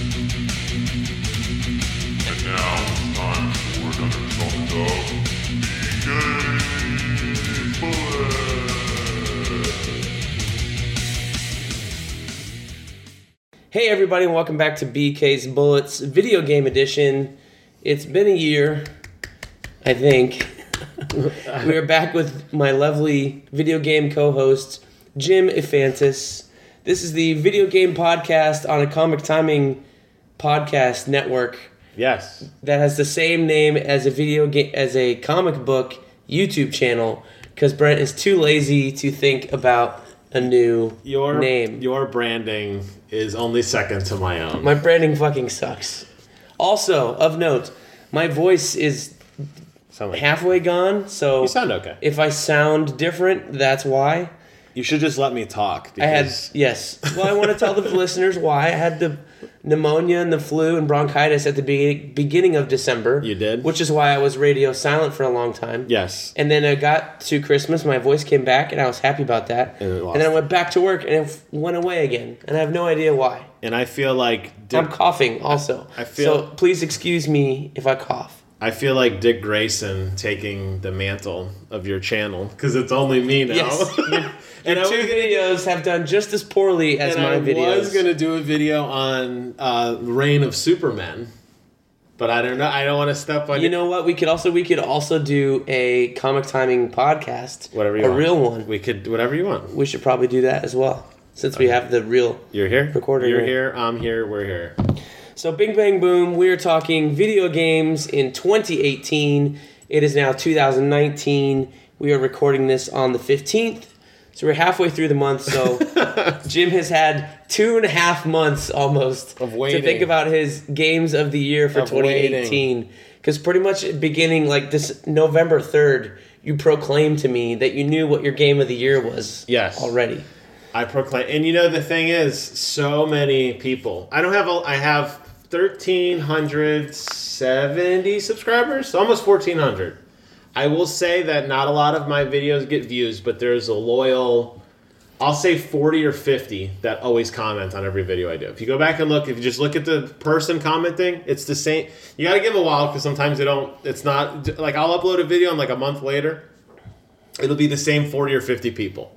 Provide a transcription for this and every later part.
And now it's time for another installment of BK Bullet. Hey everybody, and welcome back to BK's Bullets Video Game Edition. It's been a year, I think. we are back with my lovely video game co-host Jim Ifantis. This is the video game podcast on a comic timing podcast network Yes. that has the same name as a video game as a comic book YouTube channel because Brent is too lazy to think about a new Your name. Your branding is only second to my own. My branding fucking sucks. Also, of note, my voice is like- halfway gone, so you sound okay. if I sound different, that's why. You should just let me talk. I had yes. Well, I want to tell the listeners why I had the pneumonia and the flu and bronchitis at the be- beginning of December. You did? which is why I was radio silent for a long time. yes. And then I got to Christmas, my voice came back, and I was happy about that. And And, then I went back to work, and it went away again, and I have no idea why. And I feel like Dick, I'm coughing also. I feel- so. Please excuse me if I cough. I feel like Dick Grayson taking the mantle of your channel because it's only me now. Yes. and Two videos have done just as poorly as my I videos. I was gonna do a video on uh, Reign of Superman, but I don't know. I don't want to step on you know what? We could also we could also do a comic timing podcast. whatever you a want. real one. We, could whatever you want. We should probably do that as well, since we have the real. You're here. Recording You're here. I'm here. We're here. So Bing Bang Boom, we are talking video games in 2018. It is now 2019. We are recording this on the 15th. So we're halfway through the month. So Jim has had two and a half months almost Of waiting to think about his games of the year for Of 2018. Because pretty much beginning like this November 3rd, you proclaimed to me that you knew what your game of the year was Yes. already. I proclaim, and you know the thing is, so many people. I don't have. A, I have thirteen hundred seventy subscribers, almost fourteen hundred. I will say that not a lot of my videos get views, but there's a loyal. I'll say forty or fifty that always comment on every video I do. If you go back and look, if you just look at the person commenting, it's the same. You got to give them a while because sometimes they don't. It's not like I'll upload a video and like a month later, it'll be the same forty or fifty people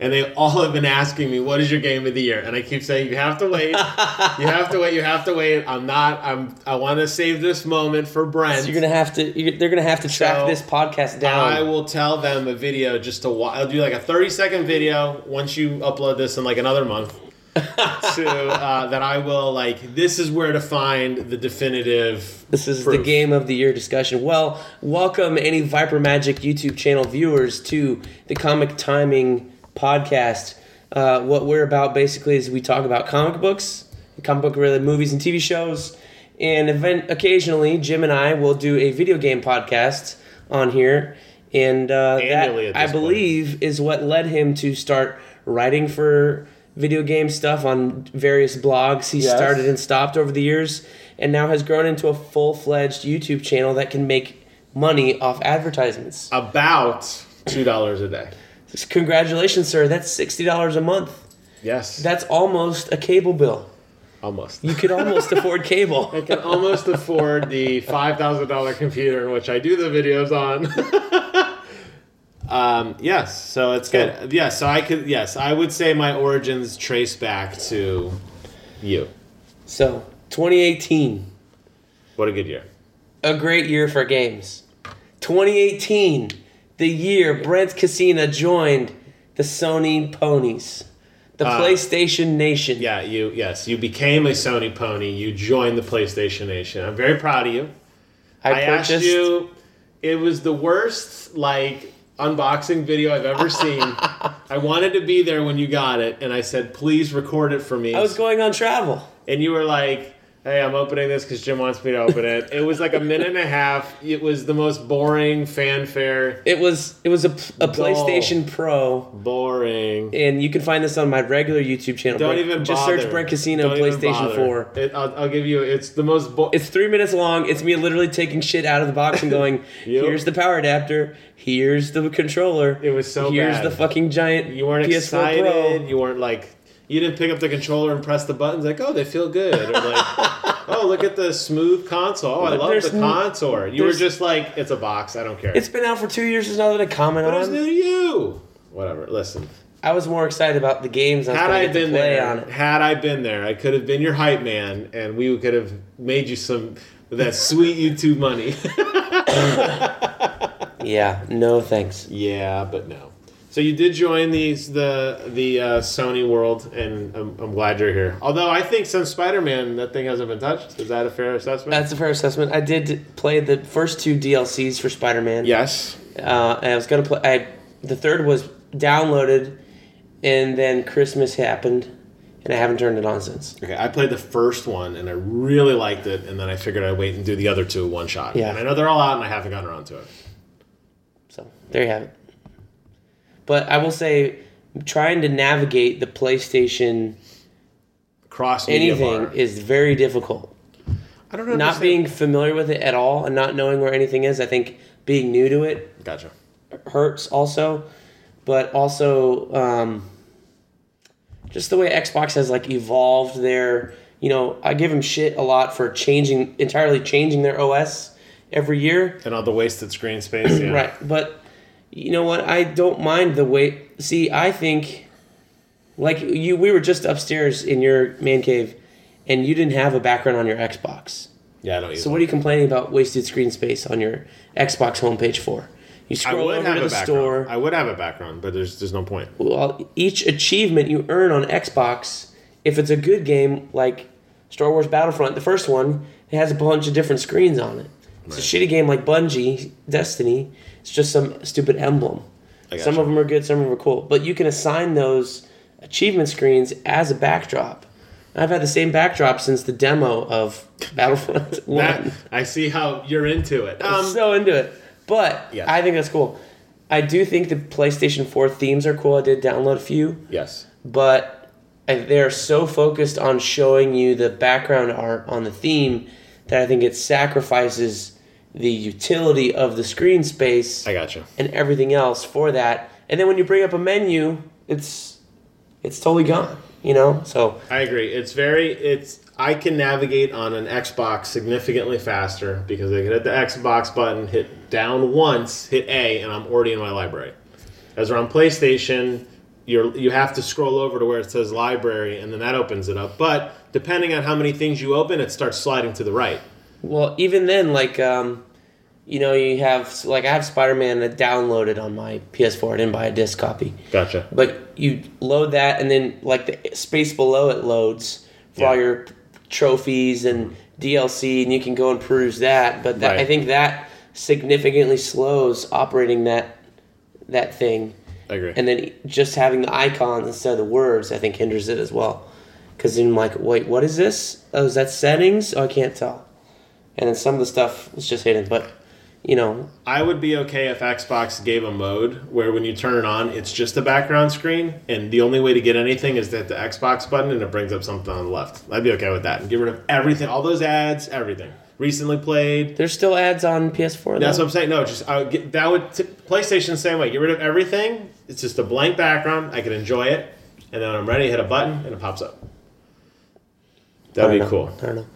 and they all have been asking me what is your game of the year and i keep saying you have to wait you have to wait you have to wait i'm not i'm i want to save this moment for brent So you're gonna have to. You're, they're gonna have to track So, this podcast down. i will tell them a video just to watch i'll do like a 30 second video once you upload this in like another month to uh, that i will like this is where to find the definitive This is the game of the year discussion. Well, welcome any Viper Magic YouTube channel viewers to the Comic Timing podcast. Uh, what we're about basically is we talk about comic books, comic book related movies and TV shows, and event occasionally Jim and I will do a video game podcast on here. And uh, that I this point. believe is what led him to start writing for video game stuff on various blogs he Yes. started and stopped over the years and now has grown into a full-fledged YouTube channel that can make money off advertisements. about two dollars a day Congratulations, sir. That's $60 a month. yes That's almost a cable bill. almost You could almost afford cable. I can almost afford the five thousand dollar computer in which I do the videos on. um, yes, so it's good. Yes, so I could. Yes, I would say my origins trace back to you. So, 2018, What a good year. a great year for games. 2018, the year Brent Casina joined the Sony Ponies, the Uh, PlayStation Nation. Yeah, you. Yes, you became a Sony pony. You joined the PlayStation Nation. I'm very proud of you. I I asked purchased. you. It was the worst like unboxing video I've ever seen. I wanted to be there when you got it, and I said, "Please record it for me." I was going on travel. and you were like, "Hey, I'm opening this because Jim wants me to open it." It was like a minute and a half. It was the most boring fanfare. It was it was a, a PlayStation Pro, Boring. and you can find this on my regular YouTube channel. Don't Brent- even just bother. search Brent Casino Don't PlayStation. Four. It, I'll, I'll give you. It's the most. Bo- It's three minutes long. It's me literally taking shit out of the box and going, Yep. "Here's the power adapter. Here's the controller. It was so Here's bad. the fucking giant you weren't PS4 excited. Pro." You weren't like. You didn't pick up the controller and press the buttons like, oh, they feel good, or like, oh, look at the smooth console. Oh, I love there's the n- contour. You were there's- just like, it's a box. I don't care. It's been out for two years. There's nothing to comment but it was on. new to you. Whatever. Listen, I was more excited about the games I was had going I to get to been play there, on it. had I been there, I could have been your hype man, and we could have made you some that sweet YouTube money. Yeah, no thanks. yeah, but no. So you did join these the the uh, Sony world, and I'm, I'm glad you're here. Although I think since Spider Man, that thing hasn't been touched. Is that a fair assessment? That's a fair assessment. I did play the first two DLCs for Spider-Man. yes. Uh, and I was gonna play. I the third was downloaded, and then Christmas happened, and I haven't turned it on since. Okay, I played the first one and I really liked it, and then I figured I'd wait and do the other two one shot. Yeah. And I know they're all out, and I haven't gotten around to it. So there you have it. But I will say, trying to navigate the PlayStation Cross anything bar. is very difficult. I don't know. Not being familiar with it at all and not knowing where anything is, I think being new to it Gotcha. hurts also. But also, um, just the way Xbox has like evolved their, you know, I give them shit a lot for changing entirely changing their OS every year. And all the wasted screen space. Yeah. Right, but you know what? I don't mind the way. See, I think, like you, we were just upstairs in your man cave, and you didn't have a background on your Xbox. Yeah, I don't So what are you complaining about wasted screen space on your Xbox homepage for? You scroll would over have to a the background. store. I would have a background, but there's there's no point. Well, each achievement you earn on Xbox, if it's a good game like Star Wars Battlefront, the first one, it has a bunch of different screens on it. It's a shitty game like Bungie, Destiny. It's just some stupid emblem. Some of them are good, some of them are cool. But you can assign those achievement screens as a backdrop. I've had the same backdrop since the demo of Battlefront 1. That, I see how you're into it. I'm Um, so into it. But Yes. I think that's cool. I do think the PlayStation 4 themes are cool. I did download a few yes. but they're so focused on showing you the background art on the theme that I think it sacrifices the utility of the screen space I gotcha. and everything else for that. And then when you bring up a menu, it's it's totally gone. You know, so I agree. It's very it's I can navigate on an Xbox significantly faster because I can hit the Xbox button, hit down once, hit A, and I'm already in my library. As we're on PlayStation, you're you have to scroll over to where it says library, and then that opens it up. But depending on how many things you open, it starts sliding to the right. Well, even then, like um, you know, you have like I have Spider Man downloaded on my PS4. I didn't buy a disc copy. Gotcha. But you load that, and then like the space below it loads for all your trophies and DLC, and you can go and peruse that. But that, I think that significantly slows operating that that thing, I agree. and then just having the icons instead of the words, I think hinders it as well. Because then like, wait, what is this? Oh, is that settings? Oh, I can't tell. And then some of the stuff is just hidden, but you know, I would be okay if Xbox gave a mode where when you turn it on, it's just a background screen, and the only way to get anything is that the Xbox button and it brings up something on the left. I'd be okay with that. And get rid of everything, all those ads, everything. Recently played. there's still ads on PS4. That's what I'm saying. No, just I would get, that would t- PlayStation the same way. Get rid of everything. It's just a blank background. I can enjoy it, and then when I'm ready, hit a button and it pops up. That'd be know. cool. I don't know.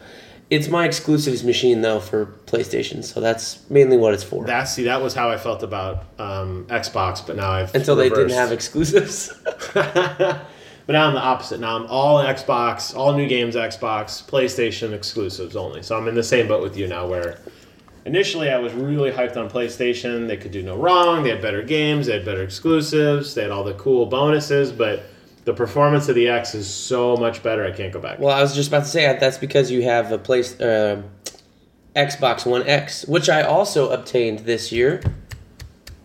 It's my exclusives machine though for PlayStation, so that's mainly what it's for. That see, that was how I felt about um, Xbox, but now I've Until they didn't have exclusives. But now I'm the opposite. Now I'm all Xbox, all new games Xbox, PlayStation exclusives only. So I'm in the same boat with you now where initially I was really hyped on PlayStation. They could do no wrong. They had better games, they had better exclusives, they had all the cool bonuses, but the performance of the X is so much better. I can't go back. well, I was just about to say that's because you have a place uh, Xbox One X, which I also obtained this year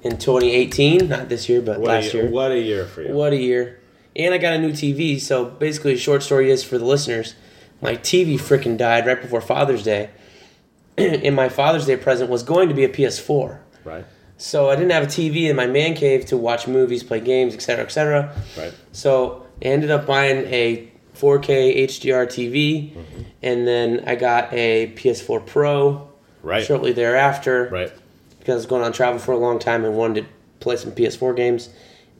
in 2018. Not this year, but what, last year, year. what a year for you. What a year. And I got a new TV, so basically, a short story is for the listeners my TV freaking died right before Father's Day. and my Father's Day present was going to be a PS4. Right, So I didn't have a TV in my man cave to watch movies, play games, etc., etc. right. So I ended up buying a 4K HDR TV, and then I got a PS4 Pro Right, shortly thereafter right. because I was going on travel for a long time and wanted to play some PS4 games.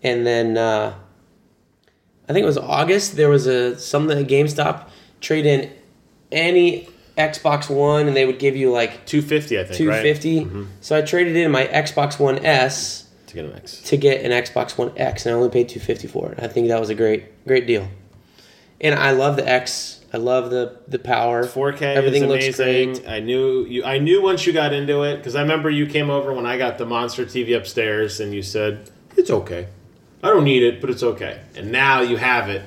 And then uh, I think it was August. There was a something at GameStop trade in any Xbox One, and they would give you like Two fifty, I think. two fifty. right? fifty. So I traded in my Xbox One S to get an X. to get an Xbox One X, and I only paid two fifty for it. I think that was a great great deal. And I love the X. I love the the power. 4K Everything is looks great. I knew you. I knew once you got into it because I remember you came over when I got the monster TV upstairs, and you said it's okay. I don't need it, but it's okay. And now you have it.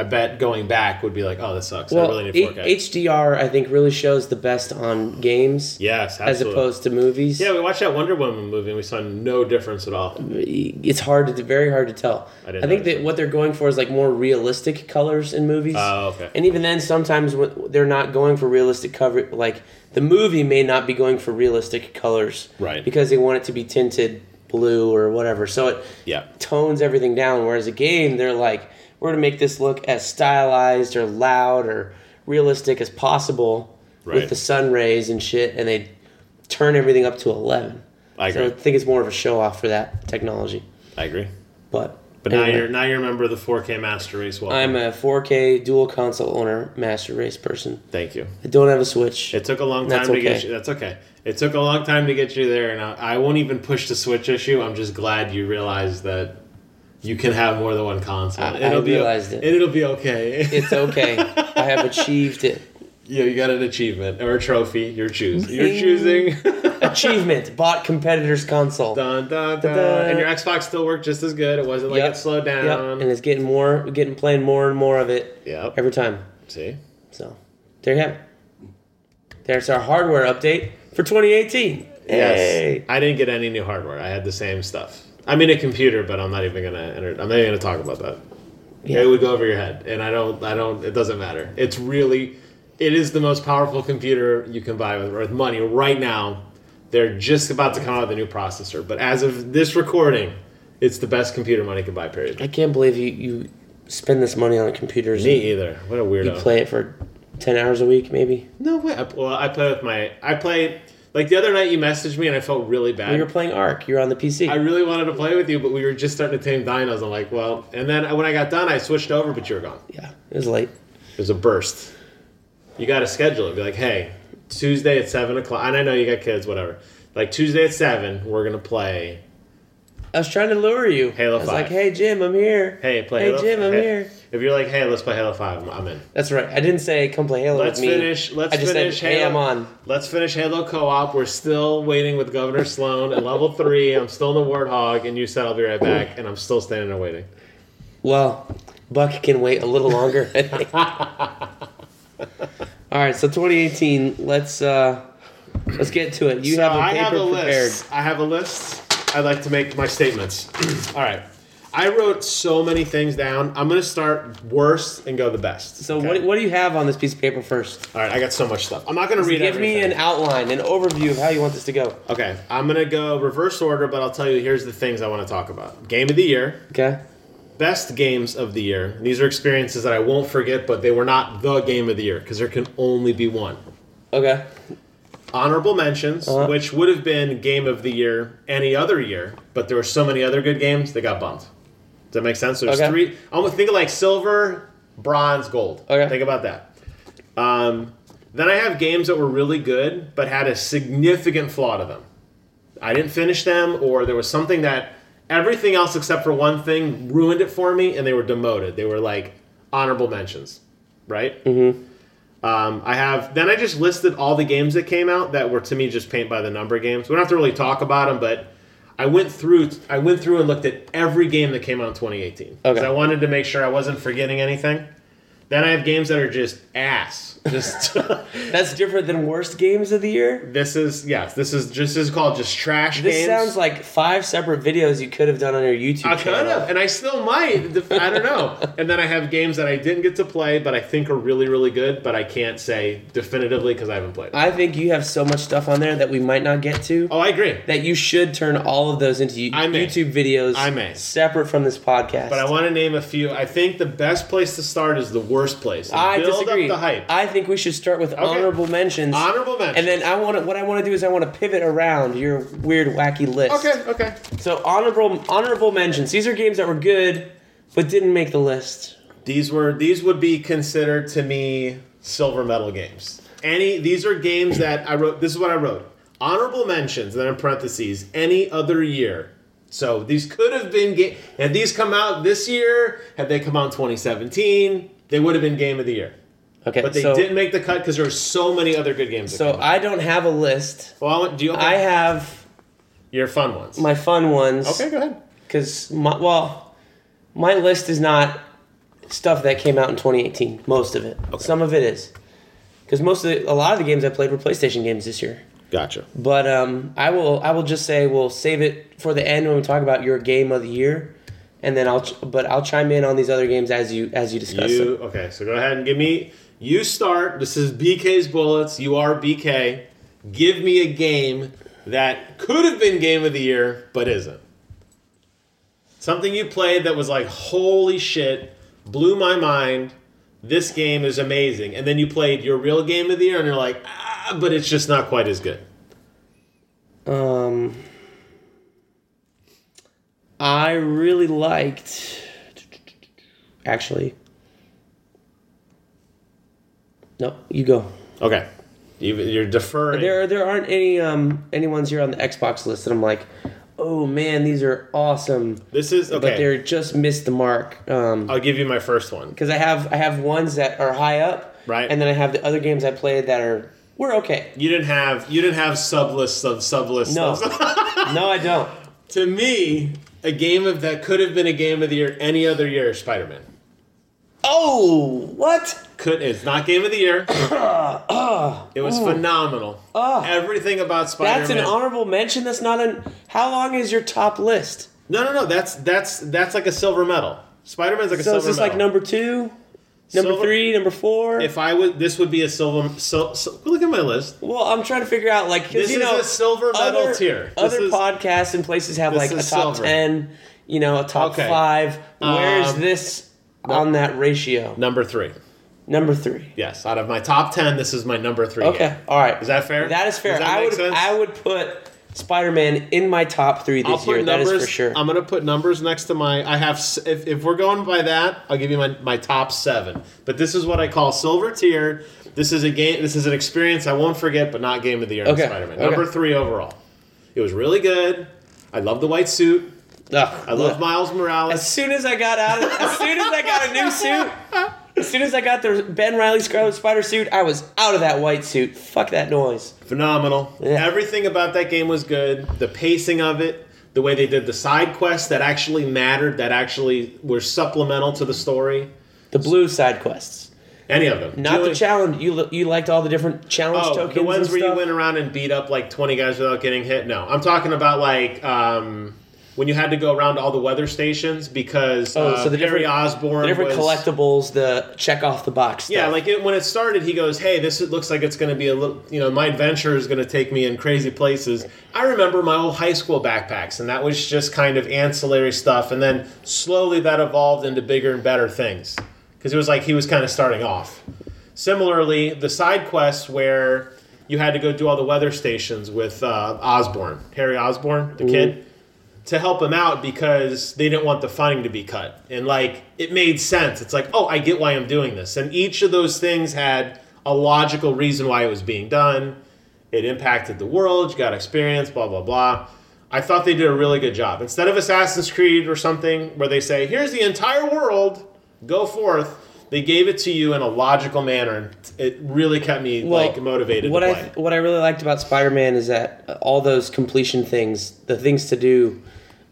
I bet going back would be like, oh, this sucks. I Well, really need H- 4K. HDR I think really shows the best on games yes, as opposed to movies. Yeah, we watched that Wonder Woman movie and we saw no difference at all. it's hard to very hard to tell. I I, didn't I think that what they're going for is like more realistic colors in movies. Oh, okay. And even then, sometimes they're not going for realistic cover. Like the movie may not be going for realistic colors, Right. Because they want it to be tinted blue or whatever. So it Yeah. tones everything down. Whereas a game, they're like, we're gonna make this look as stylized or loud or realistic as possible Right. with the sun rays and shit, and they turn everything up to eleven. I So I think it's more of a show off for that technology. I agree. But But now you're now you're a member of the 4K Master Race. Welcome. I'm a 4K dual console owner, master race person. Thank you. I don't have a Switch. It took a long time to get you. That's okay. It took a long time to get you there, and I, I won't even push the Switch issue. I'm just glad you realized that you can have more than one console. I- I realized it. And it'll be okay. It's okay. I have achieved it. yeah, you got an achievement or a trophy. You're choosing. You're choosing. Achievement. Bought competitor's console. dun, dun, dun. Da-da. And your Xbox still worked just as good. It wasn't like Yep. it slowed down. Yep. And it's getting more, getting playing more and more of it Yep. every time. See. So there you have it. There's our hardware update for 2018. Yes. Hey. I didn't get any new hardware. I had the same stuff. I mean, a computer, but I'm not even gonna enter. I'm not even gonna talk about that. Yeah. It would go over your head, and I don't. I don't. It doesn't matter. It's really, it is the most powerful computer you can buy with, with money right now. They're just about to come out with a new processor, but as of this recording, it's the best computer money can buy. Period. I can't believe you, you spend this money on computers. Me either. What a weirdo. You play it for 10 hours a week, maybe. no way. I, well, I play with my. I play like the other night. You messaged me, and I felt really bad. We were playing Ark. You're on the PC. I really wanted to play with you, but we were just starting to tame dinos. I'm like, well, and then when I got done, I switched over, but you were gone. yeah, it was late. It was a burst. You got to schedule it. Be like, hey, Tuesday at seven o'clock. And I know you got kids, whatever. Like Tuesday at seven, we're gonna play. I was trying to lure you. Halo I was 5. like, hey, Jim, I'm here. Hey, play. Halo. Hey, Halo Jim, I'm hey- here. If you're like, hey, let's play Halo Five, I'm- I'm in. That's right. I didn't say come play Halo Let's with me. finish. Let's I just finish said, hey, Halo. I'm on. Let's finish Halo co-op. We're still waiting with Governor Sloan at level three. I'm still in the Warthog, and you said I'll be right back, and I'm still standing there waiting. Well, Buck can wait a little longer. All right, so 2018. Let's uh let's get to it. You so have a paper have a prepared. list. I have a list. I'd like to make my statements. All right. I wrote so many things down. I'm going to start worst and go the best. So okay? what, what do you have on this piece of paper first? All right, I got so much stuff. I'm not going to read it. Give me an outline, an overview of how you want this to go. Okay, I'm going to go reverse order, but I'll tell you here's the things I want to talk about. Game of the year, Okay. best games of the year. These are experiences that I won't forget, but they were not the game of the year because there can only be one. Okay. honorable mentions, Uh-huh. which would have been game of the year any other year, but there were so many other good games they got bumped. Does that make sense? So there's Okay. three. I'm gonna think of like silver, bronze, gold. Okay. Think about that. Um, then I have games that were really good but had a significant flaw to them. I didn't finish them, or there was something that everything else except for one thing ruined it for me, and they were demoted. They were like honorable mentions, right? Mm-hmm. Um, I have then I just listed all the games that came out that were to me just paint by the number games. We don't have to really talk about them, but I went through I went through and looked at every game that came out in 2018 because Okay. I wanted to make sure I wasn't forgetting anything. Then I have games that are just ass. Just That's different than worst games of the year. this is yes, this is just this is called just trash games. This games. sounds like five separate videos you could have done on your YouTube I could have, and I still might. I don't know. and then I have games that I didn't get to play, but I think are really, really good, but I can't say definitively because I haven't played. I think you have so much stuff on there that we might not get to. oh, I agree. That you should turn all of those into. YouTube videos. I may. separate from this podcast. But I want to name a few. I think the best place to start is the worst place. And I build disagree. up the hype. I think we should start with honorable mentions. Honorable mentions. And then I want to. What I want to do is I want to pivot around your weird, wacky list. okay, okay. So honorable honorable mentions. These are games that were good, but didn't make the list. These were these would be considered to me silver medal games. Any these are games that I wrote. This is what I wrote. Honorable mentions, then in parentheses, any other year. So these could have been game. Had these come out this year, had they come out in 2017, they would have been game of the year. Okay, But they so didn't make the cut because there were so many other good games. so. I don't have a list. well, do you? Okay. I have your fun ones. my fun ones. okay, go ahead. because my well, my list is not stuff that came out in 2018. Most of it. Okay. Some of it is because most of the, a lot of the games I played were PlayStation games this year. Gotcha. But um, I will I will just say we'll save it for the end when we talk about your game of the year, and then I'll ch- but I'll chime in on these other games as you as you discuss You them. okay? So go ahead and give me. You start. This is BK's bullets. You are BK. Give me a game that could have been game of the year but isn't. Something you played that was like holy shit, blew my mind. This game is amazing, and then you played your real game of the year, and you're like, ah, but it's just not quite as good. Um, I really liked. Actually, no, you go. Okay, you, you're deferring. There, there aren't any um any ones here on the Xbox list that I'm like, oh man, these are awesome, this is but okay. they're just missed the mark. Um, I'll give you my first one. because I have I have ones that are high up, Right. and then I have the other games I played that are we're okay. You didn't have you didn't have sub lists of sub lists. No, of- no, I don't. to me, a game of that could have been a game of the year any other year. Spider Man Oh, what? could it's not game of the year. it was phenomenal. Ah. Everything about Spider Man. That's an honorable mention. That's not an. How long is your top list? no, no, no. That's that's that's like a silver medal. Spider Man's like a silver medal. So is this medal. like number two, number Silver- three, number four? If I would, this would be a silver. So, so look at my list. well, I'm trying to figure out like This you is know a silver medal other, tier. This Other is- podcasts and places have like a top silver. ten, you know, a top Okay. five. Where's Um, this on that ratio? Number three. Number three. Yes, out of my top ten, this is my number three. Okay, game. all right. Is that fair? That is fair. That I would sense? I would put Spider-Man in my top three this year. Numbers. is for sure. I'm gonna put numbers next to my. I have. If, if we're going by that, I'll give you my, my top seven. But this is what I call silver tier. This is a game. This is an experience I won't forget, but not game of the year. Okay, Spider-Man. okay. Number three overall. It was really good. I love the white suit. Ugh, I love. Miles Morales. As soon as I got out, of, as soon as I got a new suit, as soon as I got the Ben Riley Scarlet Spider suit, I was out of that white suit. Fuck that noise. Phenomenal. Yeah. Everything about that game was good. The pacing of it, the way they did the side quests that actually mattered, that actually were supplemental to the story. The blue side quests, Any of them. not the challenge. You you liked all the different challenge Oh, tokens. the ones and where you went around and beat up like 20 guys without getting hit? No. I'm talking about like um, when you had to go around all the weather stations because Oh, uh, so the Harry different- Osborn the different was, collectibles, the check off the box. Stuff. Yeah, like it, when it started, he goes, "Hey, this looks like it's going to be a little, you know, my adventure is going to take me in crazy places." I remember my old high school backpacks, and that was just kind of ancillary stuff, and then slowly that evolved into bigger and better things because it was like he was kind of starting off. Similarly, the side quests where you had to go do all the weather stations with uh, Osborn, Harry Osborn, the kid to help him out because they didn't want the funding to be cut. And like it made sense. It's like, oh, I get why I'm doing this. And each of those things had a logical reason why it was being done. It impacted the world, you got experience, blah blah blah. I thought they did a really good job. Instead of Assassin's Creed or something where they say, "Here's the entire world, go forth," they gave it to you in a logical manner, and it really kept me Well, like motivated What I what I really liked about Spider-Man is that all those completion things, the things to do,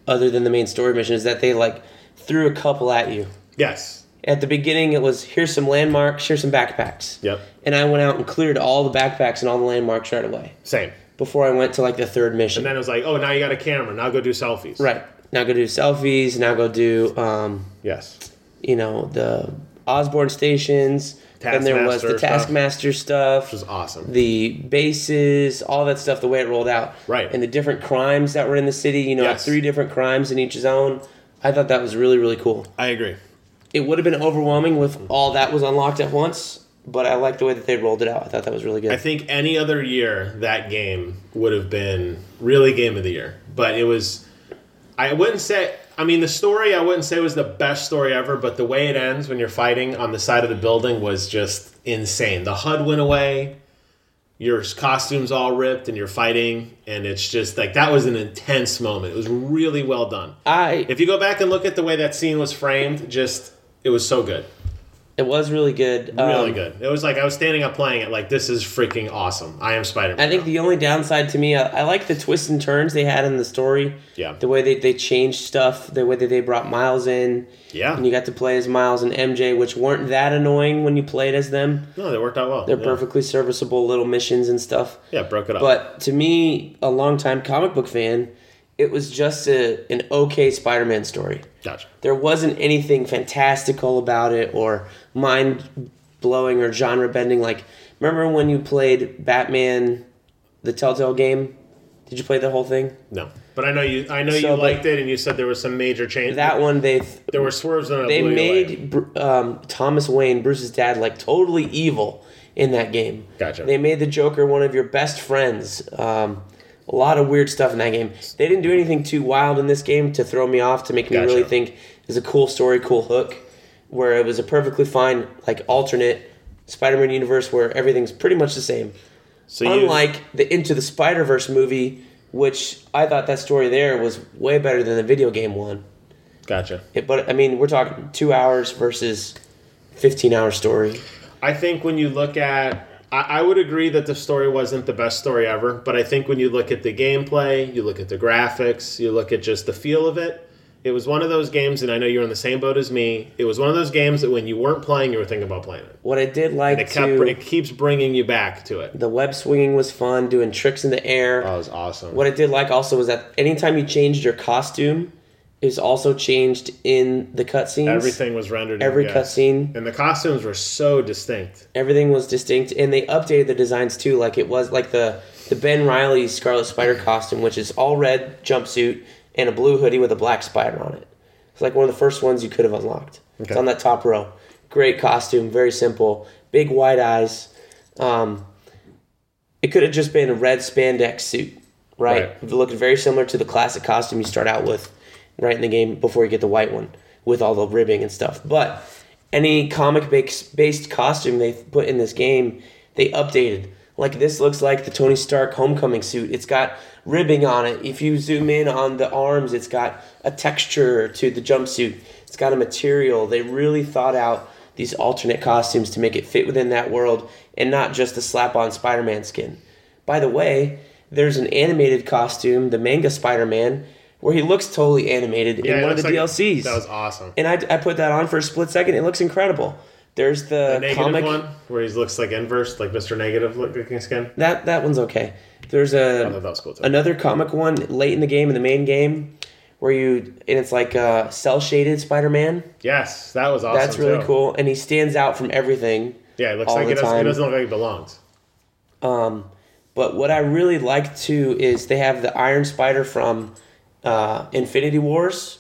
other than the main story mission, is that they like threw a couple at you. yes. At the beginning, it was here's some landmarks, here's some backpacks. Yep. And I went out and cleared all the backpacks and all the landmarks right away Same. before I went to like the third mission. And then it was like, oh, now you got a camera. Now go do selfies. right now, go do selfies. Now go do um, Yes. you know the Osborn stations. Then there was the Taskmaster stuff. Taskmaster stuff. Which was awesome. the bases, all that stuff, the way it rolled out, Right. and the different crimes that were in the city. You know, like three different crimes in each zone. I thought that was really really cool. I agree. It would have been overwhelming with all that was unlocked at once, but I like the way that they rolled it out. I thought that was really good. I think any other year that game would have been really game of the year. But it was I wouldn't say I mean, the story I wouldn't say was the best story ever, but the way it ends when you're fighting on the side of the building was just insane. The HUD went away, your costume's all ripped, and you're fighting, and it's just like that was an intense moment. It was really well done. I If you go back and look at the way that scene was framed, just it was so good. It was really good. Really Um, good. It was like I was standing up playing it, like this is freaking awesome. I am Spider Man. I think the only downside to me, I, I like the twists and turns they had in the story. Yeah. The way they, they changed stuff, the way that they brought Miles in, yeah. and you got to play as Miles and MJ, which weren't that annoying when you played as them. No, they worked out well. They're yeah. perfectly serviceable little missions and stuff. Yeah, broke it up. But to me, a longtime comic book fan, it was just a, an okay Spider Man story. Gotcha. There wasn't anything fantastical about it or mind blowing or genre bending. Like, remember when you played Batman, the Telltale game? Did you play the whole thing? No, but I know you. I know So, you liked it, and you said there was some major change. That one, they there were swerves on it. they blew you away. made Br- um, Thomas Wayne, Bruce's dad, like totally evil in that game. Gotcha. They made the Joker one of your best friends. Um, a lot of weird stuff in that game. They didn't do anything too wild in this game to throw me off to make me Gotcha. really think it's a cool story, cool hook. Where it was a perfectly fine, like alternate Spider-Man universe where everything's pretty much the same. So Unlike the Into the Spider Verse movie, which I thought that story there was way better than the video game one. gotcha. It, but I mean, we're talking two hours versus fifteen hour story. I think when you look at, I, I would agree that the story wasn't the best story ever, but I think when you look at the gameplay, you look at the graphics, you look at just the feel of it. It was one of those games, and I know you're in the same boat as me. It was one of those games that when you weren't playing, you were thinking about playing it. What I did like It kept, too, it keeps bringing you back to it. the web swinging was fun, doing tricks in the air. That was awesome. What I did like also was that anytime you changed your costume, was also changed in the cutscenes. Everything was rendered. Every yes. cutscene. and the costumes were so distinct. everything was distinct, and they updated the designs too. Like it was like the the Ben Riley Scarlet Spider costume, which is all red jumpsuit and a blue hoodie with a black spider on it. It's like one of the first ones you could have unlocked. It's Okay. on that top row. Great costume, very simple, big wide eyes. Um, it could have just been a red spandex suit, right? Right. It looked very similar to the classic costume you start out with, right in the game before you get the white one with all the ribbing and stuff. But any comic bas- based costume they put in this game, they updated. Like this looks like the Tony Stark homecoming suit. It's got ribbing on it. If you zoom in on the arms, it's got a texture to the jumpsuit. It's got a material. They really thought out these alternate costumes to make it fit within that world and not just a slap on Spider Man skin. By the way, there's an animated costume, the manga Spider Man, where he looks totally animated Yeah, in one of the like- DLCs. That was awesome. and I, I put that on for a split second. It looks incredible. There's the, The comic. one where he looks like inverse, like Mr. Negative looking skin. That that one's okay. There's a thought that was cool too. another comic one late in the game in the main game where you and it's like uh, cell shaded Spider Man. Yes, that was awesome. That's really too. cool, and he stands out from everything. Yeah, it looks like it doesn't, it doesn't look like he belongs. Um, but what I really like too is they have the Iron Spider from uh, Infinity Wars.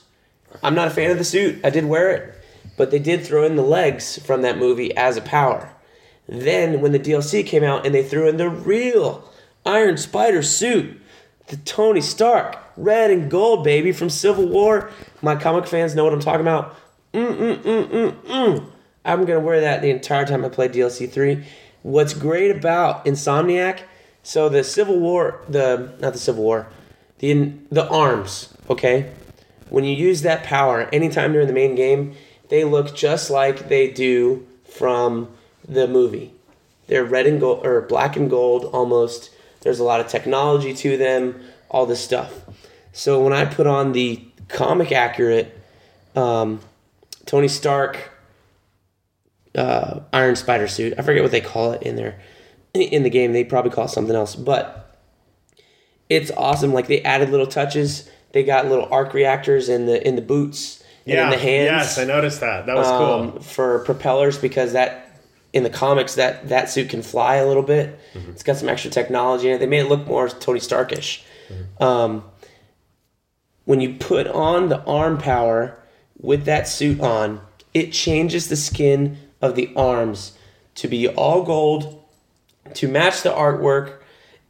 I'm not a fan of the suit. I did wear it, but they did throw in the legs from that movie as a power. Then when the DLC came out and they threw in the real Iron Spider suit, the Tony Stark red and gold baby from Civil War. My comic fans know what I'm talking about. Mm mm mm mm mm. I'm gonna wear that the entire time I play DLC three. What's great about Insomniac? So the Civil War, the not the Civil War, the the arms. Okay, when you use that power anytime during the main game, they look just like they do from the movie. They're red and gold or black and gold almost. There's a lot of technology to them, all this stuff. So when I put on the comic accurate um, Tony Stark uh, Iron Spider suit, I forget what they call it in there in the game. They probably call it something else, but it's awesome. Like they added little touches. They got little arc reactors in the in the boots and Yeah, in the hands yes, I noticed that. That was um, cool. for propellers because that in the comics that that suit can fly a little bit. Mm-hmm. It's got some extra technology in it. They made it look more Tony Starkish. Mm-hmm. Um, when you put on the arm power with that suit on, it changes the skin of the arms to be all gold to match the artwork.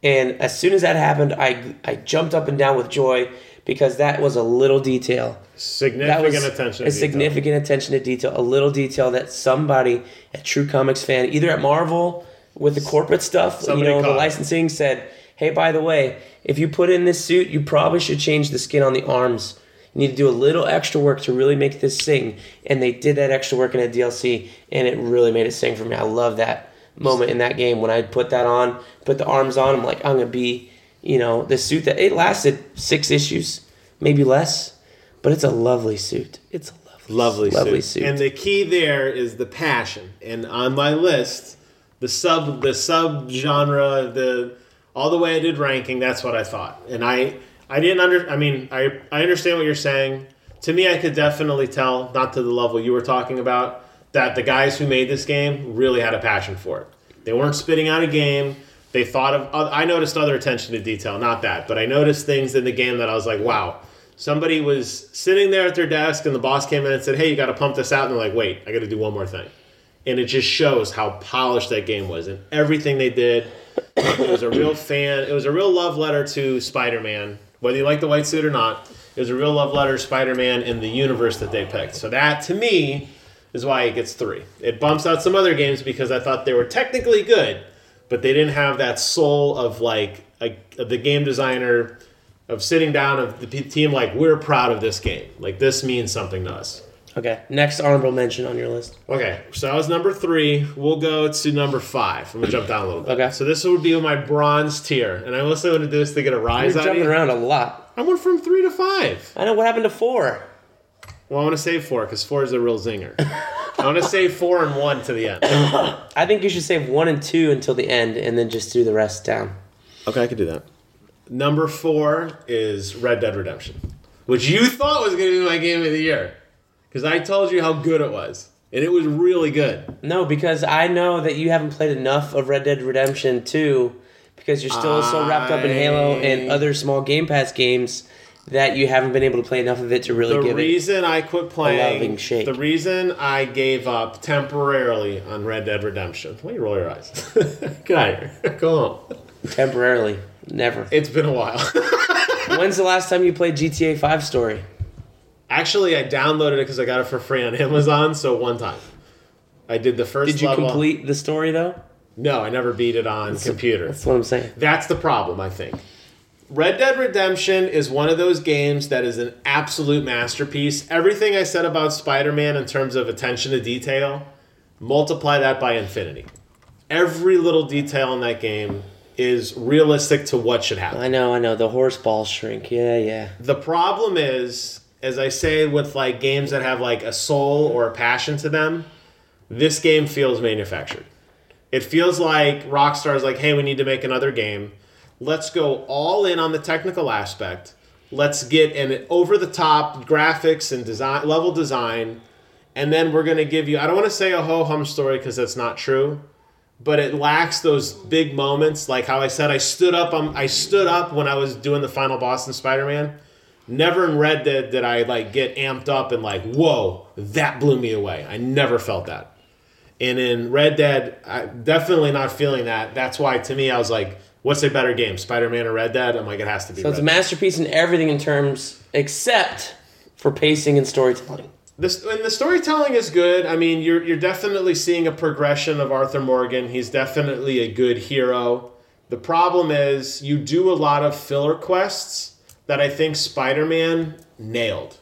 And as soon as that happened, I I jumped up and down with joy because that was a little detail. Significant attention. a to detail. significant attention to detail, a little detail that somebody, a true comics fan, either at Marvel with the corporate stuff, Somebody you know, the licensing said, "Hey, by the way, if you put in this suit, you probably should change the skin on the arms. You need to do a little extra work to really make this sing." And they did that extra work in a DLC, and it really made it sing for me. I love that moment in that game when I put that on, put the arms on. I'm like, I'm gonna be, you know, the suit that it lasted six issues, maybe less, but it's a lovely suit. It's a lovely, Lovely, lovely suit. suit. And the key there is the passion. And on my list, the sub the sub genre, the all the way I did ranking, that's what I thought. And I I didn't under I mean, I I understand what you're saying. To me I could definitely tell, not to the level you were talking about, that the guys who made this game really had a passion for it. They weren't spitting out a game. They thought of. I noticed other attention to detail, not that, but I noticed things in the game that I was like, "Wow." Somebody was sitting there at their desk, and the boss came in and said, "Hey, you got to pump this out." And they're like, "Wait, I got to do one more thing." And it just shows how polished that game was, and everything they did. It was a real fan. It was a real love letter to Spider-Man, whether you like the white suit or not. It was a real love letter to Spider-Man in the universe that they picked. So that, to me, is why it gets three. It bumps out some other games because I thought they were technically good, but they didn't have that soul of like a, of the game designer of sitting down of the team like we're proud of this game. Like this means something to us. okay, next honorable mention on your list. Okay, so that was number three. We'll go to number five. I'm gonna jump down a little bit. Okay. So this would be my bronze tier, and I mostly want to do this to get a You're rise out of jumping you. around a lot. I went from three to five. I know what happened to four. Well, I want to save four because four is a real zinger. I want to save four and one to the end. I think you should save one and two until the end, and then just do the rest down. Okay, I could do that. Number four is Red Dead Redemption, which you thought was going to be my game of the year because I told you how good it was, and it was really good. No, because I know that you haven't played enough of Red Dead Redemption 2 because you're still so wrapped up in Halo and other small Game Pass games that you haven't been able to play enough of it to really The give it. reason I quit loving playing, shake. the reason I gave up temporarily on Red Dead Redemption. Why you roll your eyes? Get out of here. Go on. temporarily. Never. It's been a while. When's the last time you played GTA 5 Story? Actually, I downloaded it because I got it for free on Amazon. So one time, I did the first. Did you level. complete the story though? No, I never beat it on computer. That's what I'm saying. That's the problem, I think. Red Dead Redemption is one of those games that is an absolute masterpiece. Everything I said about Spider Man in terms of attention to detail, multiply that by infinity. Every little detail in that game is realistic to what should happen. I know, I know. The horse balls shrink. Yeah, yeah. The problem is, as I say with like games that have like a soul or a passion to them, this game feels manufactured. It feels like Rockstar is like, hey, we need to make another game. Let's go all in on the technical aspect. Let's get an over the top graphics and design level design, and then we're gonna give you. I don't want to say a ho hum story because that's not true, but it lacks those big moments. Like how I said, I stood up. Um, I stood up when I was doing the final boss in Spider Man. Never in Red Dead did I like get amped up and like, whoa, that blew me away. I never felt that. And in Red Dead, I definitely not feeling that. That's why to me, I was like, what's a better game, Spider Man or Red Dead? I'm like, it has to be. So it's a masterpiece in everything in terms except for pacing and storytelling. This and the storytelling is good. I mean, you're you're definitely seeing a progression of Arthur Morgan. He's definitely a good hero. The problem is you do a lot of filler quests that I think Spider-Man nailed.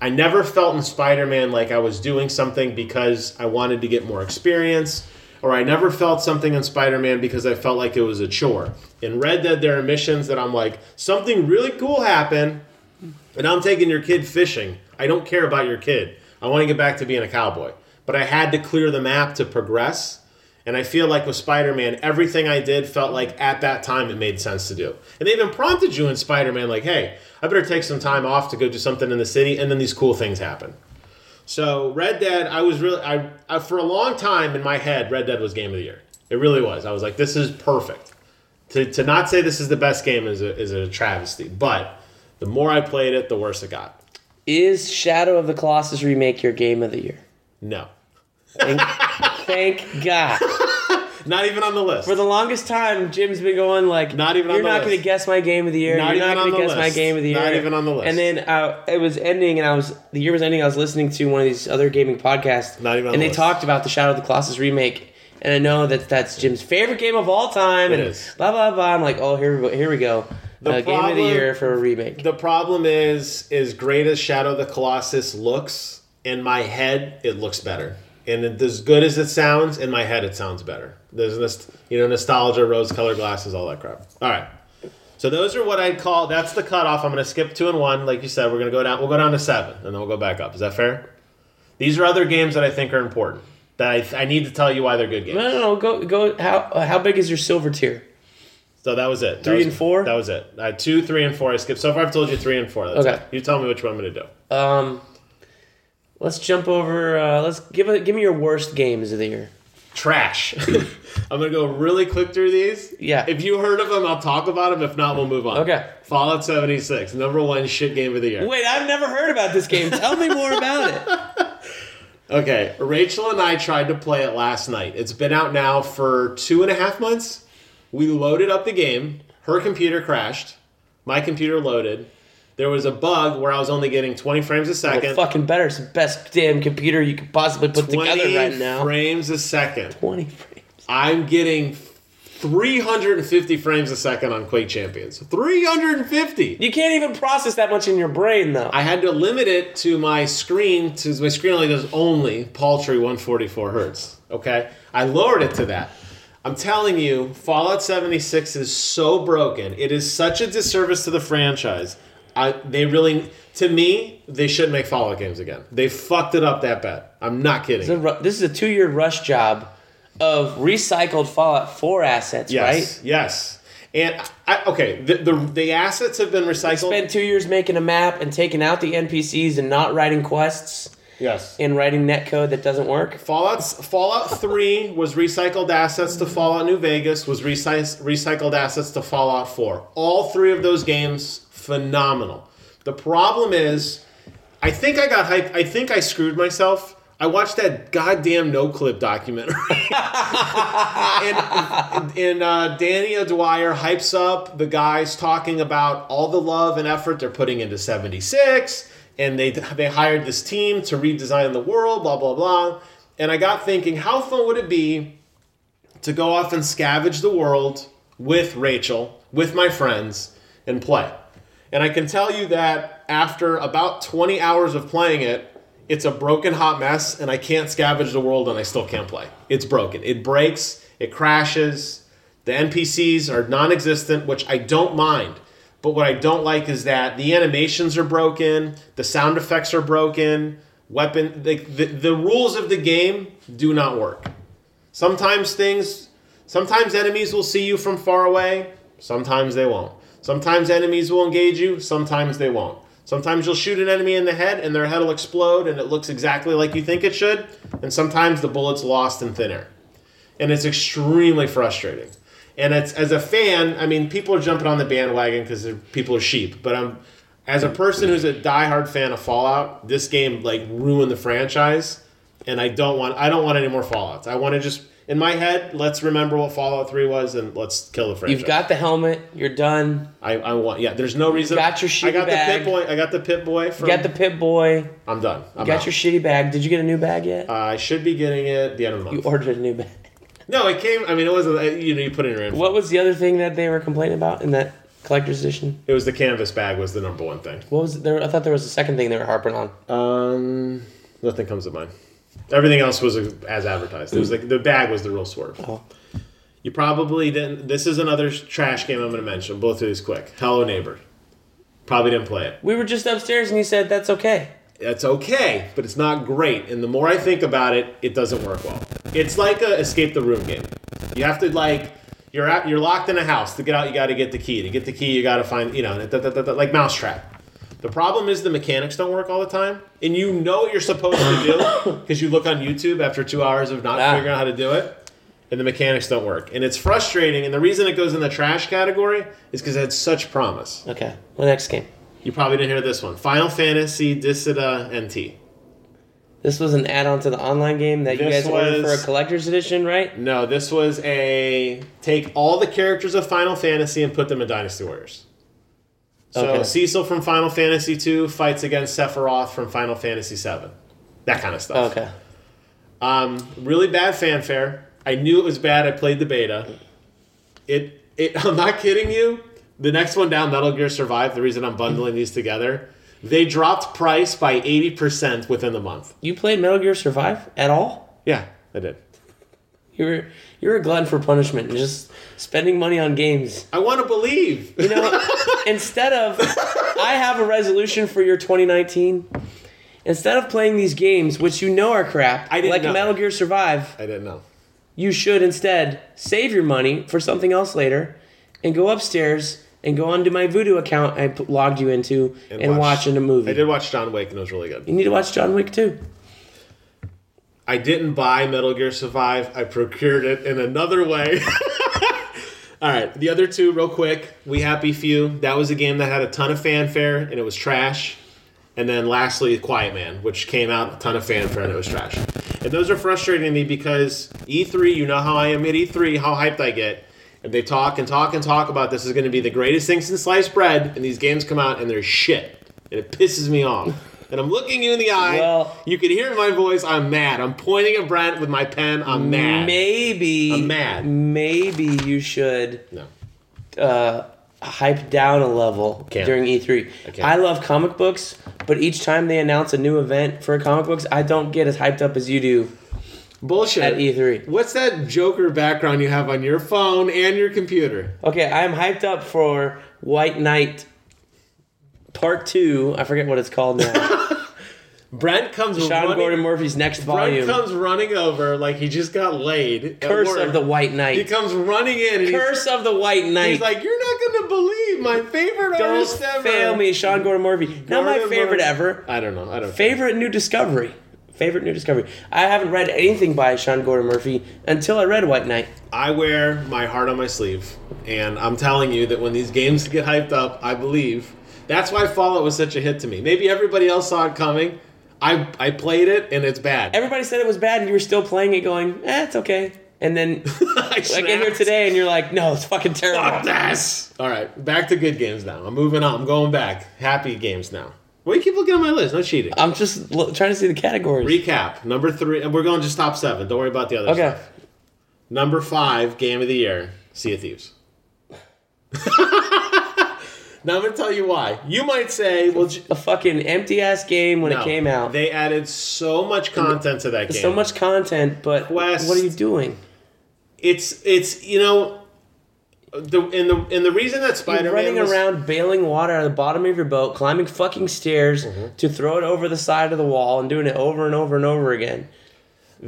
I never felt in Spider-Man like I was doing something because I wanted to get more experience, or I never felt something in Spider-Man because I felt like it was a chore. In Red Dead, there are missions that I'm like, something really cool happened, and I'm taking your kid fishing. I don't care about your kid. I want to get back to being a cowboy. But I had to clear the map to progress. And I feel like with Spider Man, everything I did felt like at that time it made sense to do. And they even prompted you in Spider Man, like, hey, I better take some time off to go do something in the city. And then these cool things happen. So Red Dead, I was really, I, I for a long time in my head, Red Dead was game of the year. It really was. I was like, this is perfect. To, to not say this is the best game is a, is a travesty. But the more I played it, the worse it got. Is Shadow of the Colossus remake your game of the year? No. Thank, thank God. Not even on the list. For the longest time, Jim's been going like, Not even on You're not going to guess my game of the year. Not You're even not going to guess my list. game of the year. Not even on the list. And then uh, it was ending, and I was the year was ending. I was listening to one of these other gaming podcasts. Not even And the they list. talked about the Shadow of the Colossus remake. And I know that that's Jim's favorite game of all time. It and is. blah blah blah. I'm like, oh, here we go. Here we go. The uh, game of the year for a remake. the problem is, is great as Shadow of the Colossus looks, in my head, it looks better. And as good as it sounds, in my head, it sounds better. There's this, you know, nostalgia, rose-colored glasses, all that crap. All right. So those are what I'd call. That's the cutoff. I'm going to skip two and one, like you said. We're going to go down. We'll go down to seven, and then we'll go back up. Is that fair? These are other games that I think are important. That I, I need to tell you why they're good games. no, no, no. Go, go. How uh, how big is your silver tier? So that was it. That Three was- and four? That was it. I had two, three, and four. I skipped. So far, I've told you three and four. That's Okay. it. You tell me which one I'm going to do. Um, let's jump over. Uh, let's give a, give me your worst games of the year. Trash. I'm going to go really quick through these. Yeah. If you heard of them, I'll talk about them. If not, we'll move on. Okay. Fallout 76, number one shit game of the year. Wait, I've never heard about this game. Tell me more about it. Okay, Rachel and I tried to play it last night. It's been out now for two and a half months. We loaded up the game. Her computer crashed. My computer loaded. There was a bug where I was only getting 20 frames a Well, second. fucking better. It's the best damn computer you could possibly put together right now. frames a second. 20 frames. I'm getting 350 frames a second on Quake Champions. 350. You can't even process that much in your brain, though. I had to limit it to my screen to my screen only does only paltry 144 hertz. Okay, I lowered it to that. I'm telling you, Fallout 76 is so broken. It is such a disservice to the franchise. I they really to me they shouldn't make Fallout games again. They fucked it up that bad. I'm not kidding. This is a this is a two-year rush job of recycled Fallout 4 assets, yes, right? yes. And I, okay, the, the the assets have been recycled. Spent two years making a map and taking out the NPCs and not writing quests yes. and writing netcode that doesn't work. Fallout Fallout 3 was recycled assets to Fallout New Vegas, was recy- recycled assets to Fallout 4. All three of those games phenomenal. The problem is I think I got hyped. I think I screwed myself. I watched that goddamn Noclip documentary. and and uh, Danny O'Dwyer hypes up the guys talking about all the love and effort they're putting into 76 and they they hired this team to redesign the world blah blah blah and I got thinking how fun would it be to go off and scavenge the world with Rachel with my friends and play and I can tell you that after about 20 hours of playing it it's a broken hot mess and I can't scavenge the world and I still can't play. It's broken. It breaks, it crashes. The NPCs are non-existent, which I don't mind. But what I don't like is that the animations are broken, the sound effects are broken, weapon the, the, the rules of the game do not work. Sometimes things sometimes enemies will see you from far away, sometimes they won't. Sometimes enemies will engage you, sometimes they won't. Sometimes you'll shoot an enemy in the head and their head will explode and it looks exactly like you think it should, and sometimes the bullet's lost in thin air. And it's extremely frustrating. And it's as a fan, I mean, people are jumping on the bandwagon because people are sheep, but I'm as a person who's a diehard fan of Fallout, this game like ruined the franchise, and I don't want I don't want any more Fallouts. I want to just in my head, let's remember what Fallout Three was and let's kill the franchise. You've got the helmet. You're done. I, I want yeah. There's no reason. got your shitty I got bag. the Pip-Boy. I got the Pip-Boy. From, You got the Pip-Boy. I'm done. I'm You got out. your shitty bag. Did you get a new bag yet? Uh, I should be getting it at the end of the you ordered a new bag. no, it came. I mean, it wasn't. You know, you put it in your info. What was the other thing that they were complaining about in that collector's edition? It was the canvas bag was the number one thing. What was there? I thought there was a second thing they were harping on. Um, nothing comes to mind. Everything else was as advertised. It was like the bag was the real swerve. Oh. You probably didn't. This is another trash game I'm going to mention. Both of these quick. Hello Neighbor. Probably didn't play it. We were just upstairs and you said that's okay. That's okay, but it's not great. And the more I think about it, it doesn't work well. It's like a escape the room game. You have to like you're at, you're locked in a house. To get out, you got to get the key. To get the key, you got to find you know da- da- da- da- like mousetrap. The problem is the mechanics don't work all the time, and you know what you're supposed to do because you look on YouTube after two hours of not Ah. figuring out how to do it, and the mechanics don't work, and it's frustrating. And the reason it goes in the trash category is because it had such promise. Okay. The next game. You probably didn't hear this one. Final Fantasy Dissidia NT. This was an add-on to the online game that you This guys ordered for a collector's edition, right? No, this was a take all the characters of Final Fantasy and put them in Dynasty Warriors. So Okay. Cecil from Final Fantasy II fights against Sephiroth from Final Fantasy VII. That kind of stuff. Okay. Um, really bad fanfare. I knew it was bad. I played the beta. It, it. I'm not kidding you. The next one down, Metal Gear Survive. The reason I'm bundling these together, they dropped price by eighty percent within the month. You played Metal Gear Survive at all? Yeah, I did. You were you're a glutton for punishment and just spending money on games. I want to believe. You know, instead of I have a resolution for your 2019. Instead of playing these games, which you know are crap, I didn't like know. Metal Gear Survive, I didn't know. you should instead save your money for something else later and go upstairs and go onto my Vudu account I logged you into and, watch, in a movie. I did watch John Wick and it was really good. You need to watch John Wick too. I didn't buy Metal Gear Survive. I procured it in another way. All right, the other two, real quick. We Happy Few. That was a game that had a ton of fanfare and it was trash. And then lastly, Quiet Man, which came out a ton of fanfare and it was trash. And those are frustrating me because E3, you know how I am at E3, how hyped I get. And they talk and talk and talk about this is going to be the greatest thing since sliced bread, and these games come out and they're shit. And it pisses me off. And I'm looking you in the eye. Well- you can hear my voice, I'm mad. I'm pointing at Brent with my pen. I'm mad. Maybe I'm mad. Maybe you should No. uh, hype down a level Can't. during E3. I I, love comic books, but each time they announce a new event for comic books, I don't get as hyped up as you do Bullshit. at E E3. What's that Joker background you have on your phone and your computer? Okay, I am hyped up for White Knight Part Two. I forget what it's called now. Brent comes Sean running. Gordon Murphy's next volume. Brent comes running over like he just got laid. Uh, Curse of the White Knight. He comes running in and Curse of the White Knight. he's like, "You're not gonna believe my favorite Don't artist ever." fail me, Sean Gordon Murphy. Not my favorite Murphy. ever. I don't know. I don't. Favorite new discovery. Favorite new discovery. I haven't read anything by Sean Gordon Murphy until I read White Knight. I wear my heart on my sleeve, and I'm telling you that when these games get hyped up, I believe. That's why Fallout was such a hit to me. Maybe everybody else saw it coming. I I played it and it's bad. Everybody said it was bad, and you were still playing it, going, "Eh, it's okay." And then I I get here today, and you're like, "No, it's fucking terrible." Fuck this! All right, back to good games now. I'm moving on. I'm going back. Happy games now. Why do you keep looking at my list? No cheating. I'm just lo- trying to see the categories. Recap. Number three, and we're going just top seven. Don't worry about the other stuff. Okay. stuff. Number five, game of the year, Sea of Thieves. now I'm going to tell you why. You might say, well, j- A fucking empty ass game when no. it came out. They added so much content to that game. so much content, but Quest. what are you doing? It's it's you know the and the and the reason that You're Spider running Man around bailing water out of the bottom of your boat, climbing fucking stairs Mm-hmm. to throw it over the side of the wall, and doing it over and over and over again.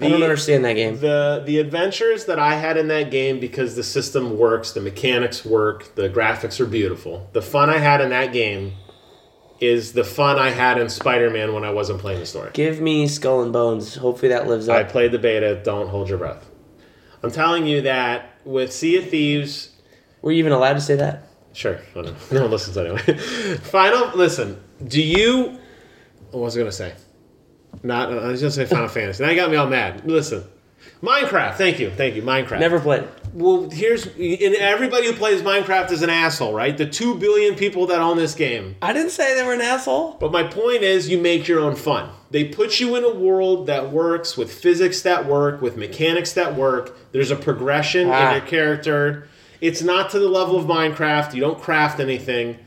I don't understand that game. the the adventures that I had in that game because the system works, the mechanics work, the graphics are beautiful. The fun I had in that game is the fun I had in Spider Man when I wasn't playing the story. Give me Skull and Bones. Hopefully that lives up. I played the beta. Don't hold your breath. I'm telling you that with Sea of Thieves, Were you even allowed to say that? Sure. I don't know. No one listens anyway. Final. Listen. Do you? What was I gonna say? Not. I was gonna say Final Fantasy. Now you got me all mad. Listen. Minecraft. Thank you. Thank you. Minecraft. Never played. Well, here's and everybody who plays Minecraft is an asshole, right? The two billion people that own this game. I didn't say they were an asshole. But my point is, you make your own fun. They put you in a world that works with physics that work, with mechanics that work. There's a progression Ah. in your character. It's not to the level of Minecraft. You don't craft anything.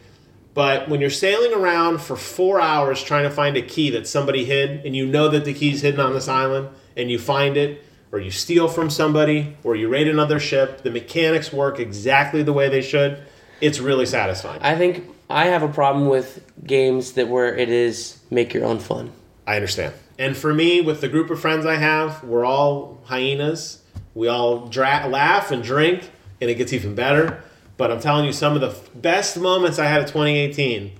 But when you're sailing around for four hours trying to find a key that somebody hid, and you know that the key's hidden on this island, and you find it, or you steal from somebody, or you raid another ship, the mechanics work exactly the way they should. It's really satisfying. I think I have a problem with games that where it is make your own fun. I understand. And for me, with the group of friends I have, we're all hyenas. We all dra- laugh and drink, and it gets even better. But I'm telling you, some of the best moments I had of 2018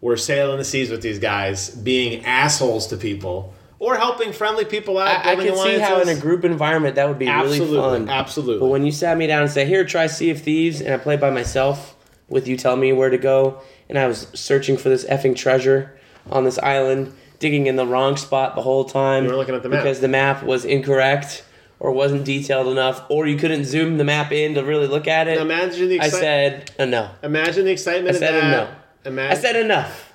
were sailing the seas with these guys, being assholes to people, or helping friendly people out. I, I can see how in a group environment that would be absolutely, really fun. absolutely. But when you sat me down and said, "Here, try Sea of Thieves," and I played by myself with you telling me where to go, and I was searching for this effing treasure on this island, digging in the wrong spot the whole time. You were looking at the map. because the map was incorrect or wasn't detailed enough, or you couldn't zoom the map in to really look at it. Imagine the excitement. I said uh, no. Imagine the excitement I said of that. no. Imagine, I said enough.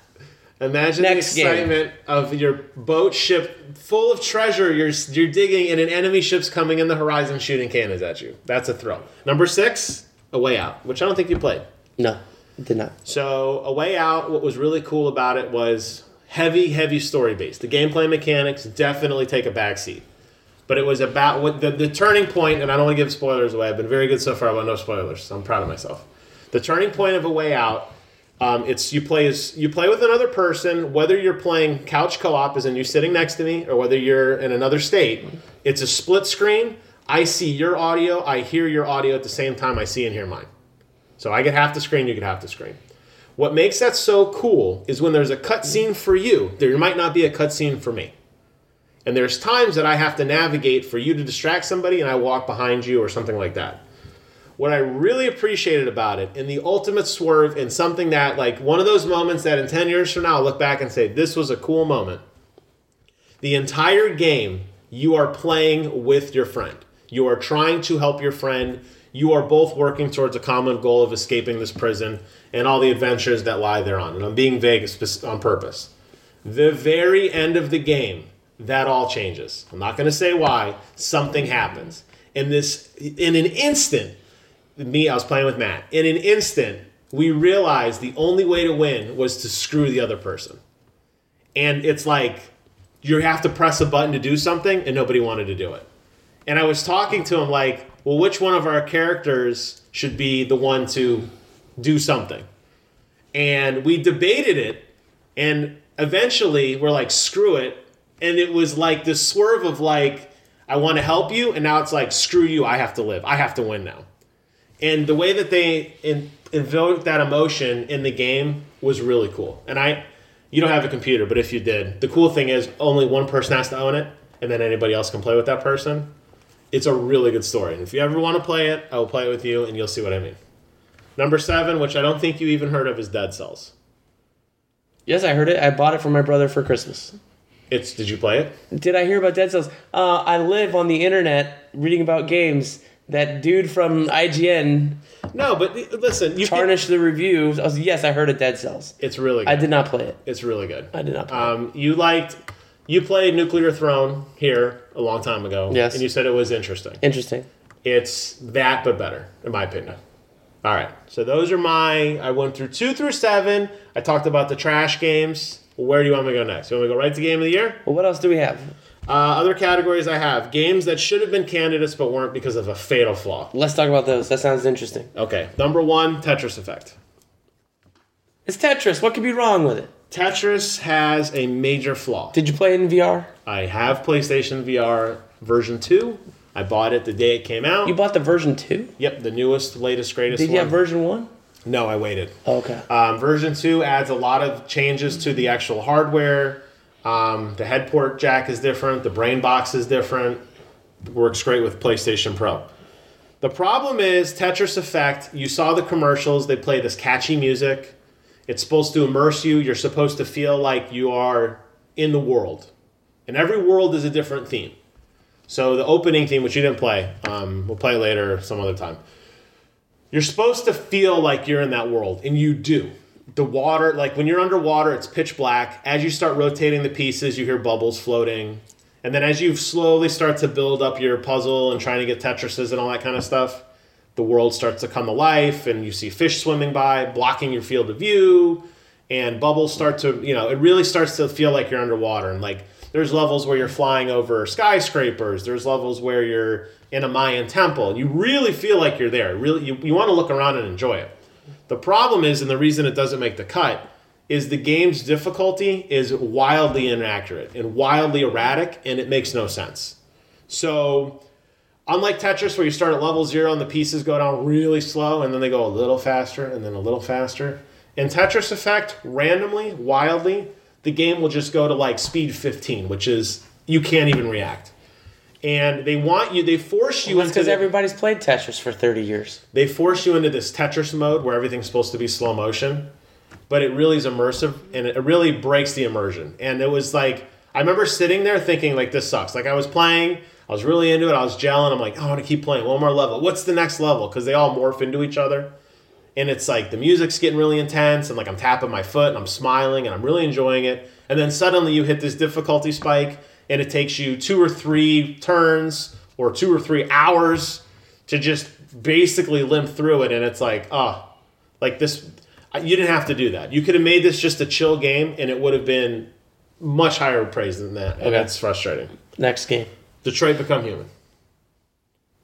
imagine next the game. excitement of your boat ship full of treasure. You're you're digging, and an enemy ship's coming in the horizon, shooting cannons at you. That's a thrill. Number six, A Way Out, which I don't think you played. No, did not. So, A Way Out, what was really cool about it was heavy, heavy story based. The gameplay mechanics definitely take a backseat. But it was about what the, the turning point, and I don't want to give spoilers away. I've been very good so far, about no spoilers. So I'm proud of myself. The turning point of A Way Out, um, it's you play as you play with another person, whether you're playing couch co-op, as in you sitting next to me, or whether you're in another state. It's a split screen. I see your audio, I hear your audio at the same time. I see and hear mine. So I get half the screen, you get half the screen. What makes that so cool is when there's a cutscene for you, there might not be a cutscene for me. And there's times that I have to navigate for you to distract somebody and I walk behind you or something like that. What I really appreciated about it, and the ultimate swerve, and something that, like, one of those moments that in 10 years from now, I'll look back and say, this was a cool moment. The entire game, you are playing with your friend. You are trying to help your friend. You are both working towards a common goal of escaping this prison and all the adventures that lie thereon. And I'm being vague on purpose. The very end of the game, that all changes. I'm not going to say why. Something happens. In this, in an instant, me, I was playing with Matt. In an instant, we realized the only way to win was to screw the other person. And it's like you have to press a button to do something, and nobody wanted to do it. And I was talking to him like, well, which one of our characters should be the one to do something? And we debated it, and eventually we're like, screw it. And it was like this swerve of like, I want to help you, and now it's like, screw you, I have to live. I have to win now. And the way that they in, invoked that emotion in the game was really cool. And I, you don't have a computer, but if you did, the cool thing is only one person has to own it, and then anybody else can play with that person. It's a really good story. And if you ever want to play it, I will play it with you, and you'll see what I mean. Number seven, which I don't think you even heard of, is Dead Cells. Yes, I heard it. I bought it for my brother for Christmas. It's did you play it? Did I hear about Dead Cells? Uh, I live on the internet reading about games. That dude from IGN No, but listen, you can, the reviews. I was yes, I heard of Dead Cells. it's really good. I did not play it. It's really good. I did not play it. Um, you liked you played Nuclear Throne here a long time ago. Yes. And you said it was interesting. Interesting. It's that but better, in my opinion. All right. So those are my I went through two through seven. I talked about the trash games. Where do you want me to go next? You want me to go right to game of the year? Well, what else do we have? Uh, other categories I have games that should have been candidates but weren't because of a fatal flaw. Let's talk about those. That sounds interesting. Okay. Number one, Tetris Effect. It's Tetris. What could be wrong with it? Tetris has a major flaw. Did you play it in VR? I have PlayStation VR version 2. I bought it the day it came out. You bought the version two. Yep, the newest, latest, greatest Did one. you have version one? No, I waited. Okay. Um, version 2 adds a lot of changes to the actual hardware. Um, the head port jack is different, the brain box is different. Works great with PlayStation Pro. The problem is Tetris Effect, you saw the commercials, they play this catchy music. It's supposed to immerse you. You're supposed to feel like you are in the world. And every world is a different theme. So the opening theme, which you didn't play, um, we'll play later some other time. You're supposed to feel like you're in that world, and you do. The water, like when you're underwater, it's pitch black. As you start rotating the pieces, you hear bubbles floating. And then as you slowly start to build up your puzzle and trying to get Tetrises and all that kind of stuff, the world starts to come to life and you see fish swimming by, blocking your field of view, and bubbles start to, you know, it really starts to feel like you're underwater. And like there's levels where you're flying over skyscrapers, there's levels where you're in a Mayan temple. You really feel like you're there. Really you, you want to look around and enjoy it. The problem is, and the reason it doesn't make the cut, is the game's difficulty is wildly inaccurate and wildly erratic, and it makes no sense. So, unlike Tetris, where you start at level zero and the pieces go down really slow, and then they go a little faster and then a little faster, in Tetris Effect, randomly, wildly, the game will just go to like speed 15, which is you can't even react. And they want you, they force you That's into because everybody's played Tetris for 30 years. they force you into this Tetris mode where everything's supposed to be slow motion. but it really is immersive and it really breaks the immersion. And it was like I remember sitting there thinking like this sucks. Like I was playing, I was really into it. I was gelling. I'm like, oh, I want to keep playing one more level. What's the next level? Because they all morph into each other. And it's like the music's getting really intense, and like I'm tapping my foot and I'm smiling and I'm really enjoying it. And then suddenly you hit this difficulty spike, and it takes you two or three turns or two or three hours to just basically limp through it. And it's like, oh, like this, you didn't have to do that. You could have made this just a chill game, and it would have been much higher praise than that. And Okay. that's frustrating. Next game. Detroit Become Human.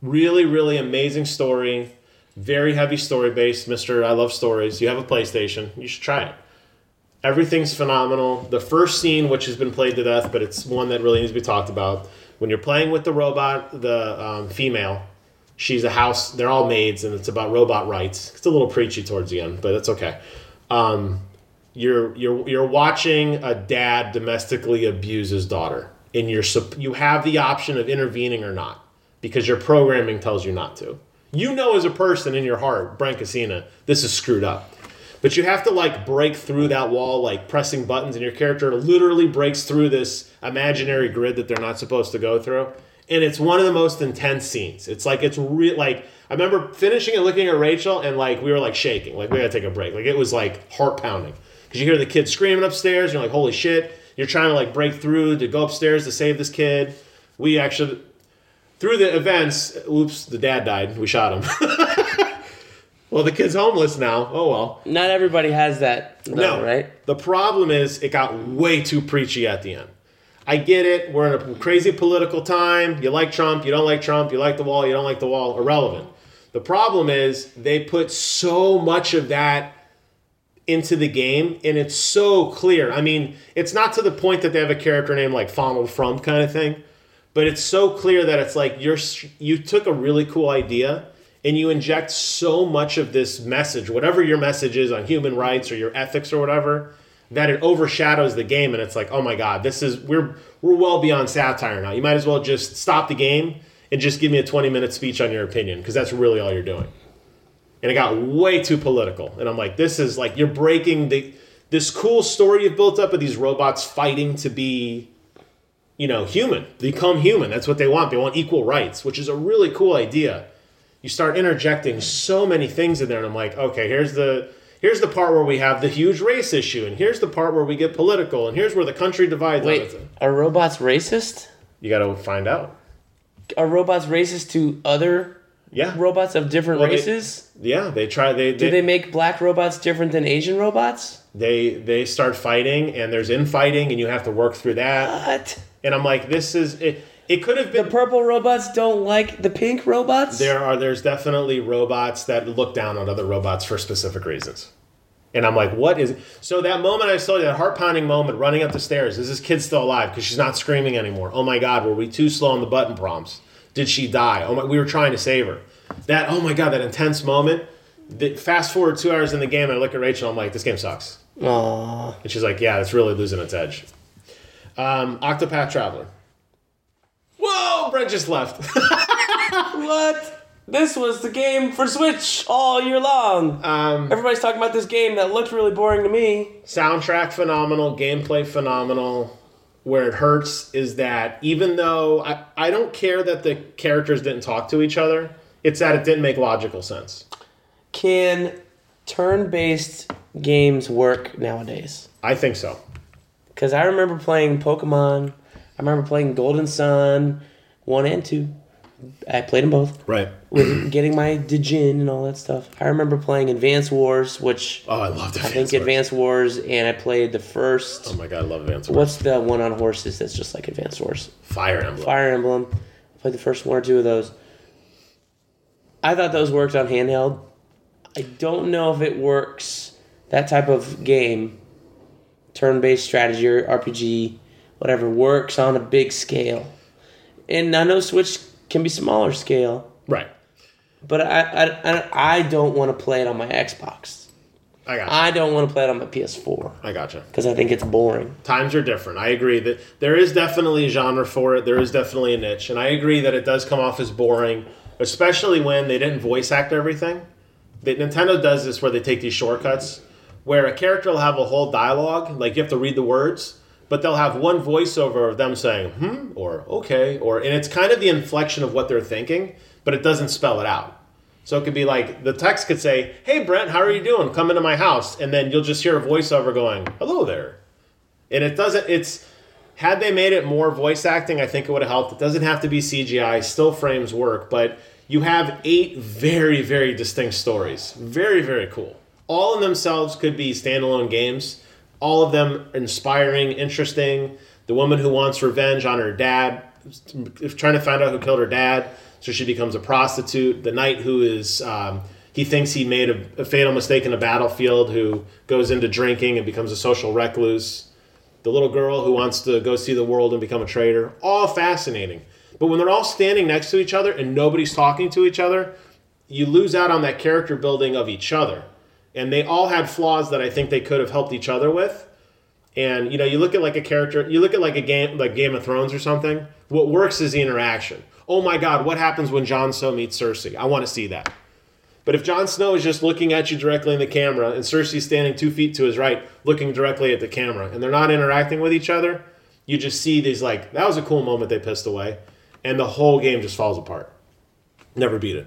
Really, really amazing story. Very heavy story based. Mr. I love stories. You have a PlayStation. You should try it. Everything's phenomenal. The first scene, which has been played to death, but it's one that really needs to be talked about. When you're playing with the robot, the um, female, she's a house. They're all maids, and it's about robot rights. It's a little preachy towards the end, but that's okay. Um, you're you're you're watching a dad domestically abuse his daughter, and you're you have the option of intervening or not because your programming tells you not to. You know, as a person in your heart, Brent Casina, this is screwed up. But you have to like break through that wall, like pressing buttons, and your character literally breaks through this imaginary grid that they're not supposed to go through. And it's one of the most intense scenes. It's like it's real. Like I remember finishing and looking at Rachel, and like we were like shaking, like we gotta take a break. Like it was like heart pounding because you hear the kid screaming upstairs. And you're like, holy shit! You're trying to like break through to go upstairs to save this kid. We actually through the events, oops, the dad died. We shot him. well, the kid's homeless now. Oh well. Not everybody has that, though, No, right? The problem is it got way too preachy at the end. I get it. We're in a crazy political time. You like Trump, you don't like Trump, you like the wall, you don't like the wall. Irrelevant. The problem is they put so much of that into the game and it's so clear. I mean, it's not to the point that they have a character name like Donald Trump kind of thing, but it's so clear that it's like you're you took a really cool idea and you inject so much of this message, whatever your message is on human rights or your ethics or whatever, that it overshadows the game and it's like, "Oh my god, this is we're we're well beyond satire now. You might as well just stop the game and just give me a 20-minute speech on your opinion because that's really all you're doing." and it got way too political. And I'm like, this is like you're breaking the this cool story you've built up of these robots fighting to be, you know, human, become human. That's what they want. They want equal rights, which is a really cool idea. You start interjecting so many things in there, and I'm like, okay, here's the here's the part where we have the huge race issue, and here's the part where we get political, and here's where the country divides. Wait, are robots racist? you got to find out. Are robots racist to other Yeah, robots of different Well, they- races? yeah. They try. They Do they make black robots different than Asian robots? they they start fighting, and there's infighting, and you have to work through that. What? And I'm like, this is it. It could have been The purple robots don't like the pink robots? there are there's definitely robots that look down on other robots for specific reasons, and I'm like, what is? So that moment I saw you, that heart pounding moment, running up the stairs. Is this kid still alive? Because she's not screaming anymore. Oh my God, were we too slow on the button prompts? Did she die? Oh my, we were trying to save her. That oh my God, that intense moment. Fast forward two hours in the game, and I look at Rachel. I'm like, this game sucks. Aw. And she's like, yeah, it's really losing its edge. Um, Octopath Traveler. Whoa, Brent just left. What? This was the game for Switch all year long. um, Everybody's talking about this game that looked really boring to me. soundtrack phenomenal, gameplay phenomenal. Where it hurts is that even though I, I don't care that the characters didn't talk to each other, it's that it didn't make logical sense. Can turn based games work nowadays? I think so. Because I remember playing Pokemon, I remember playing Golden Sun 1 and 2. I played them both Right. with getting my Djinn and all that stuff. I remember playing Advance Wars, which Oh, I loved I think Wars. Advance Wars, and I played the first. Oh my god, I love Advance Wars. What's the one on horses that's just like Advance Wars? Fire Emblem. Fire Emblem. I played the first one or two of those. I thought those worked on handheld. I don't know if it works. That type of game, turn based strategy or RPG, whatever, works on a big scale. And I know Switch can be smaller scale, Right. but I, I, I, I don't want to play it on my Xbox. I got. I don't want to play it on my PS4 I gotcha. because I think it's boring. times are different. I agree that there is definitely a genre for it. There is definitely a niche, and I agree that it does come off as boring, especially when they didn't voice act everything. That Nintendo does this where they take these shortcuts, where a character will have a whole dialogue, like you have to read the words, but they'll have one voiceover of them saying "hmm" or "okay" or, and it's kind of the inflection of what they're thinking, but it doesn't spell it out. So it could be like the text could say, "Hey Brent, how are you doing? Come into my house," and then you'll just hear a voiceover going, "Hello there," and it doesn't. It's had they made it more voice acting, I think it would have helped. It doesn't have to be CGI. Still frames work, but you have eight very very distinct stories. Very very cool. All in themselves could be standalone games. All of them inspiring, interesting. The woman who wants revenge on her dad, trying to find out who killed her dad, so she becomes a prostitute. The knight who is um, he thinks he made a, a fatal mistake in a battlefield, who goes into drinking and becomes a social recluse. The little girl who wants to go see the world and become a trader. All fascinating. But when they're all standing next to each other and nobody's talking to each other, you lose out on that character building of each other. And they all had flaws that I think they could have helped each other with. And you know, you look at like a character, you look at like a game like Game of Thrones or something. What works is the interaction. Oh my God, what happens when Jon Snow meets Cersei? I want to see that. But if Jon Snow is just looking at you directly in the camera and Cersei's standing two feet to his right, looking directly at the camera, and they're not interacting with each other, you just see these like that was a cool moment they pissed away, and the whole game just falls apart. Never beat it.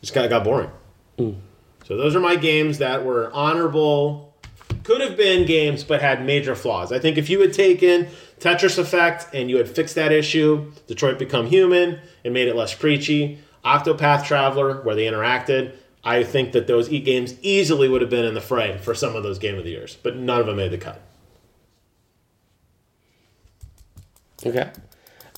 Just kind of got boring. Hmm. So those are my games that were honorable. Could have been games, but had major flaws. I think if you had taken Tetris Effect and you had fixed that issue, Detroit Become Human, and made it less preachy, Octopath Traveler, where they interacted, I think that those e games easily would have been in the fray for some of those Game of the Years, but none of them made the cut. Okay.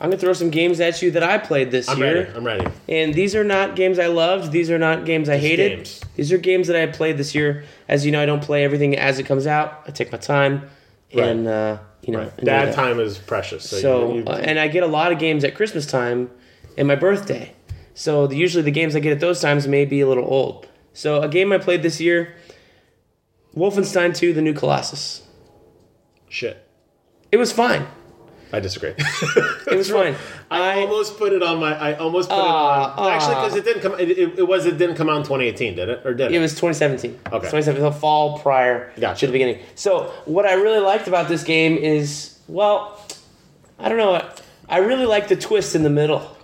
I'm gonna throw some games at you that I played this I'm year. ready. I'm ready. And these are not games I loved. These are not games I hated. games. These are games that I played this year. As you know, I don't play everything as it comes out. I take my time, and uh, you know, enjoy Dad that. time is precious. So, So, you, you- uh, and I get a lot of games at Christmas time and my birthday. So the, usually the games I get at those times may be a little old. So a game I played this year, Wolfenstein 2: The New Colossus. shit. It was fine. I disagree. It was fine. I I almost put it on my. I almost put Ah, it on. Actually, ah. because it didn't come. It, it, it was. It didn't come out in 2018, did it? Or did it? It was 2017. Okay. 2017, the fall prior Gotcha. to the beginning. So what I really liked about this game is, well, I don't know. I really liked the twist in the middle.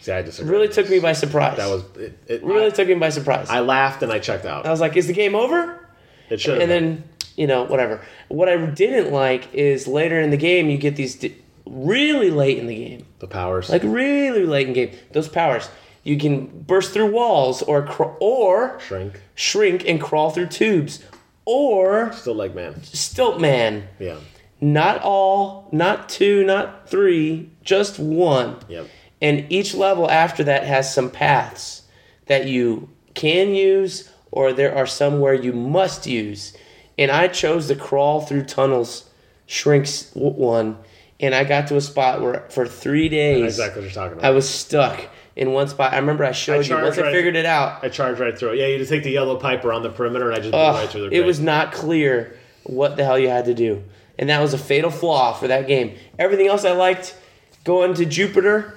See, I disagree. Really took me by surprise. That was. It, it really I, took me by surprise. I laughed and I checked out. I was like, is the game over? It should and then you know whatever what i didn't like is later in the game you get these di- really late in the game the powers. like really late in game those powers you can burst through walls or cr- or shrink. shrink and crawl through tubes or Still like man. stilt man Yeah. not all not two not three just one Yep. and each level after that has some paths that you can use or there are some where you must use and i chose the crawl through tunnels shrinks one and i got to a spot where for three days exactly what you're talking about. i was stuck in one spot i remember i showed you charged once i figured it out I charged right through it. Yeah, you just take the yellow piper on the perimeter, and I just blew right through the. it was not clear what the hell you had to do and that was a fatal flaw for that game everything else i liked going to jupiter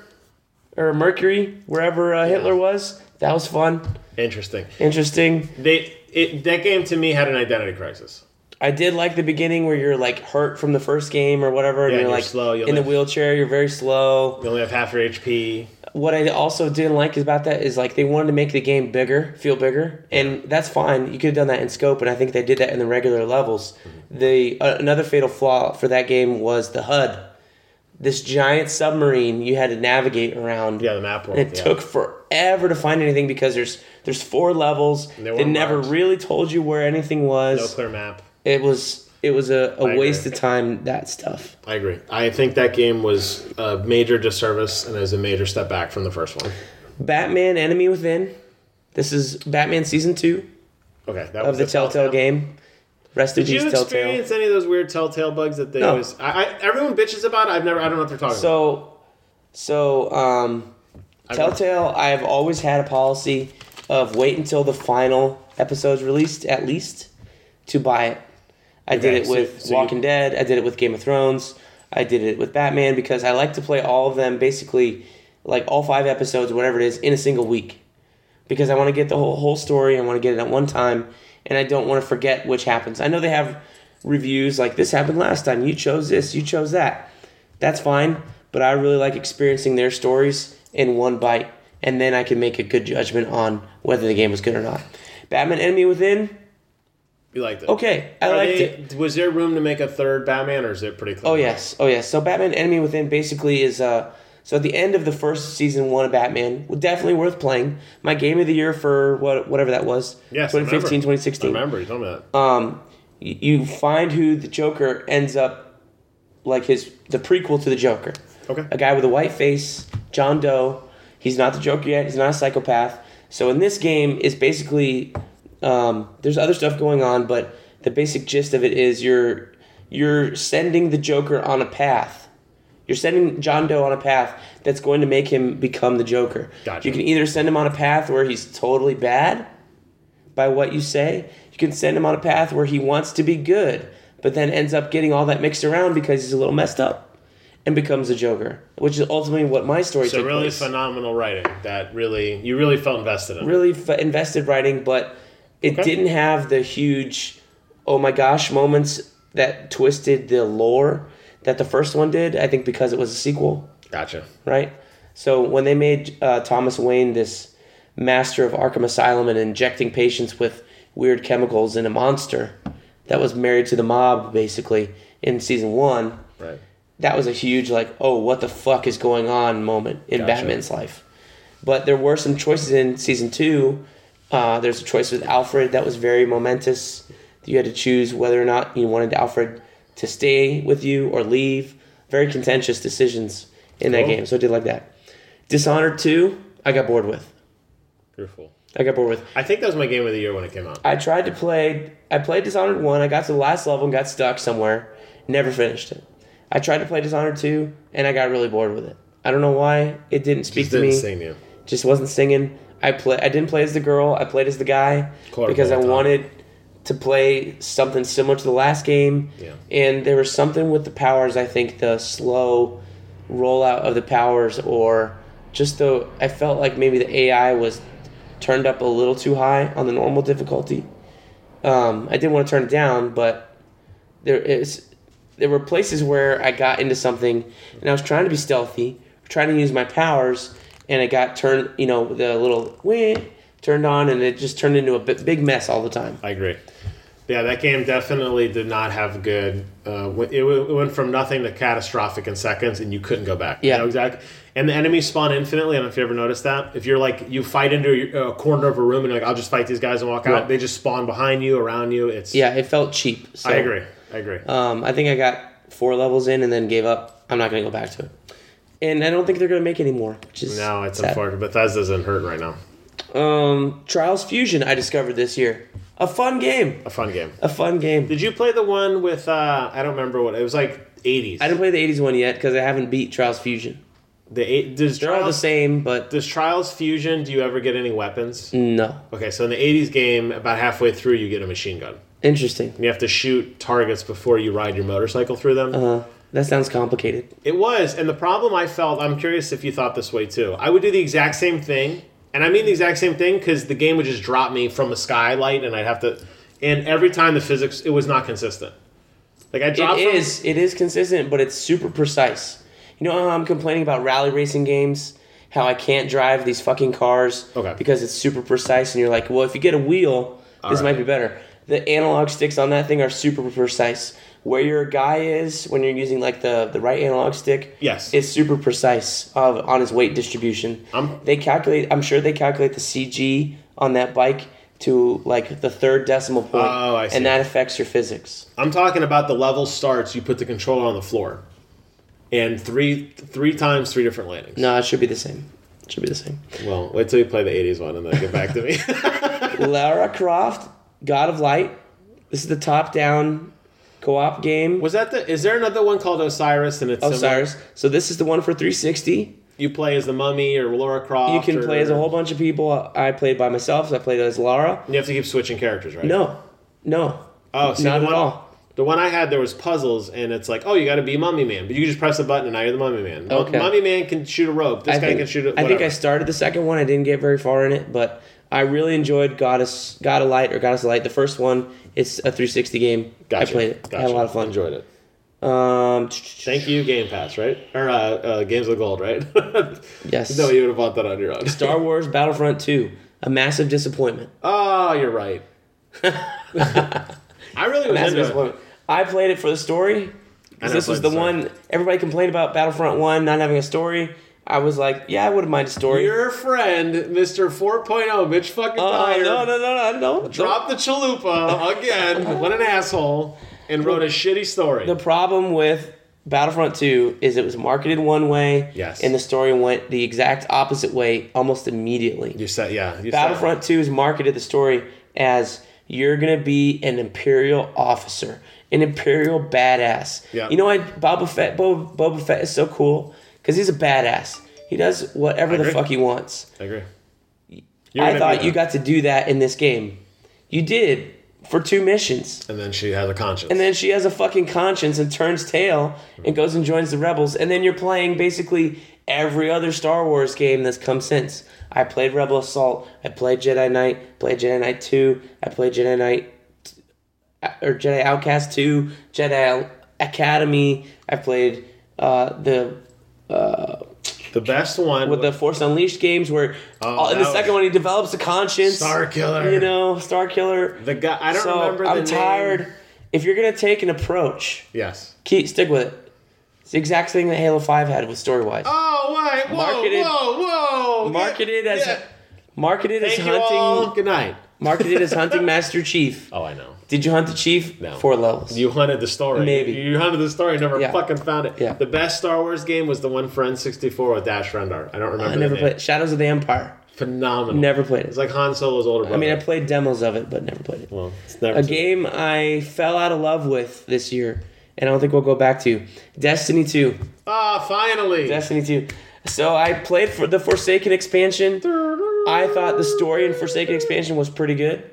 or mercury wherever uh, hitler was that was fun interesting. interesting They it that game to me had an identity crisis. I did like the beginning where you're like hurt from the first game or whatever, and you're you're like slow, you in the wheelchair. You're very slow. You only have half your HP. What I also didn't like about that is like they wanted to make the game bigger, feel bigger, and that's fine. You could have done that in scope, and I think they did that in the regular levels. Mm-hmm. The uh, another fatal flaw for that game was the HUD. This giant submarine you had to navigate around. Yeah, the map world. And it yeah. took forever to find anything because there's there's four levels. They never marks. really told you where anything was no clear map. It was it was a, a I waste of time that stuff I agree. I think that game was a major disservice and is a major step back from the first one. batman enemy within this is batman season two Okay, that of was the telltale game rest in Telltale. Did you peace telltale experience any of those weird telltale bugs that they No. always? I, I, everyone bitches about. It. I've never. I don't know what they're talking about. so so um telltale i've always had a policy of wait until the final episode's released at least to buy it i did Okay, it with so you- walking dead i did it with game of thrones i did it with batman because i like to play all of them basically like all five episodes whatever it is in a single week because I want to get the whole whole story. I want to get it at one time, and I don't want to forget which happens. I know they have reviews like this happened last time. You chose this. You chose that. That's fine, but I really like experiencing their stories in one bite, and then I can make a good judgment on whether the game was good or not. Batman Enemy Within. You liked it? Okay, I Are liked they- it. Was there room to make a third Batman, or is it pretty clear? Oh yes, oh yes. So Batman Enemy Within basically is uh so at the end of the first season one of Batman, definitely worth playing. My game of the year for what whatever that was. Yes, I 2015, remember. 2016. I remember you told me that. Um you find who the Joker ends up like his the prequel to the Joker. Okay. A guy with a white face, John Doe. He's not the Joker yet. He's not a psychopath. So in this game is basically um, there's other stuff going on, but the basic gist of it is you're you're sending the Joker on a path. You're sending John Doe on a path that's going to make him become the Joker. Gotcha. You can either send him on a path where he's totally bad by what you say. You can send him on a path where he wants to be good, but then ends up getting all that mixed around because he's a little messed up and becomes a Joker, which is ultimately what my story So really place. phenomenal writing that really you really felt invested in. Really f- invested writing, but it Okay. didn't have the huge, oh my gosh moments that twisted the lore that the first one did. I think because it was a sequel. Gotcha. right? So when they made uh, Thomas Wayne this master of Arkham Asylum and injecting patients with weird chemicals in a monster that was married to the mob, basically in season one, Right. that was a huge like, oh, what the fuck is going on moment in Gotcha. Batman's life. But there were some choices in season two. Uh, there's a choice with Alfred that was very momentous. You had to choose whether or not you wanted Alfred to stay with you or leave. Very contentious decisions in that game. So I did like that. Dishonored 2, I got bored with. Beautiful. I got bored with. I think that was my game of the year when it came out. I tried to play. I played Dishonored one. I got to the last level and got stuck somewhere. Never finished it. I tried to play Dishonored two, and I got really bored with it. I don't know why. It didn't speak Just to didn't me. sing. Just wasn't singing. I play. I didn't play as the girl. I played as the guy because I wanted to play something similar to the last game. Yeah. And there was something with the powers. I think the slow rollout of the powers, or just the. I felt like maybe the AI was turned up a little too high on the normal difficulty. Um, I didn't want to turn it down, but there is there were places where I got into something and I was trying to be stealthy, trying to use my powers, and it got turned, you know, the little wah turned on, and it just turned into a big mess all the time. I agree. Yeah, that game definitely did not have good. Uh, it, w- it went from nothing to catastrophic in seconds, and you couldn't go back. You Yeah. know, exactly. And the enemies spawn infinitely. I don't know if you ever noticed that. If you're like you fight into a corner of a room and you're like, I'll just fight these guys and walk Right. out. They just spawn behind you, around you. It's Yeah, it felt cheap. So, I agree. I agree. Um, I think I got four levels in and then gave up. I'm not going to go back to it. And I don't think they're going to make any more, which is no, it's sad. unfortunate. Bethesda's in hurt right now. Um, Trials Fusion I discovered this year. A fun game. A fun game. A fun game. Did you play the one with? uh I don't remember what it was like. 80s. I didn't play the 80s one yet because I haven't beat Trials Fusion. the eight. Does They're all the same, but does Trials Fusion? Do you ever get any weapons? no. Okay, so in the 80s game, about halfway through, you get a machine gun. Interesting. And you have to shoot targets before you ride your motorcycle through them. Uh, that sounds complicated. It was, and the problem I felt, I'm curious if you thought this way too. I would do the exact same thing, and I mean the exact same thing because the game would just drop me from a skylight, and I'd have to. And every time the physics, it was not consistent. Like I dropped. It from- is. It is consistent, but it's super precise. You know how I'm complaining about rally racing games? How I can't drive these fucking cars Okay. because it's super precise, and you're like, well, if you get a wheel, this right. might be better. The analog sticks on that thing are super precise. Where your guy is when you're using like the the right analog stick, Yes. is super precise of on his weight distribution. I'm- they calculate. I'm sure they calculate the CG on that bike to like the third decimal point, Oh, I see. and that affects your physics. I'm talking about the level starts. You put the controller on the floor, and three three times three different landings. No, it should be the same. It should be the same. Well, wait till you play the '80s one and then get back to me. Lara Croft, God of Light. This is the top-down co-op game. Was that the? Is there another one called Osiris? And it's similar? Osiris. So this is the one for 360. You play as the mummy or Laura Croft. You can or- play as a whole bunch of people. I played by myself. So I played as Lara. You have to keep switching characters, right? No, no, Oh, see, not at one, all. The one I had, there was puzzles, and it's like, oh, you got to be Mummy Man, but you just press a button, and now you're the Mummy Man. Okay. Mummy Man can shoot a rope. This I guy think, can shoot a. I think I started the second one. I didn't get very far in it, but I really enjoyed Goddess, God of Light or Goddess of Light. The first one, it's a 360 game. Gotcha. I played it. Gotcha. I had a lot of fun. Enjoyed it. Um, Thank you, Game Pass, right? Or uh, uh, Games of Gold, right? Yes. no, you would have bought that on your own. Star Wars Battlefront 2, a massive disappointment. Oh, you're right. I really was into it. I played it for the story. I 'cause never This was the the story. one everybody complained about Battlefront 1 not having a story. I was like, yeah, I wouldn't mind a story. Your friend, Mr. 4.0, Mitch fucking uh, Oh, Dyer, no, no, no, no, no. dropped the chalupa again. what an asshole. And wrote a shitty story. The problem with Battlefront 2 is it was marketed one way, Yes. and the story went the exact opposite way almost immediately. you said, yeah. You Battlefront 2 is marketed the story as you're going to be an Imperial officer, an Imperial badass. Yeah. You know why Boba Fett, Boba, Boba Fett is so cool? Because he's a badass. He does whatever the fuck he wants. I agree. You're I thought you got to do that in this game. You did for two missions. And then she has a conscience. And then she has a fucking conscience and turns tail and goes and joins the rebels. And then you're playing basically every other Star Wars game that's come since. I played Rebel Assault. I played Jedi Knight. Played Jedi Knight Two. I played Jedi Knight or Jedi Outcast Two. Jedi Academy. I played uh, the the best one with the Force Unleashed games where Oh, uh, in the second one he develops a conscience. Starkiller. You know, Starkiller. the guy. I don't so remember the I'm name. tired. If you're gonna take an approach Yes. keep stick with it. It's the exact thing that Halo Five had with story wise. Oh, wait. Whoa, Marketed- whoa, whoa. marketed as Yeah. marketed as Thank all. hunting Good night. Marketed as hunting Master Chief. Oh, I know. Did you hunt the chief? No. Four levels. You hunted the story. Maybe. You hunted the story, never Yeah. fucking found it. Yeah. The best Star Wars game was the one for N64 with Dash Rendar. I don't remember. I never played Shadows of the Empire. Phenomenal. Never played it. It's like Han Solo's older brother. I mean, I played demos of it, but never played it. well, it's never A game I fell out of love with this year, and I don't think we'll go back to Destiny Two. Ah, finally. Destiny 2. So I played for the Forsaken expansion. I thought the story in Forsaken expansion was pretty good.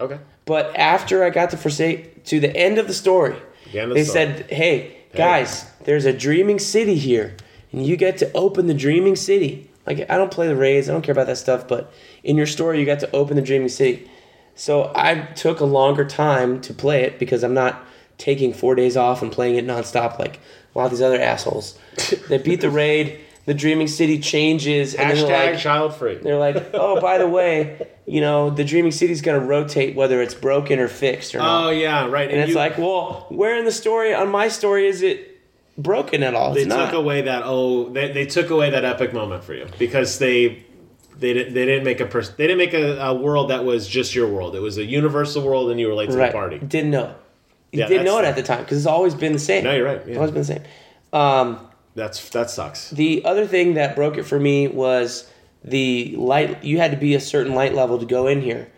okay. But after I got to forsake to the end of the story, The of they story. said, "Hey guys, there's a dreaming city here, and you get to open the dreaming city." Like I don't play the raids, I don't care about that stuff, but in your story, you got to open the dreaming city. So I took a longer time to play it because I'm not taking four days off and playing it nonstop like a lot of these other assholes. they beat the raid, the dreaming city changes, and Hashtag they're like, child free. they're like, oh, by the way, you know, the Dreaming City's going to rotate whether it's broken or fixed or not. Oh yeah, right. and it's you- like, well, where in the story, on my story, is it broken at all? they It's not. took away that oh they, they took away that epic moment for you because they they didn't they didn't make a person. they didn't make a, a world that was just your world. It was a universal world, and you were late to right. the party. Didn't know. You Yeah, didn't know it at the time because it's always been the same. No, you're right. It's always been the same. Um, That's that sucks. the other thing that broke it for me was the light. You had to be a certain light level to go in here.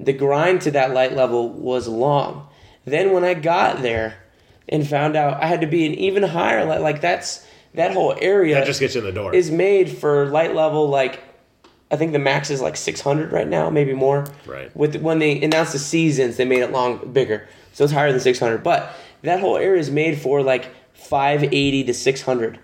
The grind to that light level was long. Then when I got there and found out I had to be an even higher light, like that's that whole area That just gets you in the door. is made for light level like I think the max is like 600 right now, maybe more. Right. With when they announced the seasons, they made it long bigger, so it's higher than 600. But that whole area is made for like 580 to 600.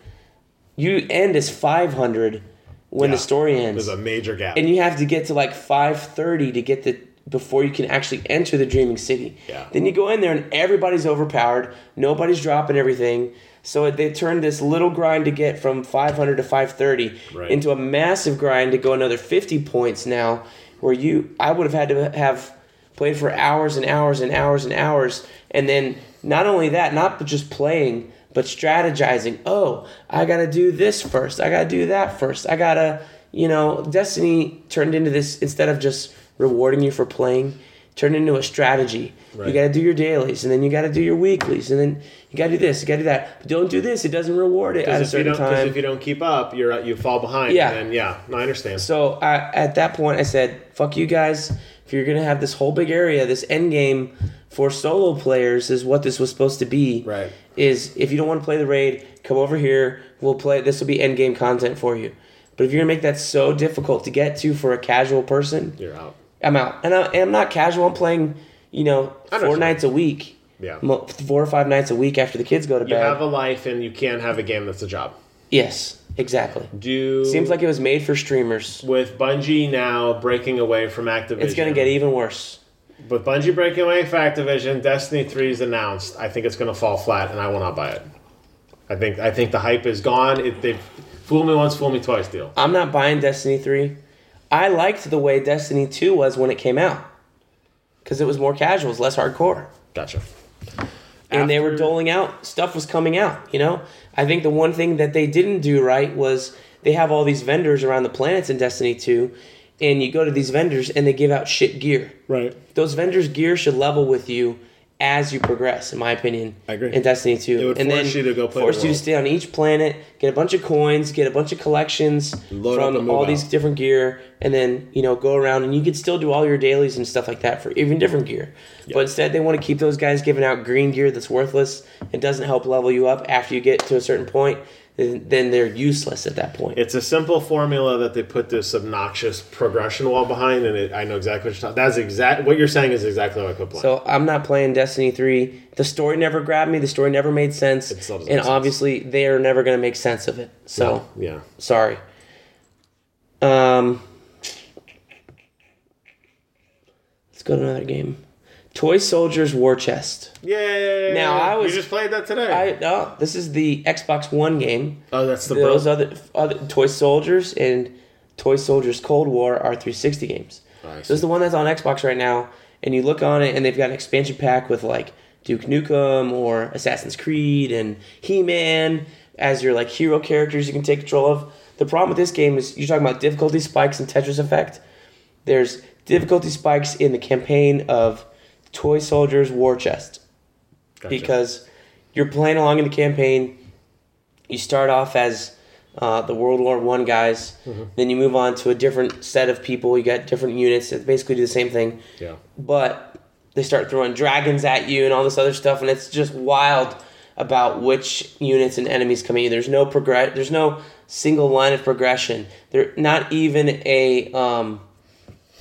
You end as 500 when Yeah. the story ends, There's a major gap. and you have to get to like 530 to get the before you can actually enter the dreaming city. Yeah. Then you go in there and everybody's overpowered. Nobody's dropping everything. So they turned this little grind to get from 500 to 530 Right. into a massive grind to go another 50 points now where you I would have had to have played for hours and hours and hours and hours and then not only that, not just playing, but strategizing. Oh, I got to do this first. I got to do that first. I got to, you know, Destiny turned into this instead of just rewarding you for playing, turned into a strategy. You got to do your dailies and then you got to do your weeklies and then you got to do this, you got to do that. But don't do this, it doesn't reward it at a Because if you certain time. if you don't keep up, you're you fall behind. Yeah. And yeah, I understand. So I, at that point, I said, "Fuck you guys! If you're gonna have this whole big area, this end game for solo players is what this was supposed to be. Right. Is if you don't want to play the raid, come over here. We'll play. This will be end game content for you. But if you're gonna make that so difficult to get to for a casual person, You're out. I'm out. And, I, and I'm not casual. I'm playing, you know, four nights a week. Yeah. Four or five nights a week after the kids go to You bed. You have a life, and you can't have a game that's a job. Yes, exactly. Do Seems like it was made for streamers. with Bungie now breaking away from Activision. It's gonna get even worse. With Bungie breaking away from Activision. Destiny Three is announced. I think it's gonna fall flat, and I will not buy it. I think I think the hype is gone. It, they fool me once, fool me twice. Deal. I'm not buying Destiny 3. I liked the way Destiny 2 was when it came out. Because it was more casual, it was less hardcore. Gotcha. And they were doling out, stuff was coming out, you know? I think the one thing that they didn't do right was they have all these vendors around the planets in Destiny 2, and you go to these vendors and they give out shit gear. Right. Those vendors' gear should level with you as you progress, in my opinion. I agree. In Destiny 2. It would and force then you to go play force you to stay on each planet, get a bunch of coins, get a bunch of collections Load from all out. these different gear, and then, you know, go around and you could still do all your dailies and stuff like that for even different gear. But instead, they want to keep those guys giving out green gear that's worthless and doesn't help level you up after you get to a certain point. Then they're useless at that point. It's a simple formula that they put this obnoxious progression wall behind, and it, I know exactly what you're talking. That's exact. What you're saying is exactly what I could play. So I'm not playing Destiny 3. The story never grabbed me. The story never made sense. It and sense. obviously, they are never going to make sense of it. So, yeah, sorry. Um, let's go to another game. Toy Soldiers War Chest. yeah. Now, I was- You just played that today. I oh, this is the Xbox One game. oh, that's the Those bro. other other Toy Soldiers and Toy Soldiers Cold War are 360 games. Oh, so this is the one that's on Xbox right now, and you look on it, and they've got an expansion pack with like Duke Nukem or Assassin's Creed and He Man as your like hero characters you can take control of. The problem with this game is you're talking about difficulty spikes and Tetris effect. There's difficulty spikes in the campaign of Toy Soldiers War Chest Gotcha. because you're playing along in the campaign. You start off as uh, the World War One guys, Mm-hmm. then you move on to a different set of people. You got different units that basically do the same thing, yeah, but they start throwing dragons at you and all this other stuff, and it's just wild about which units and enemies coming in. There's no progress. There's no single line of progression. There not even a um,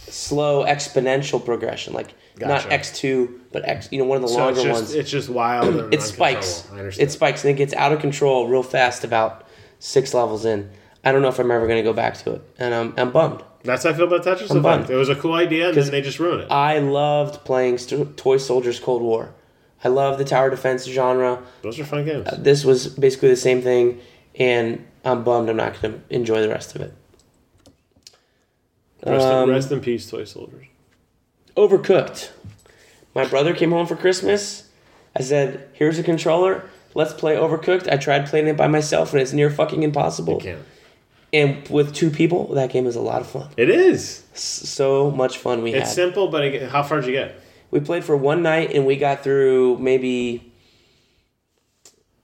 slow exponential progression, like not X two, but X. You know, one of the so longer it's just ones it's just wild. It spikes. I understand. It spikes and it gets out of control real fast about six levels in. I don't know if I'm ever going to go back to it, and I'm, I'm bummed. That's how I feel about Tetris I'm Effect. bummed. It was a cool idea, and then they just ruined it. I loved playing St- Toy Soldiers Cold War. I love the tower defense genre. Those are fun games. This was basically the same thing, and I'm bummed I'm not going to enjoy the rest of it. Rest, um, in, rest in peace, toy soldiers. Overcooked. My brother came home for Christmas. I said, "Here's a controller. Let's play Overcooked." I tried playing it by myself, and it's near fucking impossible. You can't. And with two people, that game is a lot of fun. It is. So much fun we It's had. simple, but it, how far did you get? We played for one night and we got through maybe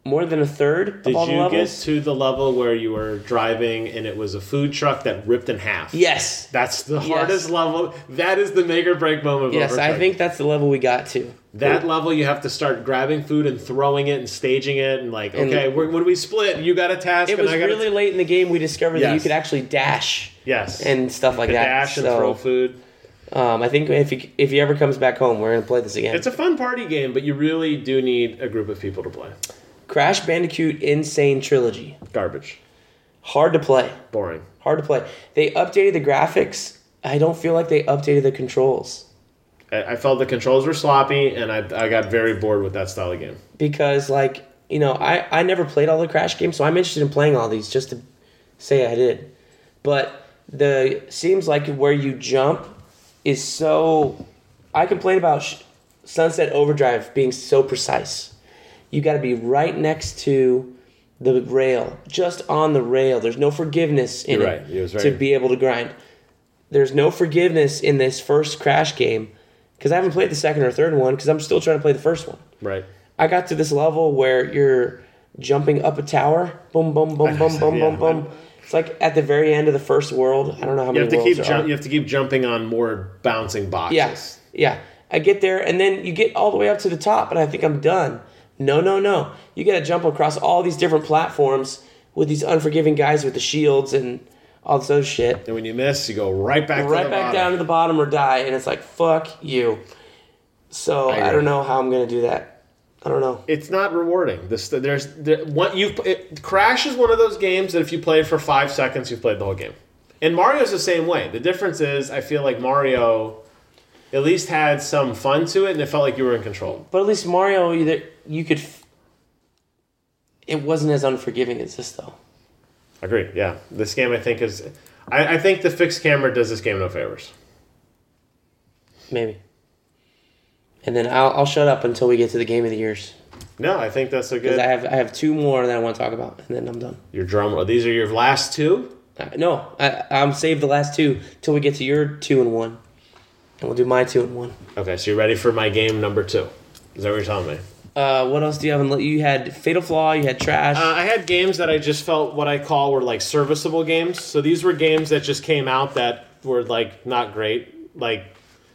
more than a third of Did all the you get levels. to the level where you were driving and it was a food truck that ripped in half? yes. That's the hardest level. That is the make or break moment. Of Yes, I Overcooked. think that's the level we got to. that level you have to start grabbing food and throwing it and staging it and like And- okay, we're, when we split, you got a task It and was I got really late in the game we discovered that you Yes. could actually dash yes and stuff like that. dash and so, throw food. um, I think if he, if he ever comes back home, we're gonna play this again. It's a fun party game, but you really do need a group of people to play. Crash Bandicoot N. Sane Trilogy. Garbage, Hard to play. boring. Hard to play. They updated the graphics. I don't feel like they updated the controls. I, I felt the controls were sloppy, and I, I got very bored with that style of game. because like you know I, I never played all the crash games so i'm interested in playing all these just to say i did but the seems like where you jump is so i complain about sunset overdrive being so precise you got to be right next to the rail just on the rail there's no forgiveness in You're it right. It was to be able to grind there's no forgiveness in this first crash game because i haven't played the second or third one because i'm still trying to play the first one Right. I got to this level where you're jumping up a tower. Boom, boom, boom, boom, boom, Yeah. boom, boom. It's like at the very end of the first world. I don't know how You many have to keep are. you have to keep jumping on more bouncing boxes. Yeah, yeah. I get there, and then you get all the way up to the top, and I think I'm done. No, no, no. You got to jump across all these different platforms with these unforgiving guys with the shields and all this other shit. And when you miss, you go right back to right the back bottom. down to the bottom or die, and it's like fuck you. So I I, don't know how I'm gonna do that. I don't know. it's not rewarding. This there's there, one you Crash is one of those games that if you play for five seconds, you've played the whole game. And Mario's the same way. The difference is, I feel like Mario at least had some fun to it, and it felt like you were in control. But at least Mario, either you could. f- It wasn't as unforgiving as this, though. Agree. Yeah, this game I think is. I, I think the fixed camera does this game no favors. Maybe. And then I'll, I'll shut up until we get to the game of the years No, I think that's a because I have I have two more that I want to talk about, and then I'm done. Your drum roll. These are your last two. Uh, no, I, I'm save the last two till we get to your two and one, and we'll do my two and one. Okay, so you're ready for my game number two. Is that what you're telling me? Uh, what else do you have? in You had Fatal Flaw. You had Trash. Uh, I had games that I just felt what I call were like serviceable games. So these were games that just came out that were like not great, like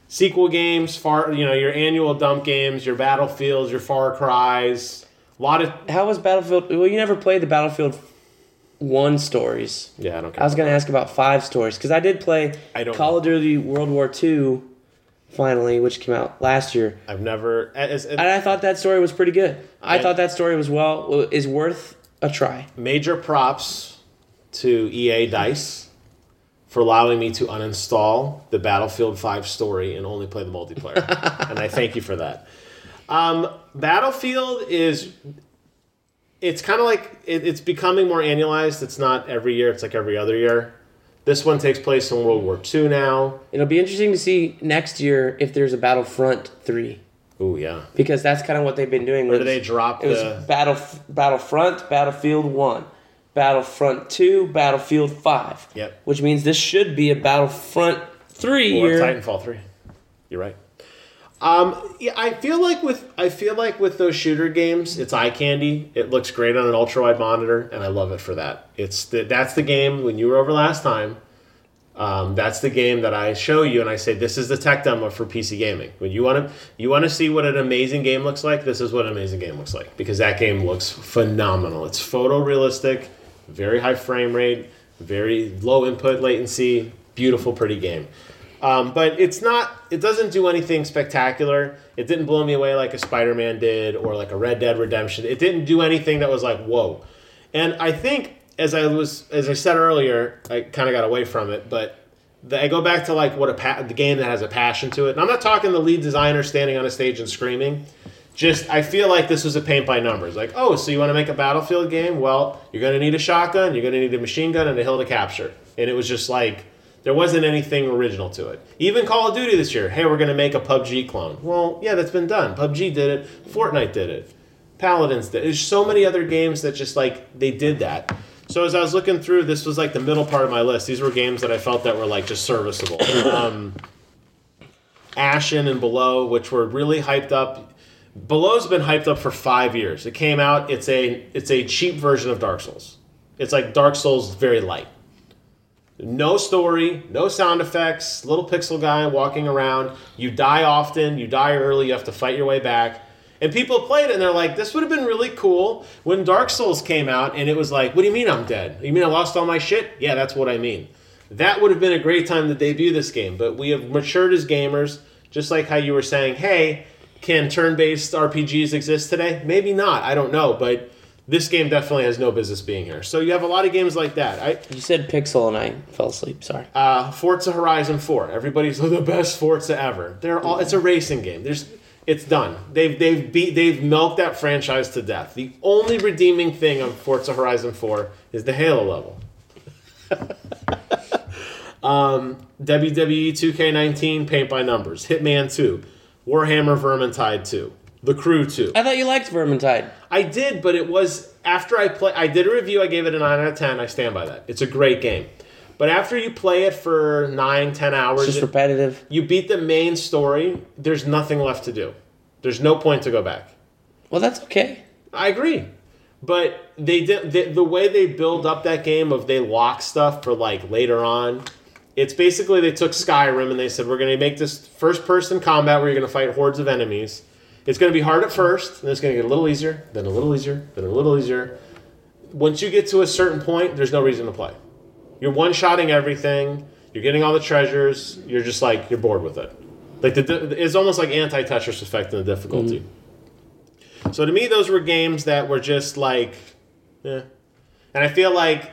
sequel games, far you know your annual dump games, your Battlefields, your Far Cries, a lot of How was Battlefield? Well, you never played the Battlefield One stories. yeah. I don't care. I was gonna ask about five stories because I did play I don't Call of Duty World War II, finally, which came out last year, I've never. As, and I thought that story was pretty good. I I- thought that story was well is worth a try. major props to EA Dice for allowing me to uninstall the Battlefield 5 story and only play the multiplayer. and I thank you for that. Um, Battlefield is it's kind of like it, it's becoming more annualized. It's not every year, it's like every other year. This one takes place in World War II now. It'll be interesting to see next year if there's a Battlefront three Oh yeah. because that's kind of what they've been doing. Where was- do they drop It was the Battle Battlefront, Battlefield One, Battlefront Two, Battlefield Five. Yep. Which means this should be a Battlefront Three or year. Titanfall 3? You're right. Um, yeah, I feel like with I feel like with those shooter games, it's eye candy. It looks great on an ultra wide monitor, and I love it for that. It's the, that's the game when you were over last time. Um, that's the game that I show you, and I say this is the tech demo for PC gaming. When you want to you want to see what an amazing game looks like, this is what an amazing game looks like because that game looks phenomenal. It's photorealistic, very high frame rate, very low input latency, beautiful, pretty game. Um, but it's not. It doesn't do anything spectacular. It didn't blow me away like a Spider-Man did or like a Red Dead Redemption. It didn't do anything that was like whoa. And I think as I was as I said earlier, I kind of got away from it, but the, I go back to like what a pa- the game that has a passion to it. And I'm not talking the lead designer standing on a stage and screaming. Just I feel like this was a paint by numbers. Like, oh, so you want to make a battlefield game? Well, you're to need a shotgun, you're to need a machine gun, and a hill to capture. And it was just like there wasn't anything original to it. Even Call of Duty this year, hey, we're going to make a PUBG clone. Well, yeah, that's been done. PUBG did it. Fortnite did it. Paladins did. There's so many other games that just like they did that. So as I was looking through, this was like the middle part of my list. These were games that I felt that were like just serviceable. um, Ashen and Below, which were really hyped up. Below's been hyped up for five years. It came out. It's a it's a cheap version of Dark Souls. It's like Dark Souls, very light. No story, no sound effects. Little pixel guy walking around. You die often. You die early. You have to fight your way back. And people played it and they're like, "This would have been really cool when Dark Souls came out." And it was like, "What do you mean I'm dead? You mean I lost all my shit?" Yeah, that's what I mean. That would have been a great time to debut this game. But we have matured as gamers, just like how you were saying, "Hey, can turn-based RPGs exist today? Maybe not. I don't know, but." This game definitely has no business being here. So you have a lot of games like that. I, You said Pixel and I fell asleep. Sorry. uh, Forza Horizon 4. Everybody's the best Forza ever. They're all. It's a racing game. There's. It's done. They've they've beat they've milked that franchise to death. The only redeeming thing of Forza Horizon 4 is the Halo level. um, WWE 2K19 Paint by Numbers, Hitman 2, Warhammer Vermintide 2, The Crew 2. I thought you liked Vermintide. I did, but it was after I play. I did a review. I gave it a nine out of ten. I stand by that. It's a great game, but after you play it for nine, ten hours, It's just repetitive. you beat the main story. There's nothing left to do. There's no point to go back. Well, that's okay. I agree, but they did the, the way they build up that game of they lock stuff for like later on. It's basically they took Skyrim and they said we're going to make this first person combat where you're going to fight hordes of enemies. It's going to be hard at first, and it's going to get a little easier, then a little easier, then a little easier. Once you get to a certain point, there's no reason to play. You're one-shotting everything. You're getting all the treasures. You're just like you're bored with it. Like the, it's almost like anti-Tetris effect in the difficulty. So to me, those were games that were just like, eh. And I feel like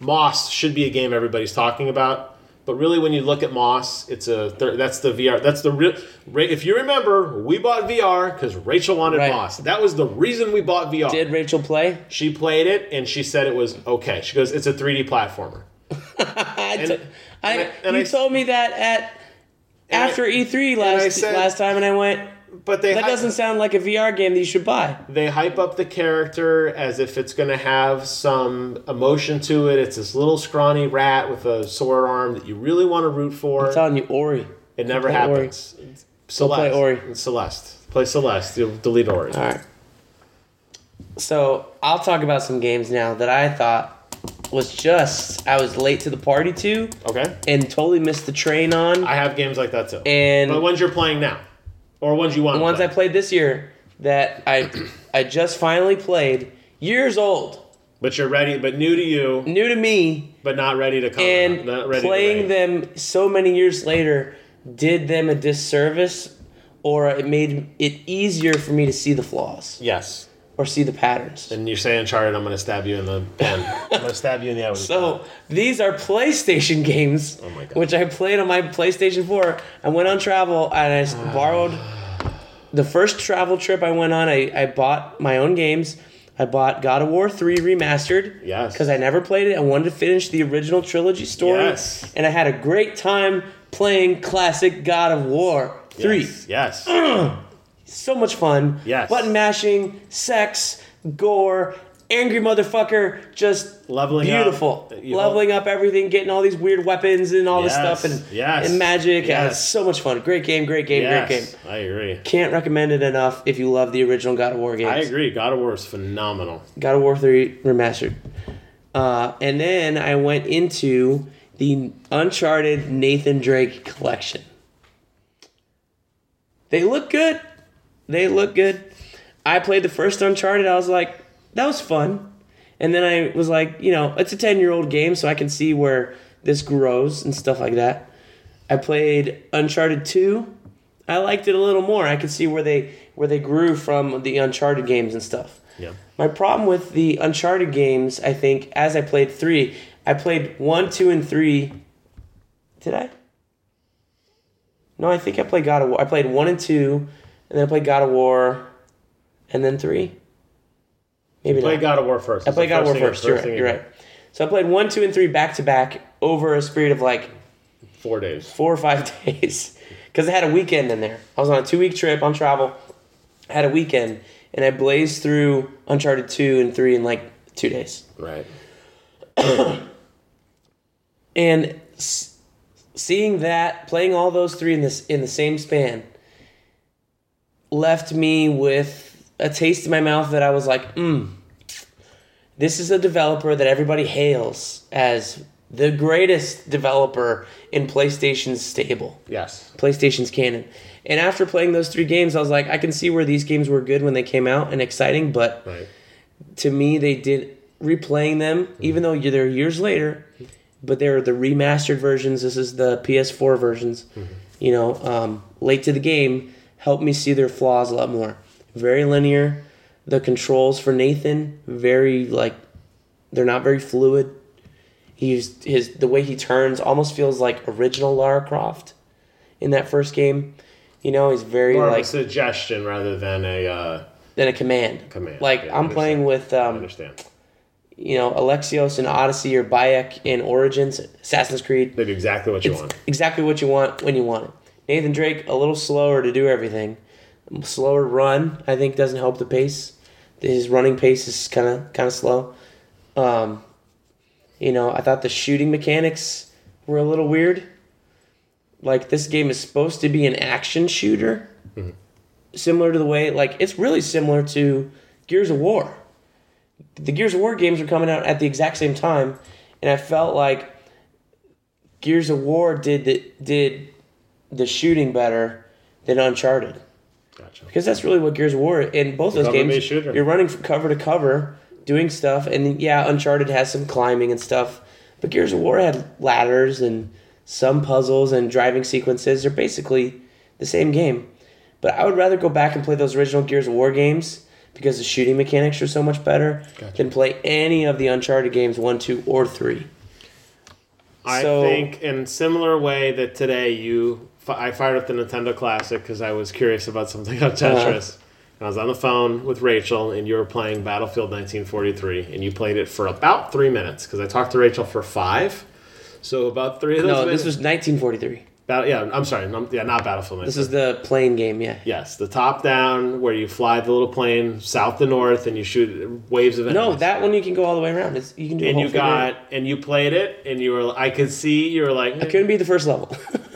Moss should be a game everybody's talking about. But really, when you look at Moss, it's a that's the VR. That's the real. If you remember, we bought VR because Rachel wanted Right. Moss. That was the reason we bought VR. Did Rachel play? She played it and she said it was okay. She goes, "It's a 3D platformer." I, And- t- I, and I- and you I- told me that at after E3 last last time, and I went, But they that hype- doesn't sound like a VR game that you should buy. they hype up the character as if it's going to have some emotion to it. It's this little scrawny rat with a sore arm that you really want to root for. I'm telling you, Ori. It never play Ori. happens. Celeste. play Ori. Celeste. Play Celeste. You'll delete Ori. All right. So I'll talk about some games now that I thought was just I was late to the party to Okay. and totally missed the train on. I have games like that too. And but ones you're playing now, or ones you want. the to ones play. I played this year that I I just finally played, years old, But you're ready. But new to you. new to me, But not ready to come. and not ready playing to them so many years later did them a disservice, or it made it easier for me to see the flaws Yes. Or see the patterns. And you say Uncharted, I'm going to stab you in the pen. I'm going to stab you in the eye. So these are PlayStation games, Oh my God. which I played on my PlayStation 4. I went on travel and I s- ah. borrowed the first travel trip I went on. I, I bought my own games. I bought God of War 3 remastered. Yes. Because I never played it. I wanted to finish the original trilogy story. Yes. And I had a great time playing classic God of War 3. Yes. yes. So much fun. Yes. Button mashing, sex, gore, angry motherfucker, just Leveling up. beautiful. You- Leveling up everything, getting all these weird weapons and all this stuff and, Yes. and magic. Yes. so much fun. Great game, great game, great game. yes. I agree. Can't recommend it enough if you love the original God of War games. I agree. God of War is phenomenal. God of War 3 remastered. Uh, and then I went into the Uncharted Nathan Drake collection. They look good. They look good. I played the first Uncharted. I was like, that was fun. And then I was like, you know, it's a 10 year old game, so I can see where this grows and stuff like that. I played Uncharted 2. I liked it a little more. I could see where they where they grew from the Uncharted games and stuff. Yeah. My problem with the Uncharted games, I think, as I played three, I played one, two, and three. Did I? No, I think I played God of War. I played one and two, and then I played God of War, and then three. Maybe Play not. God of War first. I played God of War first. You're right. you You're right. So I played one, two, and three back to back over a period of like Four days. four or five days because I had a weekend in there. I was on a two week trip on travel. I had a weekend and I blazed through Uncharted two and three in like two days. Right. And s- seeing that, playing all those three in this in the same span, left me with a taste in my mouth that I was like, mm, this is a developer that everybody hails as the greatest developer in PlayStation's stable. Yes. PlayStation's canon. And after playing those three games, I was like, I can see where these games were good when they came out and exciting, but Right. to me, they did replaying them, even though they're years later, but they're the remastered versions. This is the PS4 versions. You know, um, late to the game helped me see their flaws a lot more. Very linear. The controls for Nathan very like they're not very fluid. He's his the way he turns almost feels like original Lara Croft in that first game. You know, he's very More of like a suggestion rather than a uh, than a command. command. Like Yeah, I I'm playing with I um, understand. you know, Alexios in Odyssey or Bayek in Origins, Assassin's Creed. They do exactly what you It's want. exactly what you want when you want it. Nathan Drake, a little slower to do everything. Slower run, I think, doesn't help the pace. His running pace is kind of kind of slow. Um, you know, I thought the shooting mechanics were a little weird. Like this game is supposed to be an action shooter, similar to the way like it's really similar to Gears of War the Gears of War games were coming out at the exact same time, and I felt like Gears of War did the did the shooting better than Uncharted Gotcha. because that's really what Gears of War in both those games. You're running from cover to cover, doing stuff, and yeah, Uncharted has some climbing and stuff, but Gears of War had ladders and some puzzles and driving sequences. They're basically the same game, but I would rather go back and play those original Gears of War games because the shooting mechanics are so much better Gotcha. than play any of the Uncharted games one, two, or three. I So- think in similar way that today you, I fired up the Nintendo Classic because I was curious about something on Uh-huh. Tetris. And I was on the phone with Rachel, and you were playing Battlefield 1943, and you played it for about three minutes because I talked to Rachel for five. So about three of those No, minutes. this was 1943. Battle, yeah, I'm sorry, yeah, not Battlefield. This is the plane game, yeah. yes, the top down where you fly the little plane south to north and you shoot waves of Enemies. No, that one you can go all the way around. It's, you can do. and you got and you played it and you were I could see you were like I couldn't be the first level.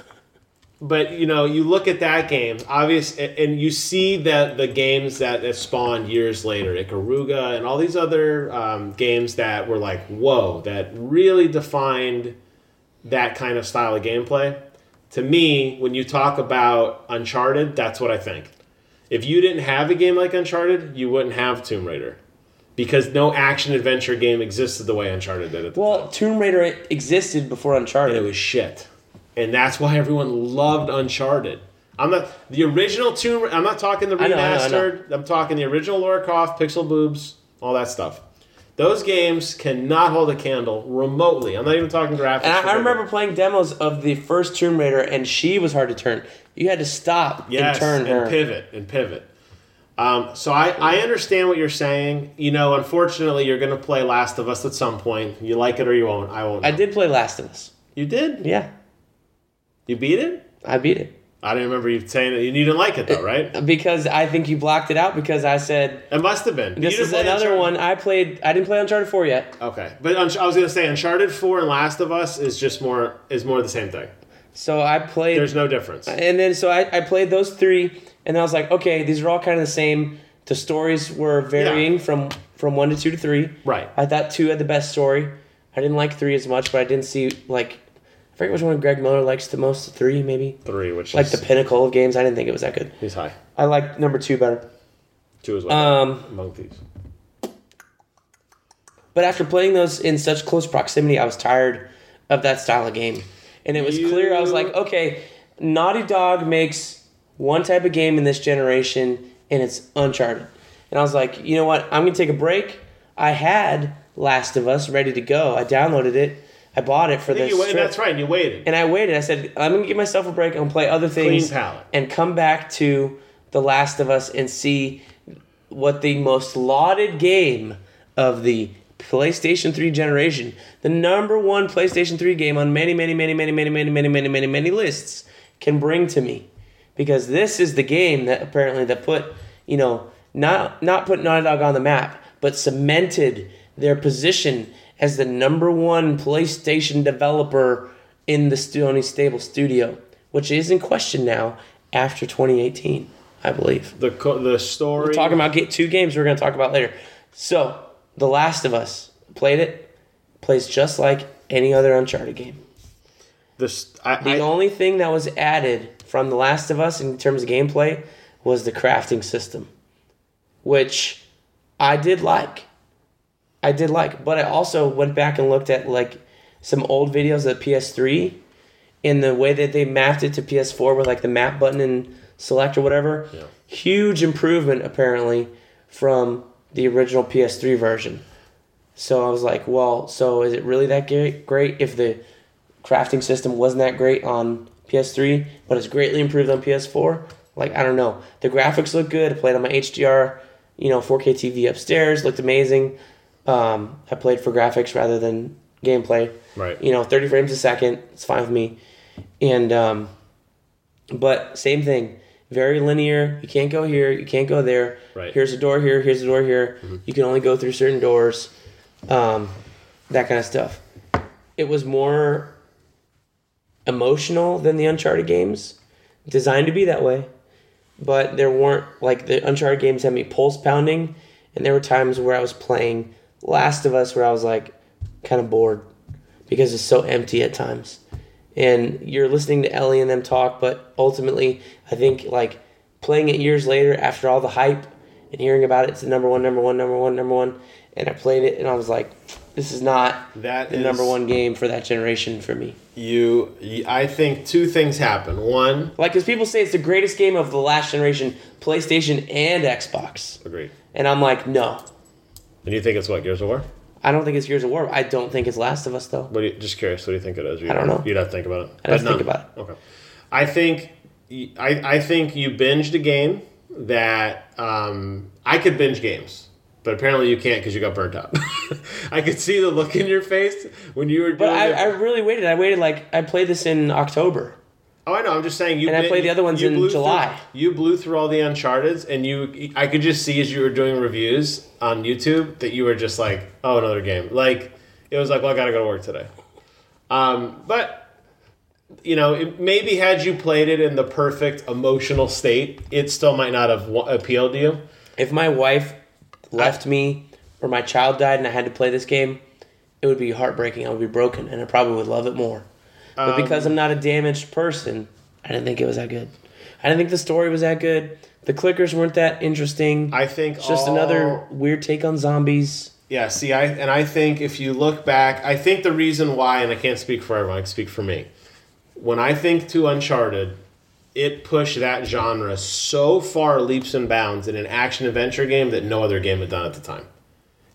But you know, you look at that game, obvious, and you see that the games that, that spawned years later, Ikaruga and all these other um, games that were like, whoa, that really defined that kind of style of gameplay. To me, when you talk about Uncharted, that's what I think. If you didn't have a game like Uncharted, you wouldn't have Tomb Raider, because no action adventure game existed the way Uncharted did at the well, Tomb Raider existed before Uncharted. and it was shit. And that's why everyone loved Uncharted. I'm not the original Tomb. I'm not talking the I know, I know, I know. remastered. I'm talking the original Lara Croft, Pixel Boobs, all that stuff. Those games cannot hold a candle remotely. I'm not even talking graphics. And I, I remember playing demos of the first Tomb Raider, and she was hard to turn. You had to stop yes, and turn and her. pivot and pivot. Um, so I, I understand what you're saying. You know, unfortunately, you're going to play Last of Us at some point. You like it or you won't. I won't. I did play Last of Us. you did. Yeah, You beat it. I beat it I don't remember you saying it. You didn't like it though, right? Uh, because I think you blocked it out because I said It must have been. This didn't is another Uncharted? one I played. I didn't play Uncharted Four yet, Okay, but Unch- I was gonna say Uncharted Four and Last of Us is just more is more the same thing. so I played. There's no difference. and then so I, I played those three, and I was like, okay, these are all kind of the same. The stories were varying Yeah. from from one to two to three. Right. I thought two had the best story. I didn't like three as much, but I didn't see like forget which one Greg Miller likes the most. Three maybe. Three, which Like is the pinnacle of games. I didn't think it was that good. he's high. I like number two better. Two as well. Um, among these. but after playing those in such close proximity, I was tired of that style of game, and it was clear. I was like, okay, Naughty Dog makes one type of game in this generation, and it's Uncharted. And I was like, you know what? I'm gonna take a break. I had Last of Us ready to go. I downloaded it. I bought it for this you trip. that's right. And you waited. And I waited. I said, I'm gonna give myself a break. I'm gonna play other things palate. and come back to The Last of Us and see what the most lauded game of the PlayStation 3 generation, the number one PlayStation 3 game on many, many, many, many, many, many, many, many, many, many lists can bring to me. Because this is the game that apparently that put, you know, not not put Naughty Dog on the map, but cemented their position as the number one PlayStation developer in the Sony Stable Studio, which is in question now after 2018, I believe. the co- the story. We're talking about get two games we're going to talk about later. So, The Last of Us played it, plays just like any other Uncharted game. this. I, The I, only thing that was added from The Last of Us in terms of gameplay was the crafting system, which I did like. I did like, but I also went back and looked at like some old videos of PS3 in the way that they mapped it to PS4 with like the map button and select or whatever. Yeah. Huge improvement apparently from the original PS3 version. So I was like, well, so is it really that great? Great if the crafting system wasn't that great on PS3, but it's greatly improved on PS4. Like I don't know, the graphics look good. I played on my HDR, you know, 4K TV upstairs, looked amazing. Um, I played for graphics rather than gameplay. Right. You know, 30 frames a second, it's fine with me. And um, but same thing, very linear. You can't go here, you can't go there. Right. Here's a door here, here's a door here. You can only go through certain doors. Um, that kind of stuff. It was more emotional than the Uncharted games, designed to be that way. But there weren't like the Uncharted games had me pulse pounding, and there were times where I was playing Last of Us where I was like kind of bored because it's so empty at times. And you're listening to Ellie and them talk, but ultimately, I think like playing it years later after all the hype and hearing about it, it's the number one, number one, number one, number one. And I played it and I was like, This is not That the number one game for that generation for me. You, you- I think two things happen. One, Like, because people say it's the greatest game of the last generation, PlayStation and Xbox, agreed. and I'm like, no, And you think it's what Gears of War? I don't think it's Gears of War. I don't think it's Last of Us though. What do you, just curious. What do you think it is? You, I don't know. You'd have to think about it. I'd have to think about Okay. I think I, I think you binged a game that um, I could binge games, but apparently you can't because you got burnt out. I could see the look in your face when you were But I, it. I really waited. I waited like I played this in October. Oh, I know. I'm just saying you. And I played the other ones in blew through- July. you blew through all the Uncharted, and you. I could just see as you were doing reviews on YouTube that you were just like, "Oh, another game." Like it was like, "Well, I gotta go to work today." Um, but you know, it, maybe had you played it in the perfect emotional state, it still might not have appealed to you. If my wife left me or my child died and I had to play this game, it would be heartbreaking. I would be broken, and I probably would love it more. But Um, because I'm not a damaged person, I didn't think it was that good. I didn't think the story was that good. The clickers weren't that interesting. I think it's just all- another weird take on zombies. Yeah, see, I and I think if you look back, I think the reason why, and I can't speak for everyone, I can speak for me. When I think to Uncharted, it pushed that genre so far leaps and bounds in an action adventure game that no other game had done at the time.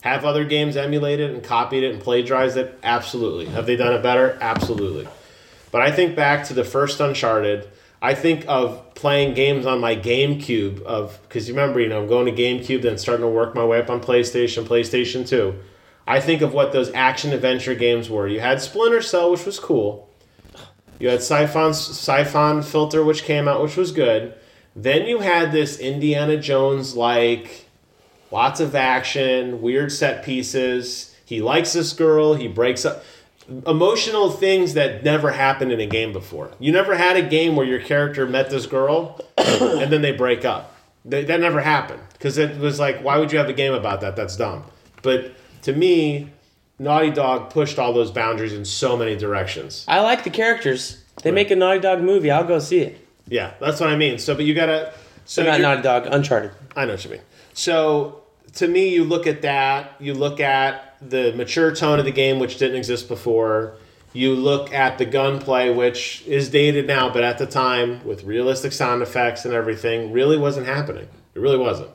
Have other games emulated and copied it and plagiarized it? Absolutely. Have they done it better? Absolutely. But I think back to the first Uncharted. I think of playing games on my GameCube of because you remember, you know, I'm going to GameCube, then starting to work my way up on PlayStation, PlayStation 2. I think of what those action adventure games were. You had Splinter Cell, which was cool. You had Siphon Siphon Filter, which came out, which was good. Then you had this Indiana Jones like lots of action, weird set pieces. He likes this girl. He breaks up emotional things that never happened in a game before. You never had a game where your character met this girl and then they break up. That, that never happened because it was like, why would you have a game about that? That's dumb. But to me, Naughty Dog pushed all those boundaries in so many directions. I like the characters. They make a Naughty Dog movie. I'll go see it. Yeah, that's what I mean. So, but you gotta. So So not Naughty Dog, Uncharted. I know what you mean. So to me, you look at that. You look at the mature tone of the game, which didn't exist before. You look at the gunplay, which is dated now, but at the time, with realistic sound effects and everything, really wasn't happening. It really wasn't.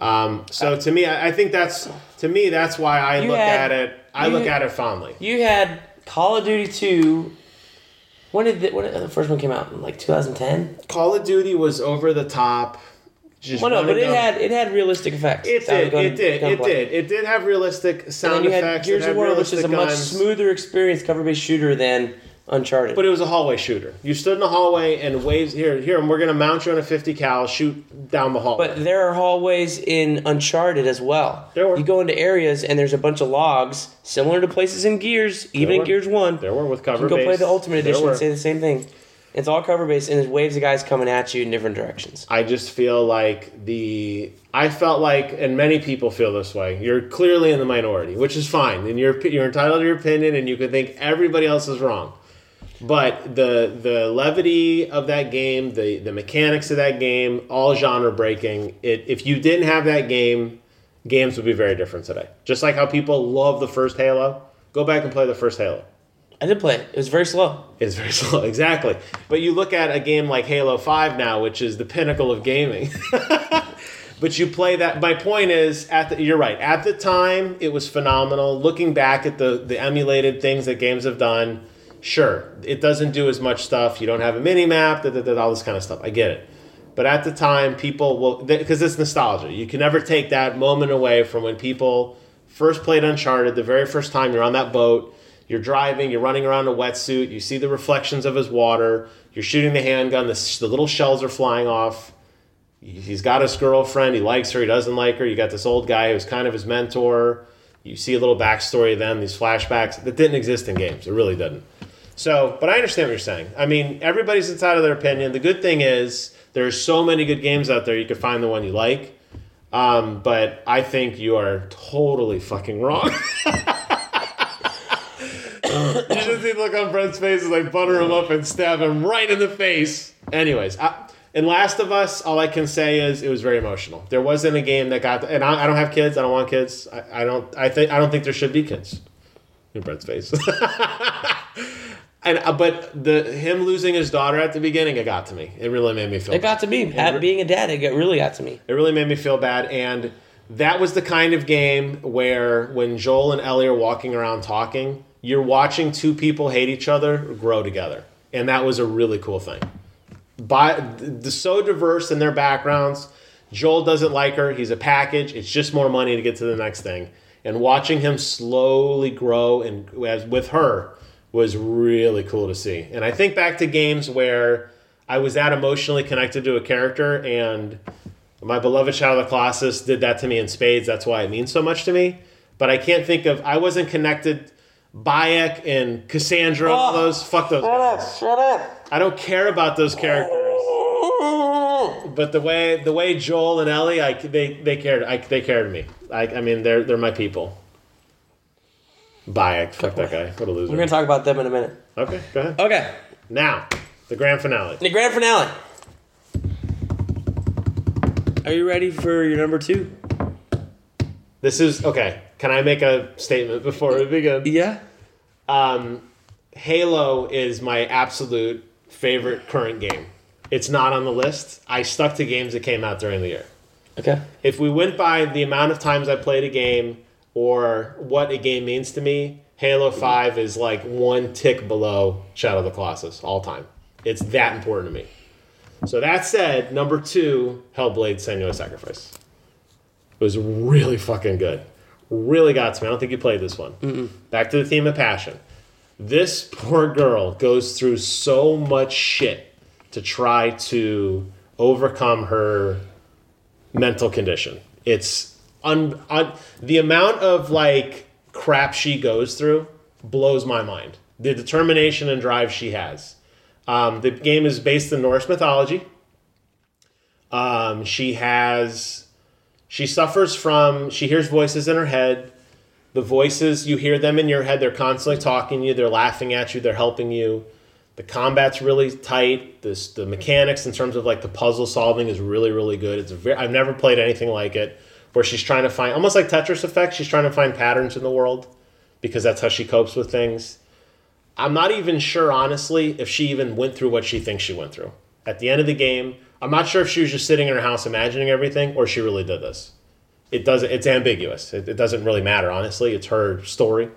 Um, so to me, I, I think that's to me that's why I You look had- at it. I look at it fondly. You had Call of Duty 2. When did the, when did the first one came out? In like 2010? Call of Duty was over the top. Just Well, no, but it down- had it had realistic effects. It did. gun- It did. It gunplay. did. It did have realistic And then sound you had. Gears of War, which is a realistic much guns. smoother experience, cover-based shooter than Uncharted. But it was a hallway shooter. You stood in the hallway and waves here, here, and we're gonna mount you on a 50 cal, shoot down the hallway. But there are hallways in Uncharted as well. There were. You go into areas and there's a bunch of logs, similar to places in Gears, even in. Gears One. there were with you cover can go play the Ultimate Edition and say the same thing. It's all cover based and there's waves of guys coming at you in different directions. I just feel like the I felt like, and many people feel this way. You're clearly in the minority, which is fine, and you're you're entitled to your opinion, and you can think everybody else is wrong. But the the levity of that game, the the mechanics of that game, all genre breaking. It if you didn't have that game, games would be very different today. Just like how people love the first Halo, go back and play the first Halo. I did play it. It was very slow. It's very slow, exactly. But you look at a game like Halo 5 now, which is the pinnacle of gaming. but you play that. My point is, at the, you're right. At the time, it was phenomenal. Looking back at the, the emulated things that games have done, sure, it doesn't do as much stuff. You don't have a mini map, da, da, da, all this kind of stuff. I get it. But at the time, people will, because it's nostalgia. You can never take that moment away from when people first played Uncharted, the very first time you're on that boat, you're driving, you're running around in a wetsuit, you see the reflections of his water, you're shooting the handgun, the, the little shells are flying off. He's got his girlfriend, he likes her, he doesn't like her. You got this old guy who's kind of his mentor. You see a little backstory of them, these flashbacks that didn't exist in games. It really didn't. So, but I understand what you're saying. I mean, everybody's entitled to their opinion. The good thing is there's so many good games out there. You can find the one you like. Um, but I think you are totally fucking wrong. you should see the look on Brent's face as I butter him up and stab him right in the face. Anyways, I, In Last of Us, all I can say is it was very emotional. There wasn't a game that got, and I, I don't have kids. I don't want kids. I, I don't. I think I don't think there should be kids. In Brett's face. and uh, but the him losing his daughter at the beginning, it got to me. It really made me feel. It got to me. At being a dad, it got, really got to me. It really made me feel bad. And that was the kind of game where when Joel and Ellie are walking around talking, you're watching two people hate each other grow together. And that was a really cool thing. By the so diverse in their backgrounds, Joel doesn't like her. He's a package. It's just more money to get to the next thing. And watching him slowly grow and as with her was really cool to see. And I think back to games where I was that emotionally connected to a character and my beloved Shadow of the Colossus did that to me in spades. That's why it means so much to me. But I can't think of. I wasn't connected. Bayek and Cassandra, all Oh. those. Fuck those. Shut guys. Up! Shut up. I don't care about those characters. But the way the way Joel and Ellie, I they they cared. I, they cared me. I, I mean, they're they're my people. Bayek, fuck that guy. What a loser. We're gonna talk about them in a minute. okay, go ahead. Okay, Now, the grand finale. the grand finale. Are you ready for your number two? This is okay. Can I make a statement before we begin? Yeah. Um, Halo is my absolute favorite current game. It's not on the list. I stuck to games that came out during the year. Okay. If we went by the amount of times I played a game or what a game means to me, Halo 5 is like one tick below Shadow of the Colossus all time. It's that important to me. So that said, number two, Hellblade Senua's Sacrifice. It was really fucking good. Really got to me. I don't think you played this one. Back to the theme of passion. This poor girl goes through so much shit to try to overcome her mental condition. It's un, un the amount of like crap she goes through blows my mind. The determination and drive she has. Um, the game is based in Norse mythology. Um, she has she suffers from she hears voices in her head. The voices you hear them in your head. They're constantly talking to you. They're laughing at you. They're helping you. The combat's really tight. This the mechanics in terms of like the puzzle solving is really really good. It's very I've never played anything like it where she's trying to find almost like Tetris effect. She's trying to find patterns in the world because that's how she copes with things. I'm not even sure honestly if she even went through what she thinks she went through. At the end of the game, I'm not sure if she was just sitting in her house imagining everything or she really did this. It doesn't it's ambiguous. It, it doesn't really matter honestly. It's her story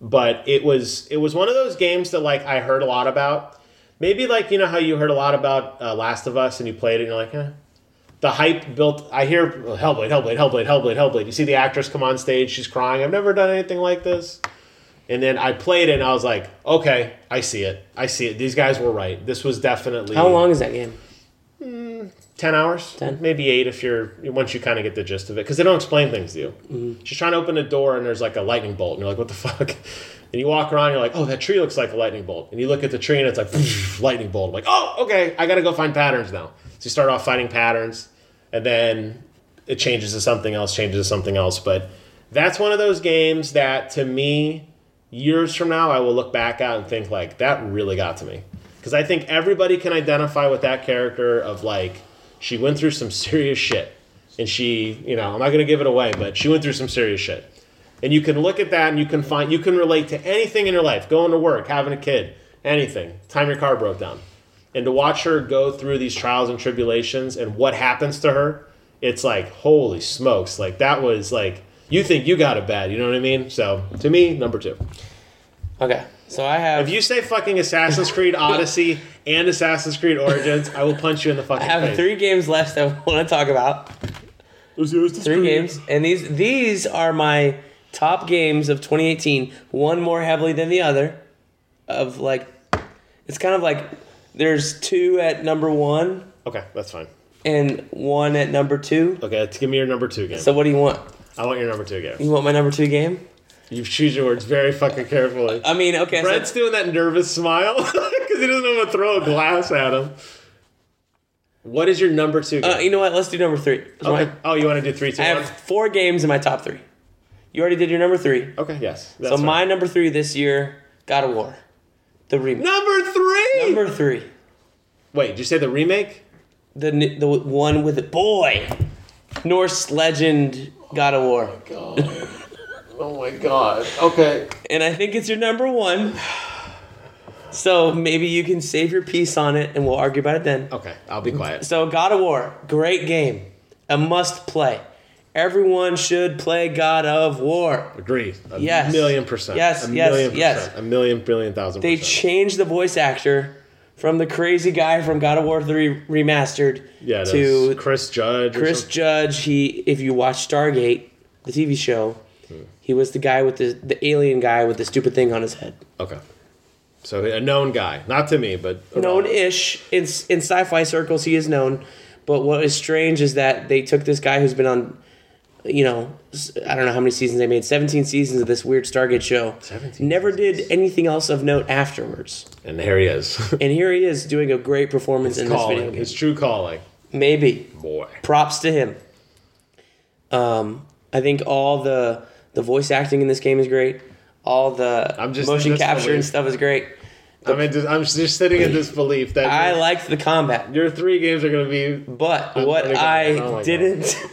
but it was it was one of those games that like I heard a lot about. Maybe like you know how you heard a lot about uh, Last of Us and you played it and you're like, eh. The hype built. I hear Hellblade, Hellblade, Hellblade, Hellblade, Hellblade. You see the actress come on stage, she's crying. I've never done anything like this. And then I played it and I was like, okay, I see it. I see it. These guys were right. This was definitely How long is that game? Ten hours, 10? maybe eight if you're once you kind of get the gist of it, because they don't explain things to you. Mm-hmm. She's trying to open a door and there's like a lightning bolt, and you're like, what the fuck? And you walk around, and you're like, oh, that tree looks like a lightning bolt, and you look at the tree and it's like lightning bolt. I'm like, oh, okay, I gotta go find patterns now. So you start off finding patterns, and then it changes to something else, changes to something else. But that's one of those games that to me, years from now, I will look back at and think like that really got to me. Because I think everybody can identify with that character of like she went through some serious shit. And she, you know, I'm not gonna give it away, but she went through some serious shit. And you can look at that and you can find you can relate to anything in your life, going to work, having a kid, anything, time your car broke down. And to watch her go through these trials and tribulations and what happens to her, it's like, holy smokes, like that was like you think you got it bad, you know what I mean? So to me, number two. Okay. So I have If you say fucking Assassin's Creed Odyssey and Assassin's Creed Origins, I will punch you in the I fucking have face. three games left I want to talk about. Three games, and these these are my top games of 2018. One more heavily than the other. Of like, it's kind of like there's two at number one Okay, that's fine. and one at number two. Okay, let's give me your number two game. So what do you want? I want your number two game. You want my number two game? You choose your words very fucking carefully. I mean, okay. Brent's So, doing that nervous smile because he doesn't know to throw a glass at him. What is your number two game? uh, you know what? Let's do number three. Okay. Oh, you want to do three, two, I one? have four games in my top three. You already did your number three. Okay, yes. So That's my number three this year, God of War, the remake. number three. Number three. Wait, did you say the remake? the the one with the boy, Norse legend God of War, God. oh my god. Okay. and I think it's your number one. So maybe you can save your piece on it, and we'll argue about it then. Okay, I'll be quiet. So God of War, great game, a must play. Everyone should play God of War. Agree. A Yes. million percent. Yes, A yes, million yes. percent. A million billion thousand They percent. changed the voice actor from the crazy guy from God of War 3 remastered yeah, to to Chris Judge. Chris. Judge. He, if you watch Stargate, the TV show, he was the guy with the the alien guy with the stupid thing on his head. Okay. So a known guy, not to me, but Known-ish in in sci-fi circles, he is known. But what is strange is that they took this guy who's been on, you know, I don't know how many seasons they made, seventeen seasons of this weird Stargate show. 17 Never did anything else of note afterwards. and here he is. And here he is doing a great performance in this video calling. game. His true calling. Maybe. Boy. Props to him. Um, I think all the the voice acting in this game is great. All the I'm just motion capture and stuff is great. I mean, just, I'm just sitting in disbelief that I liked the combat, your three games are going to be. but I'm what I oh didn't,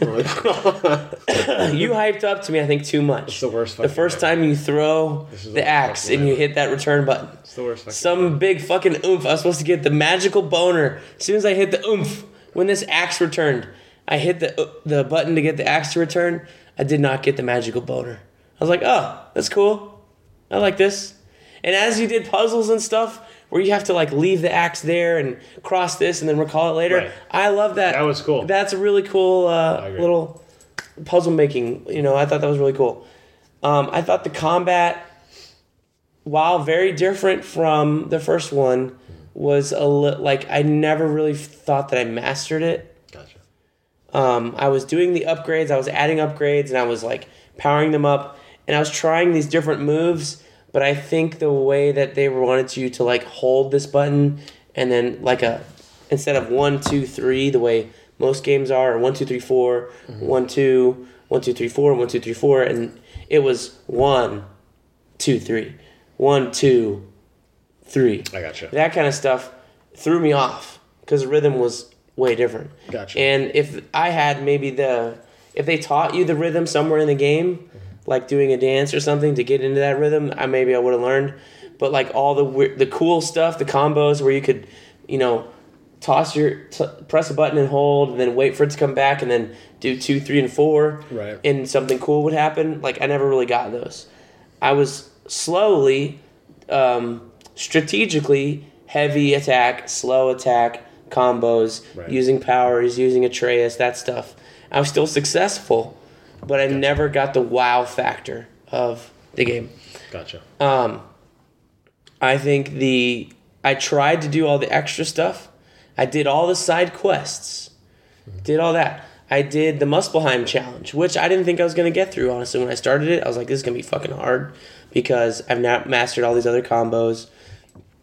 you hyped up to me. I think too much. It's the worst The first game. time you throw the the axe and you hit that return button, It's the worst. some big fucking oomph. I was supposed to get the magical boner. As soon as I hit the oomph, when this axe returned, I hit the uh, the button to get the axe to return. I did not get the magical boner. I was like, oh, that's cool. I like this. And as you did puzzles and stuff, where you have to like leave the axe there and cross this and then recall it later, Right. I love that. That was cool. That's a really cool uh, little puzzle making. You know, I thought that was really cool. Um, I thought the combat while very different from the first one, was a li- like I never really thought that I mastered it. Um, I was doing the upgrades, I was adding upgrades, and I was like powering them up, and I was trying these different moves. But I think the way that they wanted you to like hold this button, and then like a instead of one two three the way most games are, or one two three four, one two one two three four, one two three four, and it was one two three, one two three I gotcha. that kind of stuff threw me off because the rhythm was way different. Gotcha. And if I had maybe the, if they taught you the rhythm somewhere in the game, like doing a dance or something to get into that rhythm, I maybe I would have learned. But like all the the cool stuff, the combos where you could, you know, toss your t- press a button and hold, and then wait for it to come back, and then do two, three, and four, Right. and something cool would happen. Like I never really got those. I was slowly um, strategically heavy attack, slow attack combos, Right. using powers, using Atreus, that stuff. I was still successful, but I never got the wow factor of the game. Gotcha. Um, I think the I tried to do all the extra stuff. I did all the side quests, did all that. I did the Muspelheim challenge, which I didn't think I was gonna get through. Honestly, when I started it, I was like, "This is gonna be fucking hard," because I've now mastered all these other combos.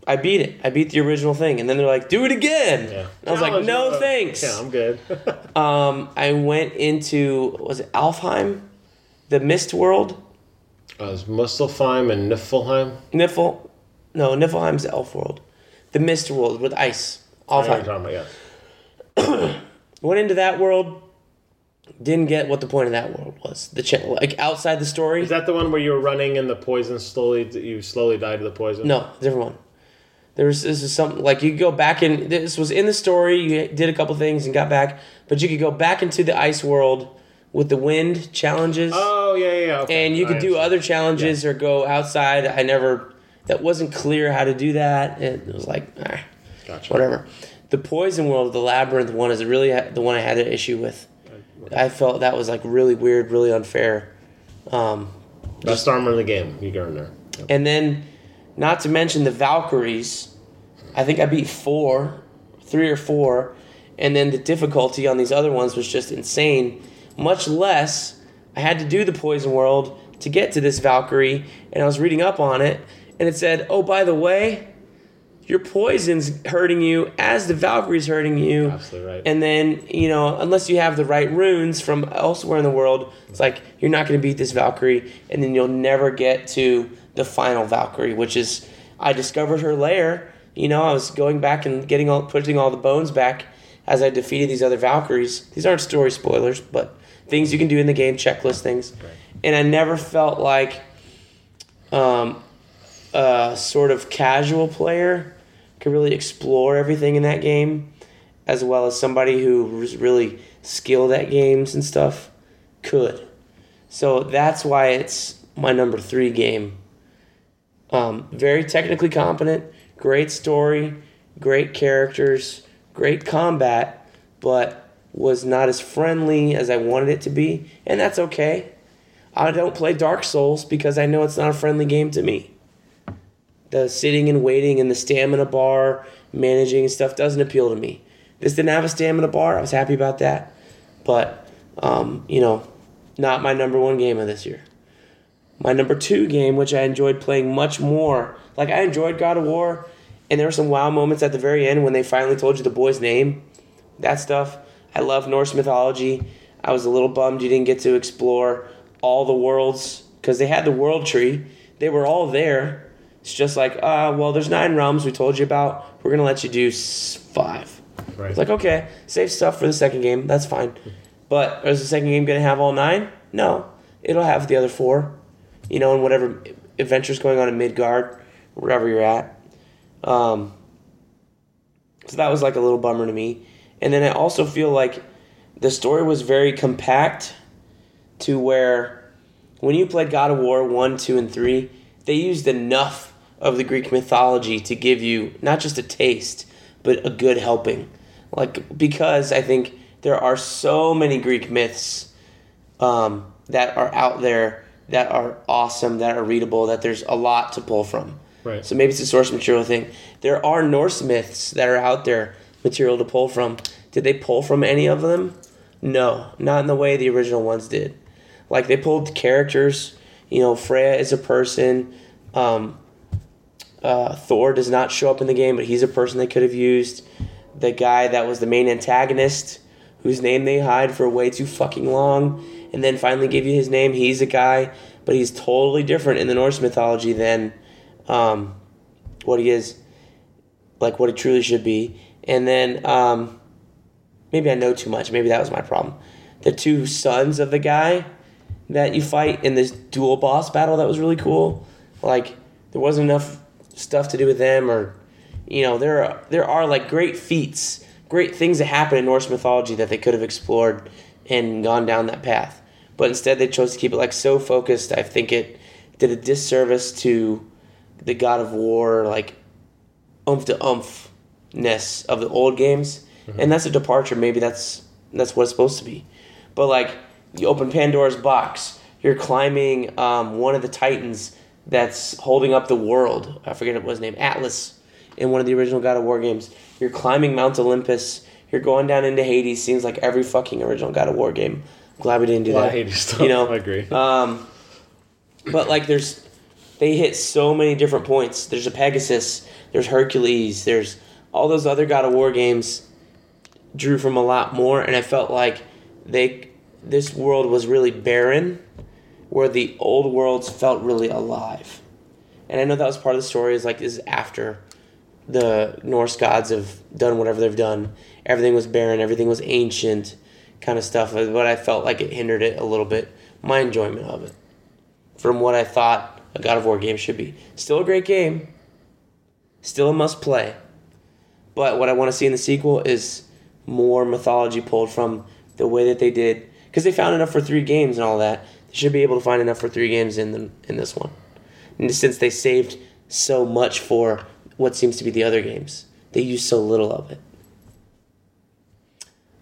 I beat it. I beat the original thing, and then they're like, "Do it again." Yeah. I was like, Challenge, "No, thanks." Yeah, I'm good. Um, I went into was it Alfheim, the Mist World, uh, was Muspelheim and Niflheim. Niffle, no, Niflheim's the Elf World, the Mist World with ice. I know what you're Alfheim. talking about, yeah. Went into that world. Didn't get what the point of that world was. The ch- like outside the story. Is that the one where you were running and the poison slowly, you slowly died to the poison? No, different one. There was this is something like you could go back in. This was in the story. You did a couple things and got back, but you could go back into the ice world with the wind challenges, Oh, yeah, yeah, yeah. Okay. and you I could do understand. other challenges or go outside. I never. That wasn't clear how to do that. It was like, ah, Gotcha. whatever. The poison world, the labyrinth one, is really the one I had an issue with. I felt that was like really weird, really unfair. Um, Best armor in the game. You go in there. And then, not to mention the Valkyries. I think I beat four, three or four, and then the difficulty on these other ones was just insane. Much less, I had to do the Poison World to get to this Valkyrie, and I was reading up on it, and it said, "Oh, by the way, your poison's hurting you as the Valkyrie's hurting you." Absolutely right. And then, you know, unless you have the right runes from elsewhere in the world, it's like you're not going to beat this Valkyrie, and then you'll never get to the final Valkyrie, which is I discovered her lair. You know, I was going back and getting all, putting all the bones back, as I defeated these other Valkyries. These aren't story spoilers, but things you can do in the game, checklist things. And I never felt like um, a sort of casual player could really explore everything in that game, as well as somebody who was really skilled at games and stuff could. So that's why it's my number three game. Um, very technically competent, great story, great characters, great combat, but was not as friendly as I wanted it to be, and that's okay. I don't play Dark Souls because I know it's not a friendly game to me. The sitting and waiting and the stamina bar, managing and stuff doesn't appeal to me. This didn't have a stamina bar. I was happy about that. But, um, you know, not my number one game of this year. My number two game, which I enjoyed playing much more, like I enjoyed God of War, and there were some wow moments at the very end when they finally told you the boy's name. That stuff. I love Norse mythology. I was a little bummed you didn't get to explore all the worlds because they had the world tree. They were all there. It's just like, uh, well, there's nine realms we told you about. We're gonna let you do five. Right. It's like, okay, save stuff for the second game. That's fine. But is the second game going to have all nine? No. It'll have the other four. You know, and whatever adventures going on in Midgard, wherever you're at. Um, so that was like a little bummer to me. And then I also feel like the story was very compact to where when you played God of War 1, 2, and 3, they used enough of the Greek mythology to give you not just a taste, but a good helping. Like, because I think there are so many Greek myths um, that are out there that are awesome, that are readable, that there's a lot to pull from. Right. So maybe it's a source material thing. There are Norse myths that are out there, material to pull from. Did they pull from any of them? No, not in the way the original ones did. Like they pulled characters. You know, Freya is a person. Um, uh, Thor does not show up in the game, but he's a person they could have used. The guy that was the main antagonist, whose name they hide for way too fucking long, and then finally give you his name. He's a guy, but he's totally different in the Norse mythology than um, what he is, like what he truly should be. And then um, maybe I know too much. Maybe that was my problem. The two sons of the guy that you fight in this dual boss battle that was really cool. Like there wasn't enough stuff to do with them, or you know there are, there are like great feats, great things that happen in Norse mythology that they could have explored and gone down that path. But instead, they chose to keep it like so focused. I think it did a disservice to the God of War, like oomph to oomphness of the old games, and that's a departure. Maybe that's that's what it's supposed to be. But like you open Pandora's box, you're climbing um, one of the titans that's holding up the world. I forget what his name, Atlas, in one of the original God of War games. You're climbing Mount Olympus. You're going down into Hades. Seems like every fucking original God of War game. Glad we didn't do that. stuff. You know, I agree. um, but like, there's they hit so many different points. There's a Pegasus. There's Hercules. There's all those other God of War games drew from a lot more, and I felt like they this world was really barren, where the old worlds felt really alive. And I know that was part of the story. Is like this is after the Norse gods have done whatever they've done. Everything was barren. Everything was ancient, kind of stuff. Uh, but I felt like it hindered it a little bit. My enjoyment of it, from what I thought a God of War game should be. Still a great game. Still a must play. But what I want to see in the sequel is more mythology pulled from the way that they did, because they found enough for three games and all that. They should be able to find enough for three games in them in this one. And since they saved so much for what seems to be the other games, they used so little of it.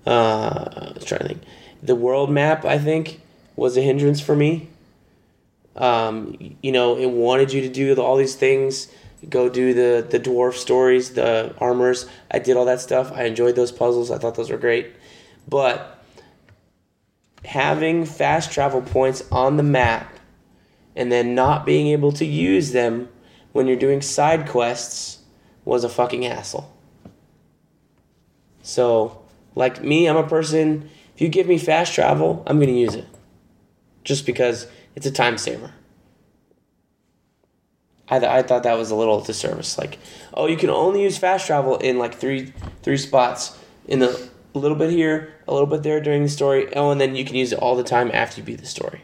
Uh, trying to think. The world map, I think, was a hindrance for me. Um, you know, it wanted you to do all these things, go do the the dwarf stories, the armors. I did all that stuff. I enjoyed those puzzles. I thought those were great, but having fast travel points on the map and then not being able to use them when you're doing side quests was a fucking hassle. So, like me, I'm a person. If you give me fast travel, I'm gonna use it, just because it's a time saver. I, th- I thought that was a little disservice. Like, oh, you can only use fast travel in like three three spots. in the a little bit here, a little bit there during the story. Oh, and then you can use it all the time after you beat the story.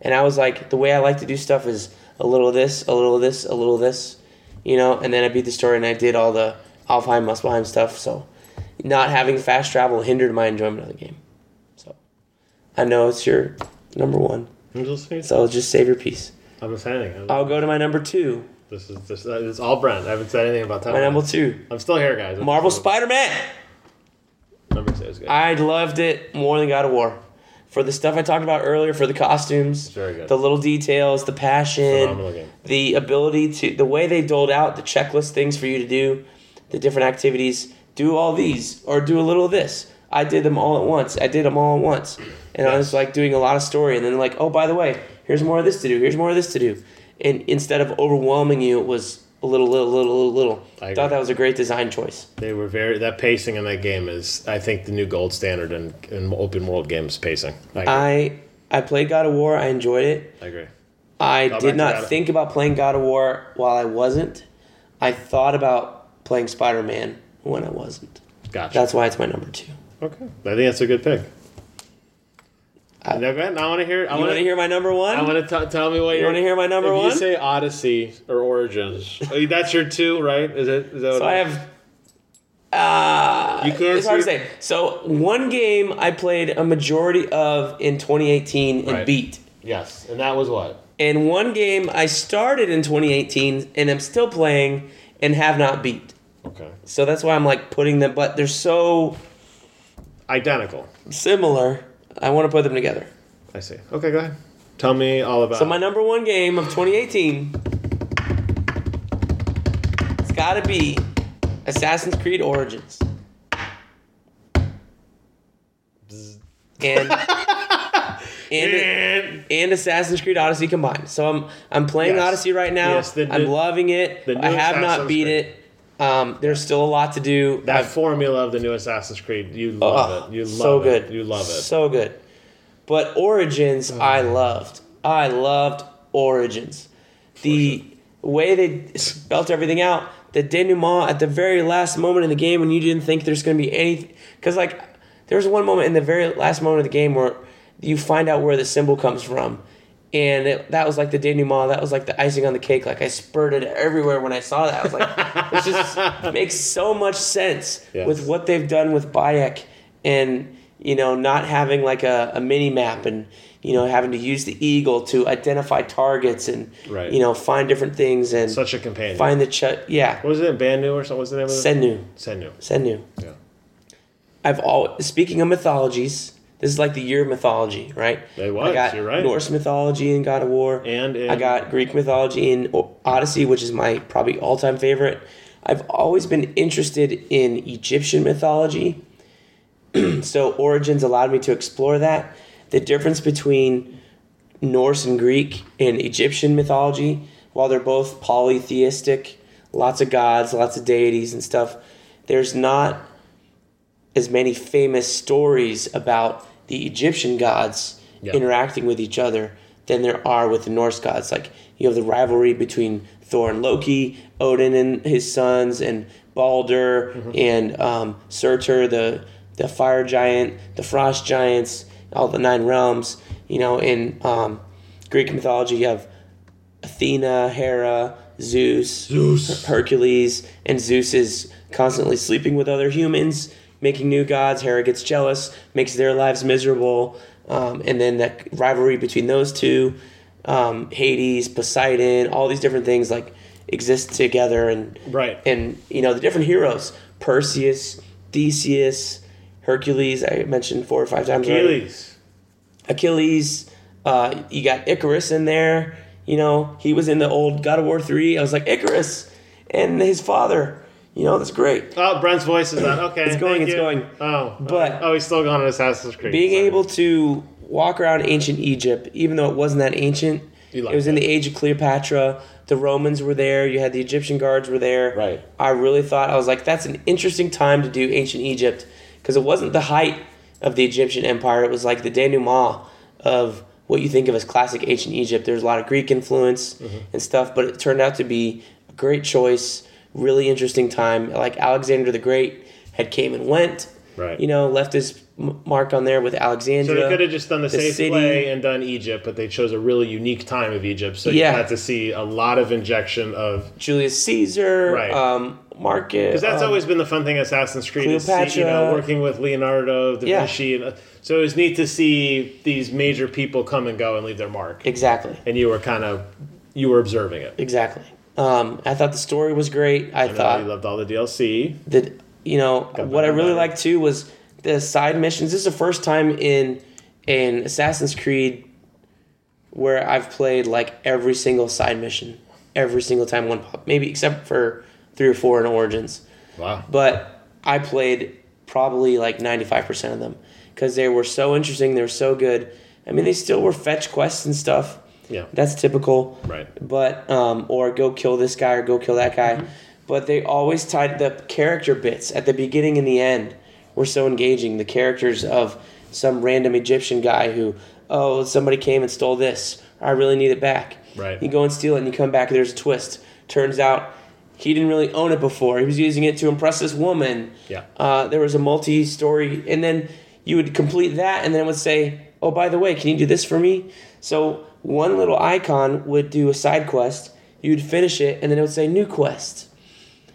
And I was like, the way I like to do stuff is a little of this, a little of this, a little of this, you know. And then I beat the story and I did all the Alfheim, Muspelheim stuff. So, not having fast travel hindered my enjoyment of the game. So, I know it's your number one. I'm just saying. So just save your piece. I'm just saying. I'm- I'll go to my number two. This is this, uh, it's all Brent. I haven't said anything about that. My number two, I'm still here, guys. Marvel Spider Man. Number two is good. I loved it more than God of War. For the stuff I talked about earlier, for the costumes, the little details, the passion, the ability to, the way they doled out the checklist things for you to do, the different activities. Do all these or do a little of this. I did them all at once. I did them all at once, and I was like doing a lot of story, and then like, oh, by the way, here's more of this to do. Here's more of this to do, and instead of overwhelming you, it was a little, little, little, little, little. I Thought that was a great design choice. They were very that pacing in that game is I think the new gold standard in, in open world games pacing. I. I I played God of War. I enjoyed it. I agree. I back did not think about playing God of War while I wasn't. I thought about playing Spider Man when I wasn't. Gotcha. That's why it's my number two. okay. I think that's a good pick. I- now, go. I want to hear. I want want to hear my number one? I want to tell me what You wanna hear my number one? if one? You say Odyssey or Origins. Oh, that's your two, right? Is it? Is that so what I it- have. Uh, You can't It's hard to say. So one game I played a majority of in 2018 and Right. beat. Yes, and that was what? And one game I started in 2018 and I'm still playing and have not beat. Okay. So that's why I'm like putting them, but they're so Identical. similar. I want to put them together. I see. Okay, go ahead. Tell me all about. So my number one game of 2018, it's got to be Assassin's Creed Origins. And and And and Assassin's Creed Odyssey combined. So I'm I'm playing Yes. Odyssey right now. Yes, the I'm loving it. the new I have not Assassin's beat Creed. it. Um, there's still a lot to do. that I've- formula of the new Assassin's Creed, you love Oh, it. You love it so it. good. You love it. So good. But Origins, I loved. I loved Origins. The way they spelt everything out, the denouement at the very last moment in the game when you didn't think there's going to be anything. Because, like, there's one moment in the very last moment of the game where you find out where the symbol comes from. And it, that was like the denouement. That was like the icing on the cake. Like I spurted everywhere when I saw that. I was like, it just makes so much sense Yes. with what they've done with Bayek and you know not having like a, a mini map and you know having to use the eagle to identify targets and Right. you know find different things and Such a companion. find the ch- yeah What was it? Banu or something? What's the name of it? Senu Senu. Senu. Yeah. I've all speaking of mythologies. This is like the year of mythology, right? It was, I got you're right. Norse mythology in God of War. And in, I got Greek mythology in Odyssey, which is my probably all time favorite. I've always been interested in Egyptian mythology. so Origins allowed me to explore that. The difference between Norse and Greek and Egyptian mythology, while they're both polytheistic, lots of gods, lots of deities and stuff, there's not as many famous stories about the Egyptian gods Yeah. interacting with each other than there are with the Norse gods. Like you have the rivalry between Thor and Loki, Odin and his sons, and Balder and um, Surtur, the the fire giant, the frost giants, all the nine realms. You know, in um, Greek mythology, you have Athena, Hera, Zeus, Zeus. Hercules, and Zeus is constantly sleeping with other humans, making new gods. Hera gets jealous, makes their lives miserable, um, and then that rivalry between those two, um, Hades, Poseidon, all these different things like exist together, and Right. and you know the different heroes: Perseus, Theseus, Hercules. I mentioned four or five times. already. Achilles. Achilles. Uh, you got Icarus in there. You know, he was in the old God of War 3. I was like, Icarus and his father. You know, that's great. Oh, Brent's voice is on. Okay. It's going, it's you. going. Oh. But- Oh, he's still going on Assassin's Creed. Being Sorry. able to walk around ancient Egypt, even though it wasn't that ancient, You like it was in that. the age of Cleopatra. The Romans were there. You had the Egyptian guards were there. Right. I really thought, I was like, that's an interesting time to do ancient Egypt because it wasn't the height of the Egyptian empire. It was like the denouement of what you think of as classic ancient Egypt. There's a lot of Greek influence Mm-hmm. and stuff, but it turned out to be a great choice, really interesting time. Like Alexander the Great had came and went. Right. You know, left his mark on there with Alexander. So they could have just done the, the safe city. way and done Egypt, but they chose a really unique time of Egypt. So Yeah. you had to see a lot of injection of Julius Caesar, Right. um, Marcus. because that's um, always been the fun thing Assassin's Creed is see, you know working with Leonardo da Yeah. Vinci. And, uh, so it was neat to see these major people come and go and leave their mark, exactly, and you were kind of you were observing it. exactly. Um, I thought the story was great. I, I thought you loved all the DLC. that you know Got what I really liked too was the side missions. This is the first time in in Assassin's Creed where I've played like every single side mission, every single time one pop, maybe except for three or four in Origins. Wow. But I played probably like ninety five percent of them because they were so interesting. They were so good. I mean, they still were fetch quests and stuff. Yeah. That's typical Right. but um, or go kill this guy or go kill that guy. Mm-hmm. But they always tied the character bits at the beginning and the end were so engaging. The characters of some random Egyptian guy who, oh, somebody came and stole this. I really need it back. Right. You go and steal it, and you come back. There's a twist. Turns out he didn't really own it before. He was using it to impress this woman. Yeah. Uh, there was a multi-story, and then you would complete that, and then it would say, "Oh, by the way, can you do this for me?" So one little icon would do a side quest. You would finish it, and then it would say "New quest,"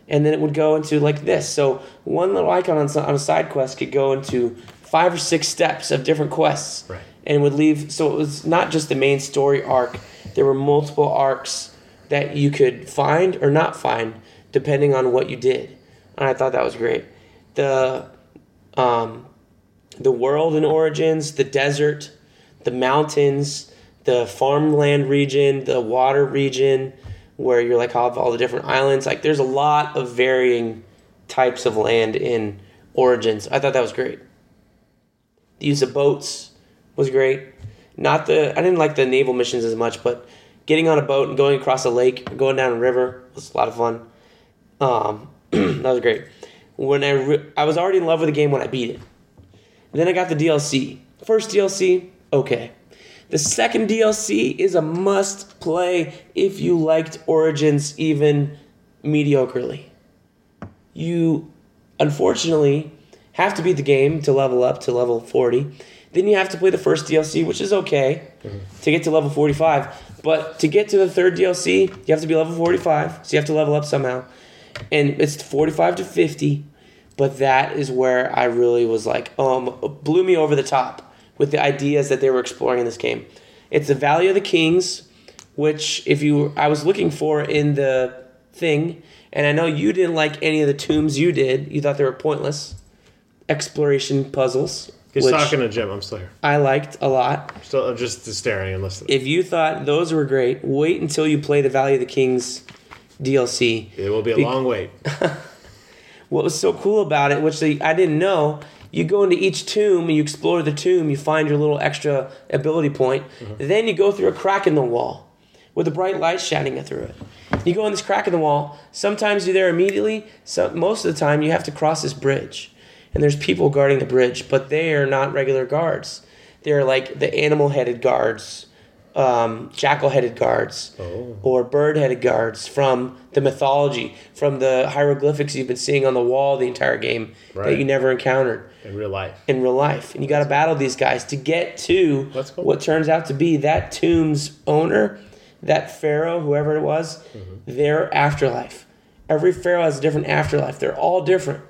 and then it would go into like this. So one little icon on, on a side quest could go into five or six steps of different quests, Right. and would leave. So it was not just the main story arc. There were multiple arcs that you could find or not find depending on what you did, and I thought that was great. The um, the world in Origins, the desert, the mountains, the farmland region, the water region, where you're like have all the different islands. Like there's a lot of varying types of land in Origins. I thought that was great. The use of boats was great. Not the I didn't like the naval missions as much, but getting on a boat and going across a lake, going down a river was a lot of fun. Um, that was great. When I re- I was already in love with the game when I beat it. Then I got the DLC. First DLC, okay. The second DLC is a must play if you liked Origins even mediocrely. You unfortunately have to beat the game to level up to level 40. Then you have to play the first DLC, which is okay to get to level 45. But to get to the third DLC, you have to be level 45. So you have to level up somehow. And it's 45 to 50. But that is where I really was like, um, blew me over the top with the ideas that they were exploring in this game. It's the Valley of the Kings, which if you I was looking for in the thing, and I know you didn't like any of the tombs you did. You thought they were pointless exploration puzzles, He's talking to Jim. I'm still here. I liked a lot. Still, I'm just staring and listening. If you thought those were great, wait until you play the Valley of the Kings DLC. It will be a Be- long wait. What was so cool about it, which they, I didn't know, you go into each tomb and you explore the tomb, you find your little extra ability point. Mm-hmm. Then you go through a crack in the wall with a bright light shining through it. You go in this crack in the wall. Sometimes you're there immediately. So most of the time you have to cross this bridge, and there's people guarding the bridge, but they are not regular guards. They're like the animal-headed guards, um, jackal-headed guards, Oh. or bird-headed guards from the mythology, from the hieroglyphics you've been seeing on the wall the entire game that you never encountered In real life. in real life. And you got to battle these guys to get to cool. what turns out to be that tomb's owner, that pharaoh, whoever it was, Mm-hmm. their afterlife. Every pharaoh has a different afterlife. They're all different.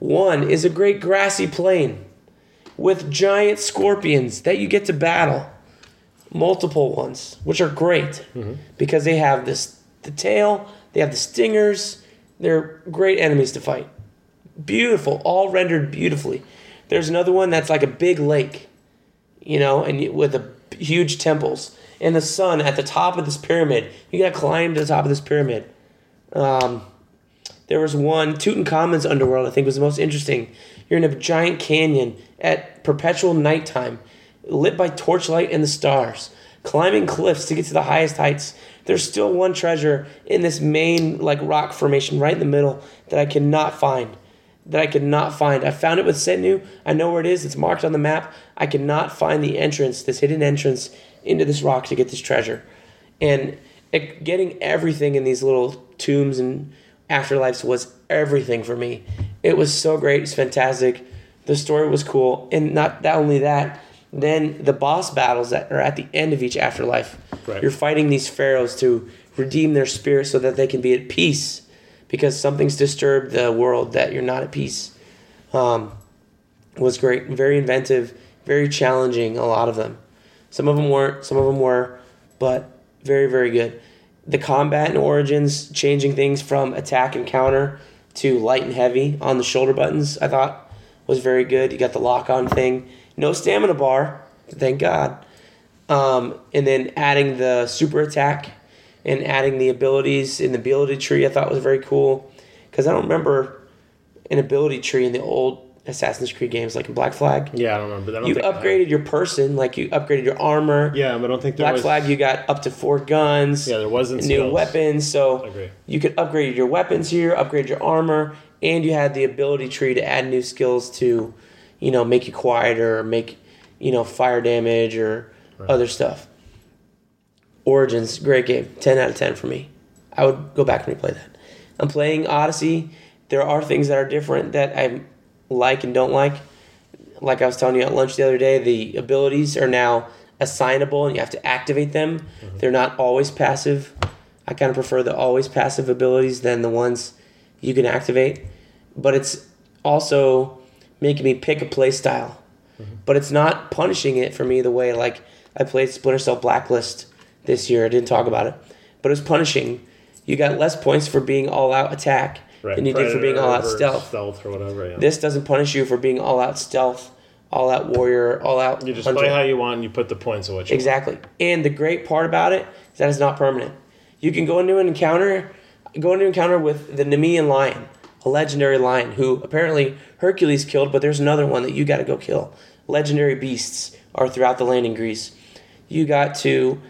One is a great grassy plain with giant scorpions that you get to battle. Multiple ones, which are great Mm-hmm. because they have this the tail, they have the stingers. They're great enemies to fight beautiful, all rendered beautifully. There's another one that's like a big lake, you know, and with a huge temples and the sun at the top of this pyramid. You got to climb to the top of this pyramid. Um, there was one Tutankhamun's underworld. I think was the most interesting. You're in a giant canyon at perpetual nighttime, lit by torchlight and the stars, climbing cliffs to get to the highest heights. There's still one treasure in this main like rock formation right in the middle that I cannot find. That I could not find. I found it with Senu. I know where it is. It's marked on the map. I cannot find the entrance, this hidden entrance into this rock to get this treasure. And it, getting everything in these little tombs and afterlives was everything for me. It was so great. It's fantastic. The story was cool, and not not only that. Then the boss battles that are at the end of each afterlife. Right. You're fighting these pharaohs to redeem their spirit so that they can be at peace, because something's disturbed the world that you're not at peace. Um, was great, very inventive, very challenging. A lot of them. Some of them weren't. Some of them were, but very very good. The combat and origins changing things from attack and counter to light and heavy on the shoulder buttons. I thought was very good. You got the lock on thing. No stamina bar, thank God. Um, and then adding the super attack and adding the abilities in the ability tree, I thought was very cool. Because I don't remember an ability tree in the old Assassin's Creed games, like in Black Flag. Yeah, I don't remember. I don't You think I have. upgraded your person, like you upgraded your armor. Yeah, but I don't think there Black was. Flag, you got up to four guns. Yeah, there wasn't new skills. weapons. So you could upgrade your weapons here, upgrade your armor, and you had the ability tree to add new skills to, you know, make you quieter or make, you know, fire damage or other stuff. Origins, great game. 10 out of 10 for me. I would go back and replay that. I'm playing Odyssey. There are things that are different that I like and don't like. Like I was telling you at lunch the other day, the abilities are now assignable and you have to activate them. Mm-hmm. They're not always passive. I kind of prefer the always passive abilities than the ones you can activate. But it's also making me pick a play style. Mm-hmm. But it's not punishing it for me the way like I played Splinter Cell Blacklist this year. I didn't talk about it. But it was punishing. You got less points for being all out attack Right, than you did for being all out stealth. Stealth or whatever. Yeah. This doesn't punish you for being all out stealth, all out warrior, all out. you just hunter. play how you want and you put the points you Exactly. And the great part about it is that it's not permanent. You can go into an encounter, go into an encounter with the Nemean lion, a legendary lion who apparently Hercules killed, but there's another one that you got to go kill. Legendary beasts are throughout the land in Greece. You got to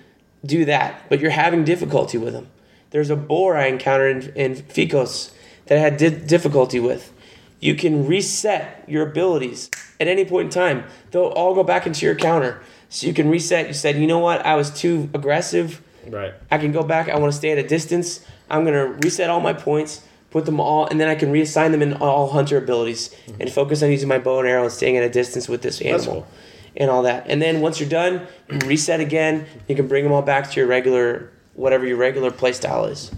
do that, but you're having difficulty with them. There's a boar I encountered in, in Phokis that I had di- difficulty with. You can reset your abilities at any point in time. They'll all go back into your counter. So you can reset. You said, you know what? I was too aggressive. Right. I can go back. I want to stay at a distance. I'm going to reset all my points, put them all, and then I can reassign them in all hunter abilities mm-hmm. and focus on using my bow and arrow and staying at a distance with this animal cool. and all that. And then once you're done, you reset again. You can bring them all back to your regular, whatever your regular play style is.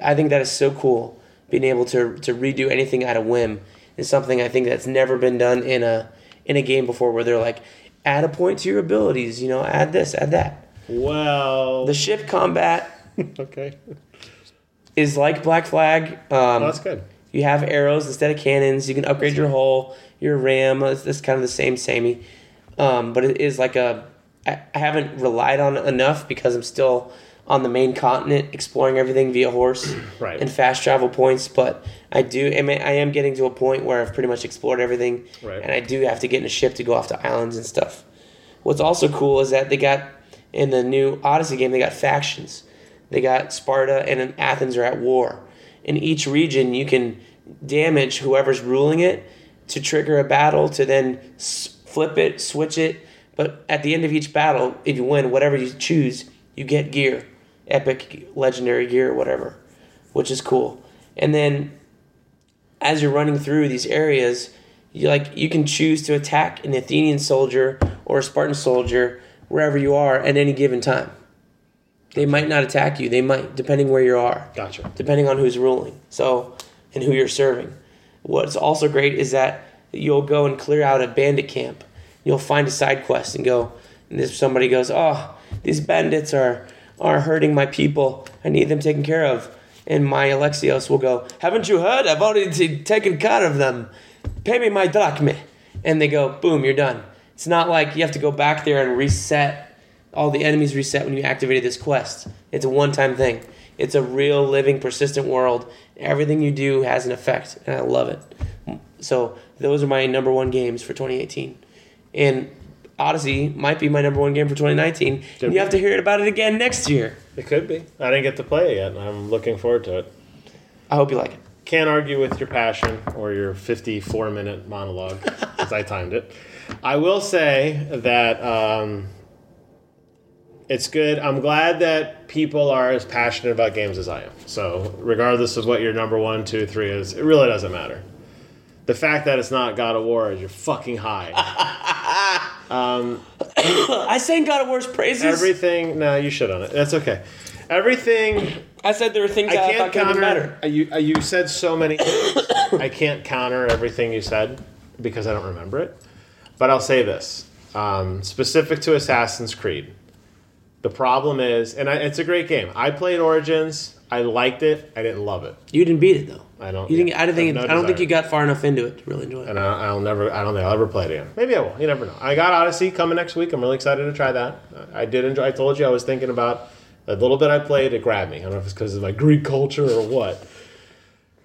I think that is so cool. Being able to, to redo anything at a whim is something I think that's never been done in a in a game before where they're like, add a point to your abilities, you know, add this, add that. Well. The ship combat okay. Is like Black Flag. Um, Oh, that's good. you have arrows instead of cannons. You can upgrade your hull, your ram. It's, it's kind of the same, samey. Um, but it is like a. I, I haven't relied on it enough because I'm still on the main continent exploring everything via horse Right. and fast travel points. But I do. I, mean, I am getting to a point where I've pretty much explored everything, Right. and I do have to get in a ship to go off to islands and stuff. What's also cool is that they got in the new Odyssey game they got factions. They got Sparta and Athens are at war. In each region, you can damage whoever's ruling it to trigger a battle to then flip it, switch it. But at the end of each battle, if you win, whatever you choose, you get gear, epic, legendary gear, whatever, which is cool. And then as you're running through these areas, you like you can choose to attack an Athenian soldier or a Spartan soldier wherever you are at any given time. They might not attack you. They might, depending where you are, Gotcha. depending on who's ruling. So, and who you're serving. What's also great is that you'll go and clear out a bandit camp. You'll find a side quest and go, and if somebody goes, "Oh, these bandits are are hurting my people. I need them taken care of." And my Alexios will go, "Haven't you heard? I've already t- taken care of them. Pay me my drachme." And they go, "Boom, you're done." It's not like you have to go back there and reset all the enemies reset when you activated this quest. It's a one time thing. It's a real, living, persistent world. Everything you do has an effect, and I love it. So, those are my number one games for 2018. And Odyssey might be my number one game for 2019. Could And be. you have to hear about it again next year. It could be. I didn't get to play it yet. I'm looking forward to it. I hope you like it. Can't argue with your passion or your 54 minute monologue because I timed it. I will say that um, it's good. I'm glad that people are as passionate about games as I am. So, regardless of what your number one, two, three is, it really doesn't matter. The fact that it's not God of War is you're fucking high. I sang God of War's praises. Everything. No, you should on it. That's okay. Everything. I said there were things I I, can't thought could have been counter. better. uh, You uh, you said so many. I can't counter everything you said because I don't remember it. But I'll say this, um, specific to Assassin's Creed. The problem is, and I, it's a great game. I played Origins. I liked it. I didn't love it. You didn't beat it though. I don't. You didn't. yeah, I don't think. have I don't think you got far enough into it to really enjoy it. And I, I'll never. I don't think I'll ever play it again. Maybe I will. You never know. I got Odyssey coming next week. I'm really excited to try that. I did enjoy. I told you I was thinking about a little bit. I played. It grabbed me. I don't know if it's because of my Greek culture or what.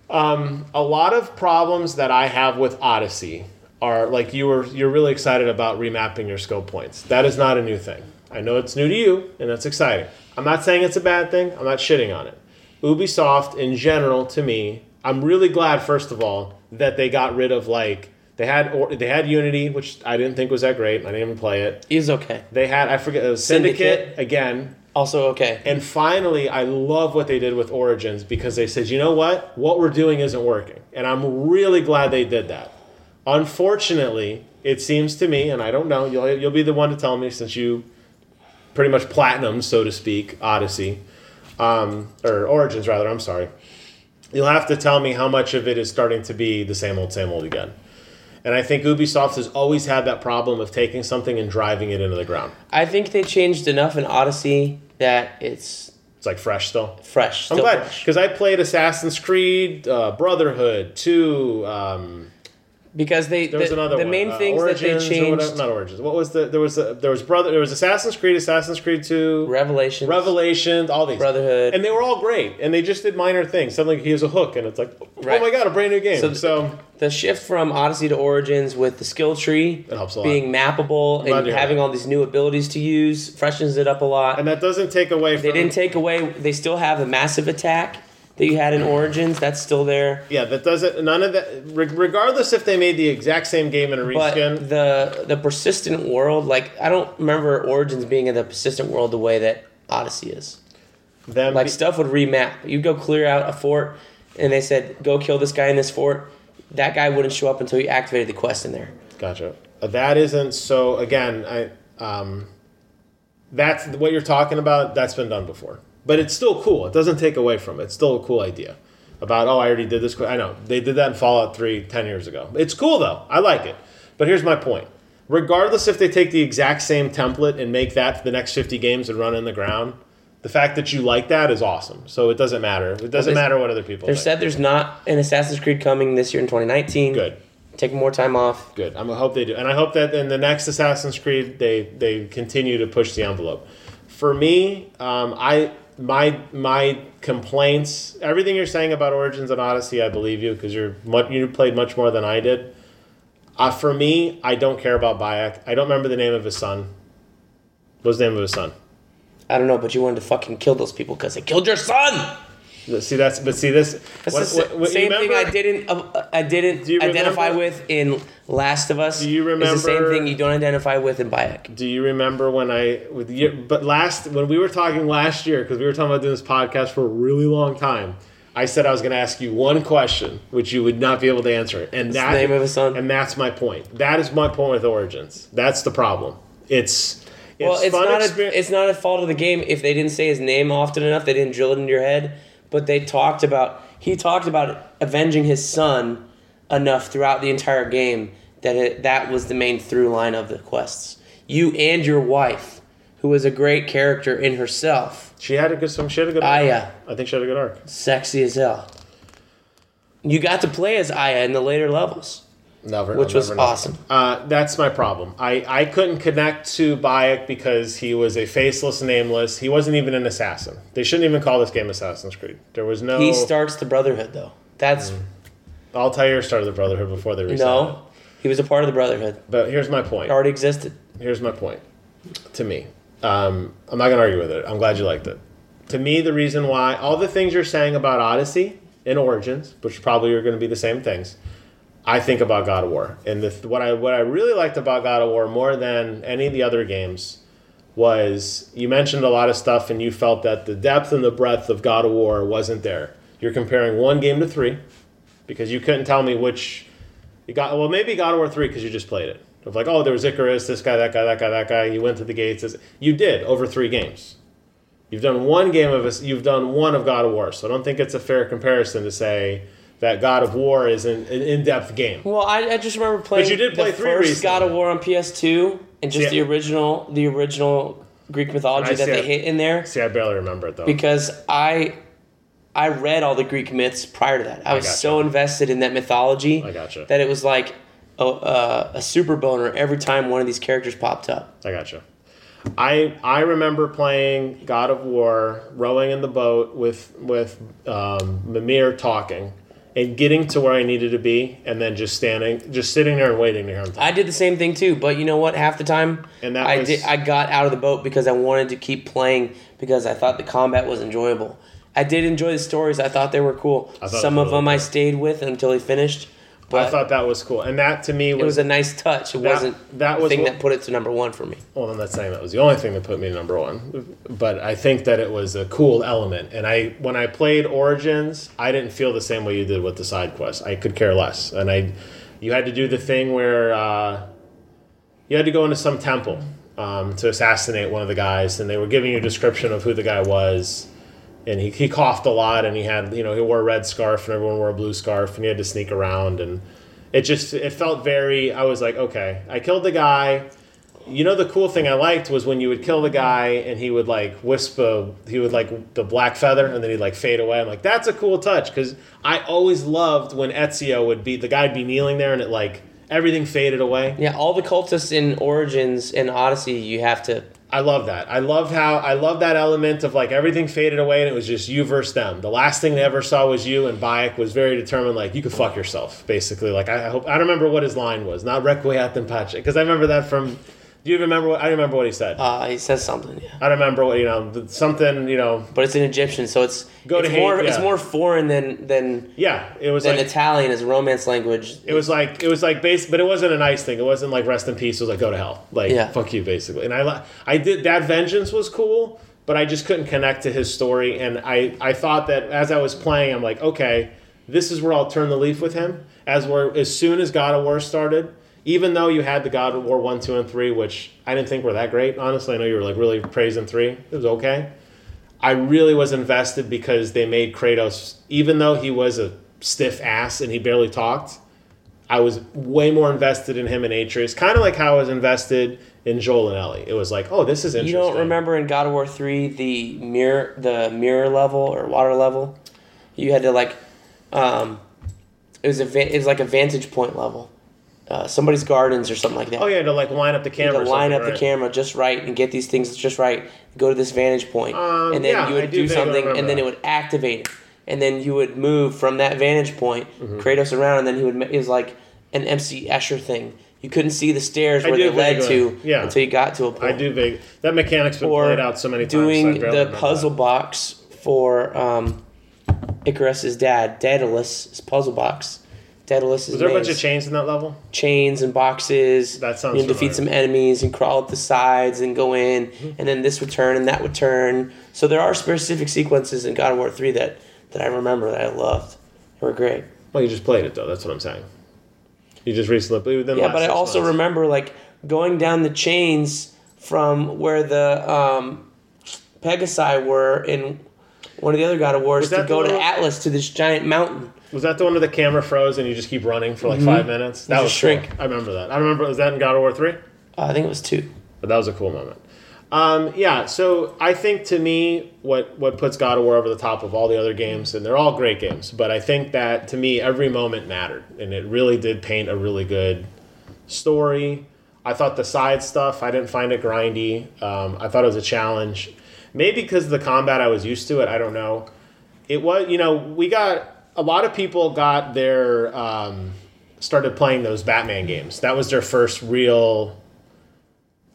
Um, a lot of problems that I have with Odyssey are like you were. You're really excited about remapping your skill points. That is not a new thing. I know it's new to you, and that's exciting. I'm not saying it's a bad thing. I'm not shitting on it. Ubisoft in general, to me, I'm really glad. First of all, that they got rid of like they had or, they had Unity, which I didn't think was that great. I didn't even play it. He's okay. They had I forget it was Syndicate, Syndicate. again. Also okay. And finally, I love what they did with Origins because they said, you know what? What we're doing isn't working. And I'm really glad they did that. Unfortunately, it seems to me, and I don't know, you'll, you'll be the one to tell me since you pretty much platinum, so to speak, Odyssey, um, or Origins rather, I'm sorry. You'll have to tell me how much of it is starting to be the same old, same old again. And I think Ubisoft has always had that problem of taking something and driving it into the ground. I think they changed enough in Odyssey that it's It's like fresh still. fresh. I'm glad because I played Assassin's Creed, uh, Brotherhood, two. Um, Because they there was the, another the one. main uh, things that they Origins or not Origins. What was the? There was a, there was brother. There was Assassin's Creed, Assassin's Creed Two, Revelations. Revelations, all these Brotherhood. and they were all great. And they just did minor things. Like he has a hook, and it's like, oh Right. my god, a brand new game. So So, th- the shift from Odyssey to Origins with the skill tree It helps a lot. being mappable and having all these new abilities to use freshens it up a lot. and that doesn't take away from. they didn't take away. They still have the massive attack that you had in Origins. That's still there. Yeah, that doesn't. None of that. Regardless if they made the exact same game in a But reskin. the the persistent world, like I don't remember Origins being in the persistent world the way that Odyssey is. them Like be- stuff would remap. You go clear out a fort, and they said go kill this guy in this fort. That guy wouldn't show up until you activated the quest in there. Gotcha. Uh, That isn't so. Again, I um, that's what you're talking about. That's been done before, but it's still cool. It doesn't take away from it. It's still a cool idea. About oh, I already did this. I know they did that in Fallout 3 10 years ago. It's cool though. I like it. But here's my point. Regardless if they take the exact same template and make that for the next 50 games and run in the ground, the fact that you like that is awesome. So it doesn't matter. It doesn't matter what other people They said there's not an Assassin's Creed coming this year in 2019. Good. Taking more time off. Good. I'm, I hope they do, and I hope that in the next Assassin's Creed they they continue to push the envelope. For me, um, I my my complaints, everything you're saying about Origins and Odyssey, I believe you because you're much, you played much more than I did. Uh, for me, I don't care about Bayek. I don't remember the name of his son. What's the name of his son? I don't know, but you wanted to fucking kill those people because they killed your son. See that's but see this. That's what- the what- what- same thing I didn't uh, I didn't identify with in Last of Us. Do you remember? It's the same thing you don't identify with in Bayek. Do you remember when I with you? But last when we were talking last year because we were talking about doing this podcast for a really long time. I said I was going to ask you one question, which you would not be able to answer, and the that name of his son? and that's my point. That is my point with Origins. That's the problem. It's it's, Well, it's not a, it's not a fault of the game if they didn't say his name often enough. They didn't drill it into your head, but they talked about he talked about avenging his son enough throughout the entire game that it, that was the main through line of the quests. You and your wife, who was a great character in herself, she had a good some. She had a good. Arc. Aya, I think she had a good arc. sexy as hell. You got to play as Aya in the later levels, Never, which I'll was never awesome. Uh, that's my problem. I, I couldn't connect to Bayek because he was a faceless, nameless. He wasn't even an assassin. They shouldn't even call this game Assassin's Creed. There was no. He starts the Brotherhood though. That's Altair started the Brotherhood before they reset it. no, he was a part of the Brotherhood. But here's my point. It already existed. Here's my point. To me, um, I'm not gonna argue with it. I'm glad you liked it. To me, the reason why all the things you're saying about Odyssey and Origins, which probably are going to be the same things, I think about God of War. And the, what I what I really liked about God of War more than any of the other games was you mentioned a lot of stuff and you felt that the depth and the breadth of God of War wasn't there. You're comparing one game to three because you couldn't tell me which You got well, maybe God of War three because you just played it. Of like, oh, there was Icarus, this guy, that guy, that guy, that guy. You went to the gates. You did over three games. You've done one game of us. You've done one of God of War. So I don't think it's a fair comparison to say that God of War is an, an in-depth game. Well, I, I just remember playing you did play the three first recently. God of War on PS2 and just the original the original Greek mythology that they it. hit in there See, I barely remember it though. because I I read all the Greek myths prior to that. I was gotcha. so invested in that mythology I gotcha. that it was like a, a, a super boner every time one of these characters popped up. I gotcha. I I remember playing God of War, rowing in the boat with with um, Mimir talking, and getting to where I needed to be, and then just standing, just sitting there and waiting to hear him talk. I did the same thing too, but you know what? Half the time, And that I was- did. I got out of the boat because I wanted to keep playing because I thought the combat was enjoyable. I did enjoy the stories. I thought they were cool. I thought it Some of really them I stayed with until he finished. But I thought that was cool, and that to me was, it was a nice touch. It That- wasn't that was the thing what- that put it to number one for me. well. I'm not saying that was the only thing that put me to number one, but I think that it was a cool element. And I when I played Origins, I didn't feel the same way you did with the side quests. I could care less, and I you had to do the thing where. Uh, you had to go into some temple um, to assassinate one of the guys, and they were giving you a description of who the guy was. And he, he coughed a lot, and he had you know he wore a red scarf, and everyone wore a blue scarf, and he had to sneak around, and it just it felt very. I was like, okay, I killed the guy. You know the cool thing I liked was when you would kill the guy and he would like whisper, he would like the black feather and then he'd like fade away. I'm like, that's a cool touch because I always loved when Ezio would be the guy'd be kneeling there and it like everything faded away. Yeah, all the cultists in Origins and Odyssey, you have to. I love that. I love how I love that element of like everything faded away and it was just you versus them. The last thing they ever saw was you, and Bayek was very determined. Like you could fuck yourself, basically. Like I, hope I don't remember what his line was. Not requiescant pace, because I remember that from. Do you remember what I remember what he said? Uh, he says something, yeah. I remember what you know something you know. But it's in Egyptian, so it's Go it's to more hate, it's more foreign than than Yeah, it was than like Italian as a romance language. it was like it was like base, but it wasn't a nice thing. It wasn't like rest in peace. It was like go to hell. Like Yeah. fuck you, basically. And I I did that. Vengeance was cool, but I just couldn't connect to his story. And I I thought that as I was playing, I'm like, okay, this is where I'll turn the leaf with him. As we're as soon as God of War started. Even though you had the God of War one, two, and three, which I didn't think were that great, honestly. I know you were like really praising three. It was okay. I really was invested because they made Kratos, even though he was a stiff ass and he barely talked, I was way more invested in him and Atreus. Kind of like how I was invested in Joel and Ellie. It was like, oh, this is interesting. You don't remember in God of War three the mirror the mirror level or water level? You had to like, um, it was a it was like a vantage point level, uh, somebody's gardens or something like that. Oh yeah, to like line up the camera. to line up something, the camera just right and get these things just right. Go to this vantage point, Um, and then yeah, you I would do do, something, and then it would activate it, and then you would move from that vantage point, Mm-hmm. Kratos around, and then he would. It was like an MC Escher thing. You couldn't see the stairs I where they led to yeah. until you got to a I point. I do big. That mechanic's been or played out so many times. doing the puzzle that. box for um, Icarus's dad, Daedalus' puzzle box. Daedalus' Was there a bunch of chains in that level? chains and boxes. That sounds You know, defeat some enemies and crawl up the sides and go in, Mm-hmm. and then this would turn and that would turn. So there are specific sequences in God of War three that that I remember that I loved. They were great. Well, you just played it though. That's what I'm saying. You just recently played within Yeah, but I also months. remember like going down the chains from where the um, Pegasi were in one of the other God of Wars to go the to Atlas to this giant mountain. Was that the one where the camera froze and you just keep running for like five minutes? That was just cool. I remember that. I remember. Was that in God of War three? Uh, I think it was two. But that was a cool moment. Um, yeah, so I think to me, what what puts God of War over the top of all the other games, and they're all great games, but I think that to me, every moment mattered, and it really did paint a really good story. I thought the side stuff, I didn't find it grindy. Um, I thought it was a challenge. Maybe because of the combat, I was used to it. I don't know. It was, you know, we got a lot of people got their um, started playing those Batman games. That was their first real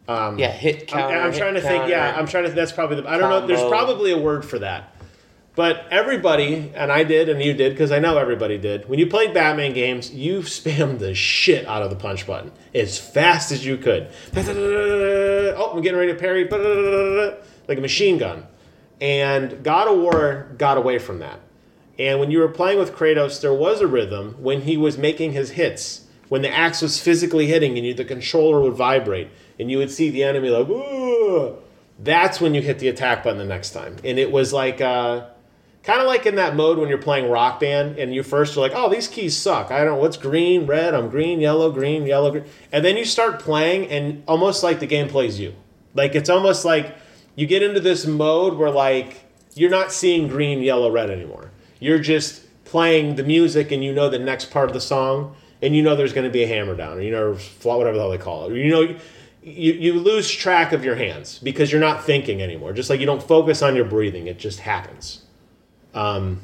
yeah, hit I'm. I'm hit trying to think. Yeah, I'm trying to. Think that's probably the. I don't know. There's probably a word for that. But everybody, and I did, and you did, because I know everybody did. When you played Batman games, you spammed the shit out of the punch button as fast as you could. Oh, I'm getting ready to parry, like a machine gun. And God of War got away from that. And when you were playing with Kratos, there was a rhythm when he was making his hits when the axe was physically hitting and you, the controller would vibrate and you would see the enemy like, Ooh, that's when you hit the attack button the next time. And it was like, uh, kind of like in that mode when you're playing Rock Band and you first are like, oh, these keys suck. I don't know what's green, red. I'm green, yellow, green, yellow, green. And then you start playing and almost like the game plays you. Like it's almost like you get into this mode where like you're not seeing green, yellow, red anymore. You're just playing the music and you know the next part of the song and you know there's going to be a hammer down or you know whatever the hell they call it. You know you, you lose track of your hands because you're not thinking anymore. Just like you don't focus on your breathing, it just happens. Um,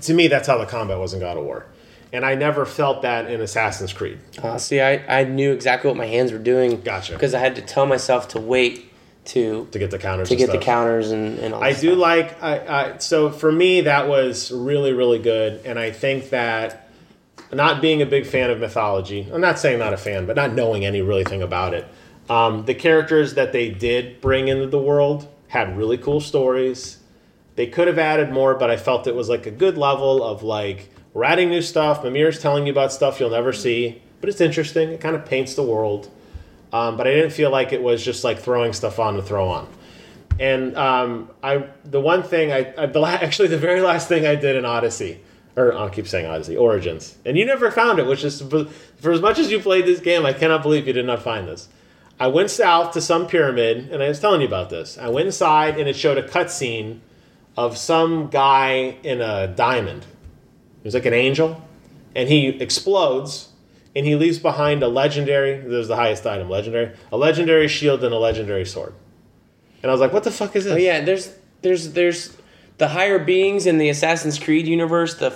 to me, that's how the combat was in God of War. And I never felt that in Assassin's Creed. Uh, see, I, I knew exactly what my hands were doing. Gotcha. Because I had to tell myself to wait to To get the counters to and get the counters and, and I do stuff. like I, I so for me that was really really good. And I think that not being a big fan of mythology I'm not saying not a fan but not knowing any really thing about it um, the characters that they did bring into the world had really cool stories. They could have added more but I felt it was like a good level of like we're adding new stuff. Mimir's telling you about stuff you'll never see but it's interesting. It kind of paints the world um, but I didn't feel like it was just like throwing stuff on to throw on. And um, I the one thing I, I the la- actually the very last thing I did in Odyssey or I'll keep saying Odyssey Origins and you never found it which is for, as much as you played this game I cannot believe you did not find this. I went south to some pyramid and I was telling you about this. I went inside and it showed a cutscene of some guy in a diamond. It was like an angel and he explodes and he leaves behind a legendary there's the highest item legendary a legendary shield and a legendary sword and I was like, "What the fuck is this?" Oh yeah, there's there's there's the higher beings in the Assassin's Creed universe, the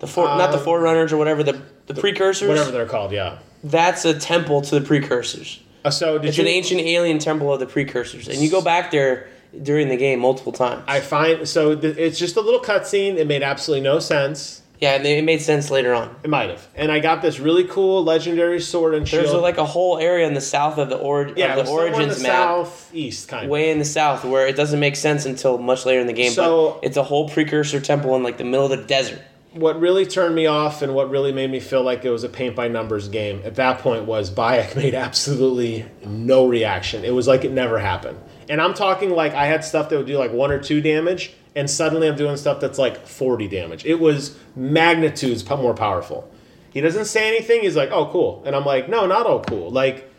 the for, not the Um, forerunners or whatever the the precursors. whatever they're called. Yeah. That's a temple to the precursors. Uh, so did It's you? an ancient alien temple of the precursors, and you go back there during the game multiple times. I find so th- it's just a little cutscene. It made absolutely no sense. Yeah, and it made sense later on. It might have. And I got this really cool legendary sword and shield. There's like a whole area in the south of the, ori- yeah, of the was somewhere in origins the map. southeast kind of. way in the south where it doesn't make sense until much later in the game. So- but it's a whole precursor temple in like the middle of the desert. what really turned me off and what really made me feel like it was a paint by numbers game at that point was Bayek made absolutely no reaction. It was like it never happened. And I'm talking like I had stuff that would do like one or two damage, and suddenly I'm doing stuff that's like 40 damage. It was magnitudes more powerful. He doesn't say anything. He's like, "Oh, cool," and I'm like, "No, not all cool." Like,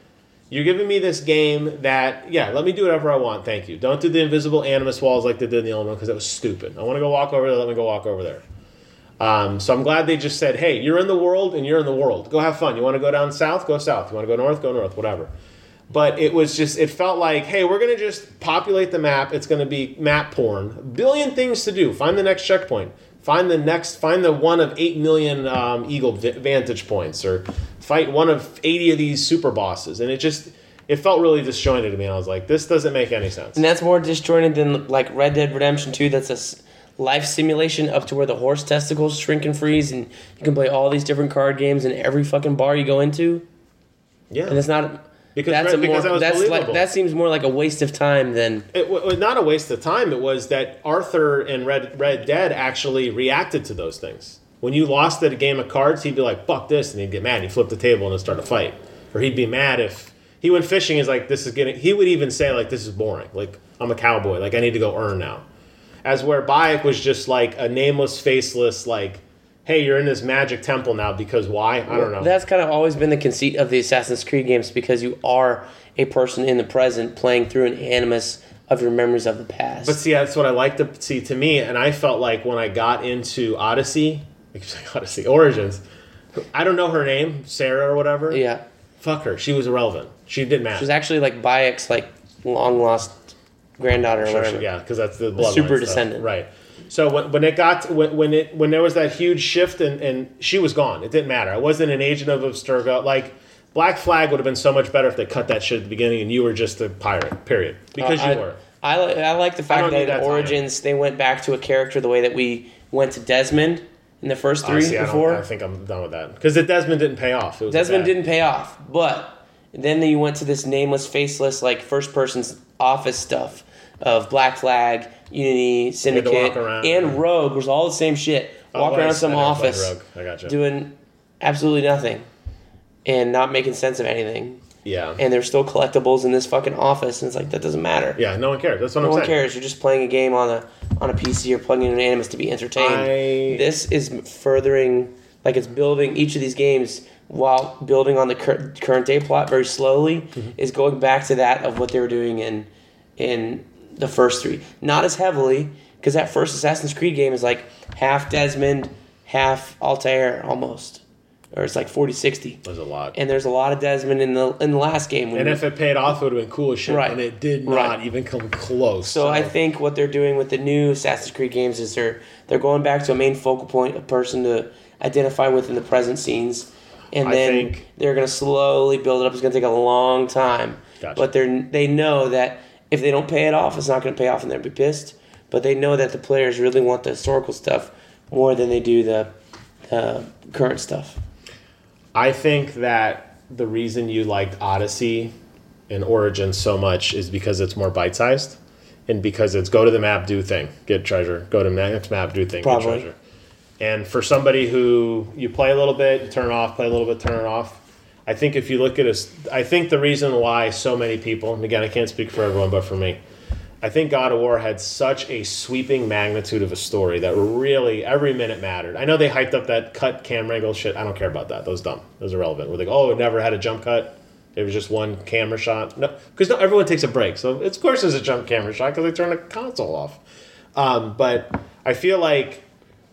you're giving me this game that, yeah, let me do whatever I want. Thank you. Don't do the invisible animus walls like they did in the old one because that was stupid. I want to go walk over there. Let me go walk over there. Um, so I'm glad they just said, "Hey, you're in the world and you're in the world. Go have fun. You want to go down south? Go south. You want to go north? Go north. Whatever." But it was just, it felt like, hey, we're gonna just populate the map. It's gonna be map porn. A billion things to do. Find the next checkpoint. Find the next. Find the one of eight million um, eagle vantage points, or fight one of eighty of these super bosses. And it just, it felt really disjointed to me. And I was like, this doesn't make any sense. And that's more disjointed than like Red Dead Redemption 2. That's a life simulation up to where the horse testicles shrink and freeze, and you can play all these different card games in every fucking bar you go into. Yeah, And it's not. Because- that's a because more, that's like that seems more like a waste of time than it was not a waste of time. It was that Arthur and Red Red Dead actually reacted to those things. When you lost at a game of cards, he'd be like, "Fuck this," and he'd get mad. He'd flip the table and start a fight, or he'd be mad if he went fishing. He's like, "This is getting." He would even say like, "This is boring. Like I'm a cowboy. Like I need to go earn now." As where Bayek was just like a nameless, faceless, like, "Hey, you're in this magic temple now because why? I don't know." That's kind of always been the conceit of the Assassin's Creed games because you are a person in the present playing through an animus of your memories of the past. But see, that's what I like to see to me, and I felt like when I got into Odyssey, I keep saying Odyssey Origins, I don't know her name, Sarah or whatever. yeah, Fuck her. She was irrelevant. She didn't matter. she was actually like Bayek's like long lost granddaughter or Sure, whatever. she- yeah, because that's the bloodline super descendant. right? So when, when it got to, when, when it when there was that huge shift and, and she was gone, it didn't matter. I wasn't an agent of Abstergo. Like Black Flag would have been so much better if they cut that shit at the beginning and you were just a pirate. Period. Because uh, I, you were. I, li- I like the fact that that. Origins they went back to a character the way that we went to Desmond in the first three Honestly, I, before. I think I'm done with that because the Desmond didn't pay off. It was Desmond didn't pay off, but then you went to this nameless, faceless, like first person's office stuff of Black Flag, Unity, Syndicate, and Rogue was all the same shit. Oh, Walk around some office Rogue. I gotcha. doing absolutely nothing. and not making sense of anything. Yeah. And there's still collectibles in this fucking office, and it's like that doesn't matter. yeah, no one cares. That's what No I'm one cares. You're just playing a game on a on a PC or plugging in an Animus to be entertained. I- This is furthering, like it's building each of these games while building on the cur- current day plot very slowly. Mm-hmm. Is going back to that of what they were doing in in the first three. Not as heavily because that first Assassin's Creed game is like half Desmond, half Altair almost, or it's like 40-60. There's a lot. And there's a lot of Desmond in the in the last game. When And if it paid off, it would have been cool as shit. Right. And it did not Right. even come close. So I think what they're doing with the new Assassin's Creed games is they're they're going back to a main focal point, a person to identify with in the present scenes, and I then think- they're going to slowly build it up. It's going to take a long time, Gotcha. but they're they know that if they don't pay it off, it's not going to pay off, and they'll be pissed. But they know that the players really want the historical stuff more than they do the, the current stuff. I think that the reason you liked Odyssey and Origin so much is because it's more bite sized, and because it's go to the map, do thing, get treasure. Go to next map, do thing, Probably. get treasure. And for somebody who you play a little bit, you turn it off, play a little bit, turn it off. I think if you look at us, I think the reason why so many people, and again, I can't speak for everyone, but for me, I think God of War had such a sweeping magnitude of a story that really every minute mattered. I know they hyped up that cut camera angle shit. I don't care about that. Was dumb. Was irrelevant. We're like, oh, it never had a jump cut. It was just one camera shot. No, because everyone takes a break. So it's, of course there's a jump camera shot because they turn the console off. Um, but I feel like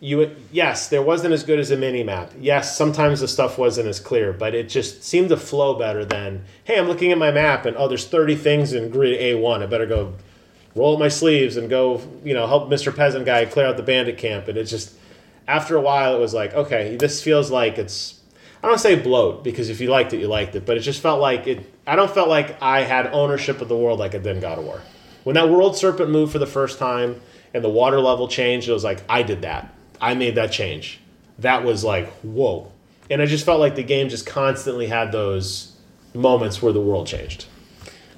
you yes, there wasn't as good as a mini map. Yes, sometimes the stuff wasn't as clear, but it just seemed to flow better than hey, I'm looking at my map and oh, there's 30 things in grid A1. I better go roll up my sleeves and go, you know, help Mr. Peasant guy clear out the bandit camp. And it just after a while, it was like okay, this feels like it's. I don't say bloat because if you liked it, you liked it, but it just felt like it. I don't felt like I had ownership of the world like I did in God of War. When that world serpent moved for the first time and the water level changed, it was like I did that. I made that change. That was like whoa, and I just felt like the game just constantly had those moments where the world changed.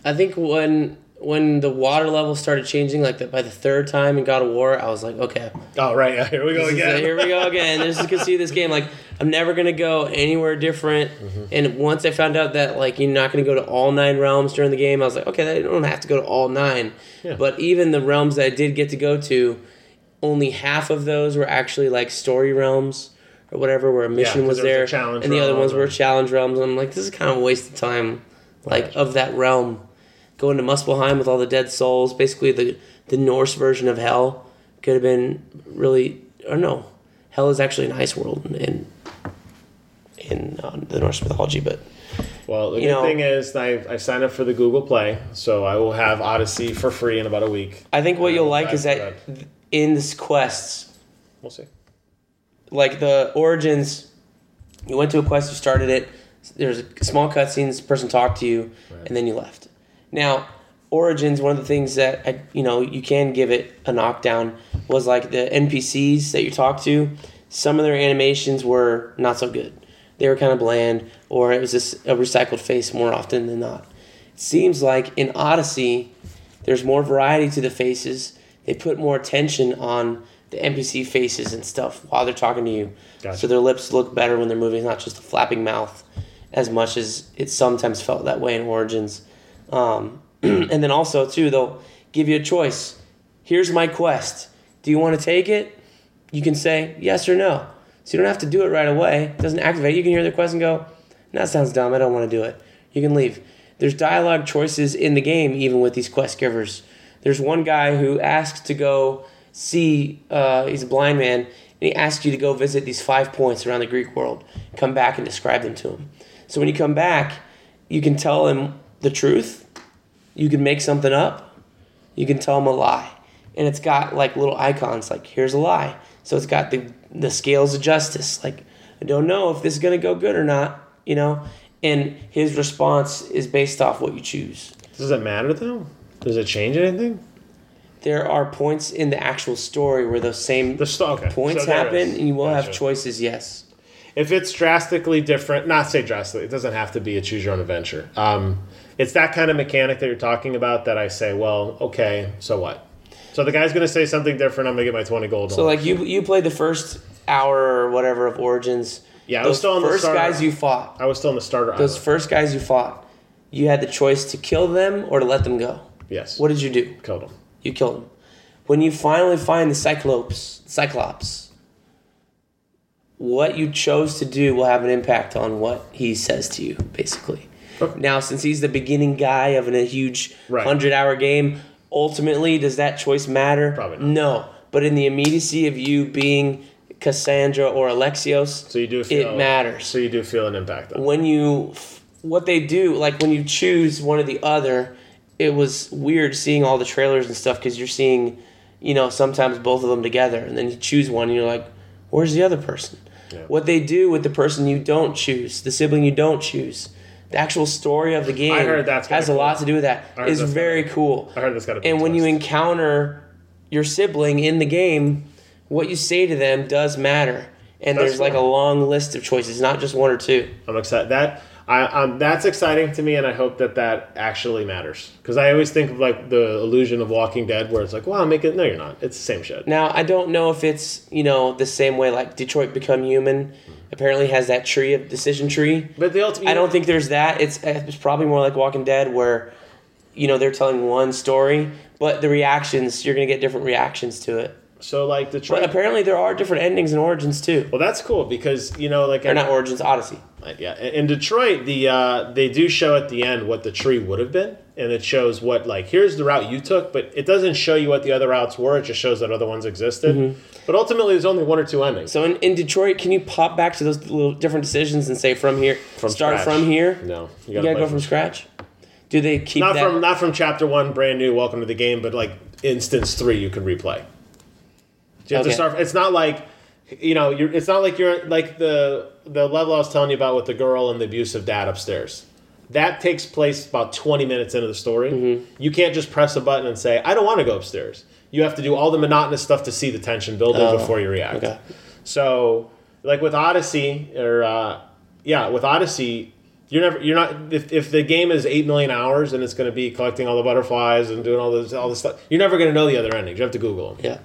I think when when the water level started changing, like the, by the third time in God of War, I was like, okay, Oh right, yeah, here we go This is- again. here we go again. This is gonna see this game. Like I'm never gonna go anywhere different. Mm-hmm. And once I found out that like you're not gonna go to all nine realms during the game, I was like, okay, I don't have to go to all nine. Yeah. But even the realms that I did get to go to, only half of those were actually like story realms or whatever, where a mission 'cause was there was and the other ones were challenge realms. And I'm like, this is kind of a waste of time, like Right. of that realm. Going to Muspelheim with all the dead souls, basically the the Norse version of hell, could have been really. Or no, hell is actually an ice world in in uh, the Norse mythology, but Well, the You good know- thing is I I signed up for the Google Play, so I will have Odyssey for free in about a week. I think what you'll like is that in this quests, We'll see. like the origins, you went to a quest, you started it. There's a small cutscenes, person talked to you, and then you left. Now, origins, one of the things that I, you know you can give it a knockdown was like the NPCs that you talked to. Some of their animations were not so good. They were kind of bland, or it was just a recycled face more often than not. It seems like in Odyssey, there's more variety to the faces. They put more attention on the NPC faces and stuff while they're talking to you. Gotcha. So their lips look better when they're moving, not just a flapping mouth, as much as it sometimes felt that way in Origins. Um, and then also too, they'll give you a choice. Here's my quest. Do you want to take it? You can say yes or no. So you don't have to do it right away. It doesn't activate. You can hear the quest and go, "That sounds dumb. I don't want to do it." You can leave. There's dialogue choices in the game, even with these quest givers. There's one guy who asks to go see. Uh, he's a blind man, and he asks you to go visit these five points around the Greek world. Come back and describe them to him. So when you come back, you can tell him the truth. You can make something up. You can tell him a lie, and it's got like little icons like here's a lie. So it's got the the scales of justice. Like I don't know if this is gonna go good or not, you know. And his response is based off what you choose. Does it matter though? Does it change anything? There are points in the actual story where those same The sto- okay. points so happen, and you will have choices. Yes. If it's drastically different, not say drastically, it doesn't have to be a choose your own adventure. Um, it's that kind of mechanic that you're talking about that I say, well, okay, so what? So the guy's going to say something different. I'm going to get my 20 gold. So like you you played the first hour or whatever of Origins, Yeah, I was those still on the first guys you fought, I was still on the starter those island. first guys you fought, you had the choice to kill them or to let them go. Yes. What did you do? killed him? You killed him. When you finally find the Cyclops, Cyclops, what you chose to do will have an impact on what he says to you, basically. Okay. Now, since he's the beginning guy of a huge Right. hundred-hour game, ultimately, does that choice matter? Probably not. No, but in the immediacy of you being Kassandra or Alexios, So you do feel it matters So you do feel an impact. Though. when you what they do like when you choose one or the other it was weird seeing all the trailers and stuff because you're seeing you know sometimes both of them together and then you choose one and you're like where's the other person? Yeah. what they do with the person you don't choose the sibling you don't choose the actual story of the game I heard that's has a lot to do with that. I that's very kinda- cool. I heard that's got and when you encounter your sibling in the game what you say to them does matter. And That's there's like a long list of choices not just one or two. I'm excited. That I, um, that's exciting to me, and I hope that that actually matters. Because I always think of like the illusion of Walking Dead, where it's like, "Wow, make it." No, you're not. It's the same shit. Now I don't know if it's you know the same way like Detroit Become Human apparently has that tree of decision tree. But the ultimate, I don't think there's that. It's it's probably more like Walking Dead where you know they're telling one story, but the reactions you're gonna get different reactions to it. So. Like But Detroit. apparently there are different endings and origins too. well, that's cool because you know, like They're not origins, Odyssey. yeah, in Detroit, the uh, they do show at the end what the tree would have been, and it shows what like here's the route you took, but it doesn't show you what the other routes were. It just shows that other ones existed. Mm-hmm. But ultimately, there's only one or two endings. So in, in Detroit, can you pop back to those little different decisions and say from here, From start scratch. from here? No, You gotta gotta go from scratch. Do they keep not that? from not from chapter one, brand new, welcome to the game, but like instance three, you can replay. You have to start. It's not like you know. You're. It's not like you're like the the level I was telling you about with the girl and the abusive dad upstairs. That takes place about twenty minutes into the story. Mm-hmm. You can't just press a button and say, "I don't want to go upstairs." You have to do all the monotonous stuff to see the tension building Oh, before you react. okay. So, like with Odyssey, or uh, yeah, with Odyssey, you're never you're not if, if the game is eight million hours and it's going to be collecting all the butterflies and doing all this all this stuff, you're never going to know the other endings. You have to Google them. yeah.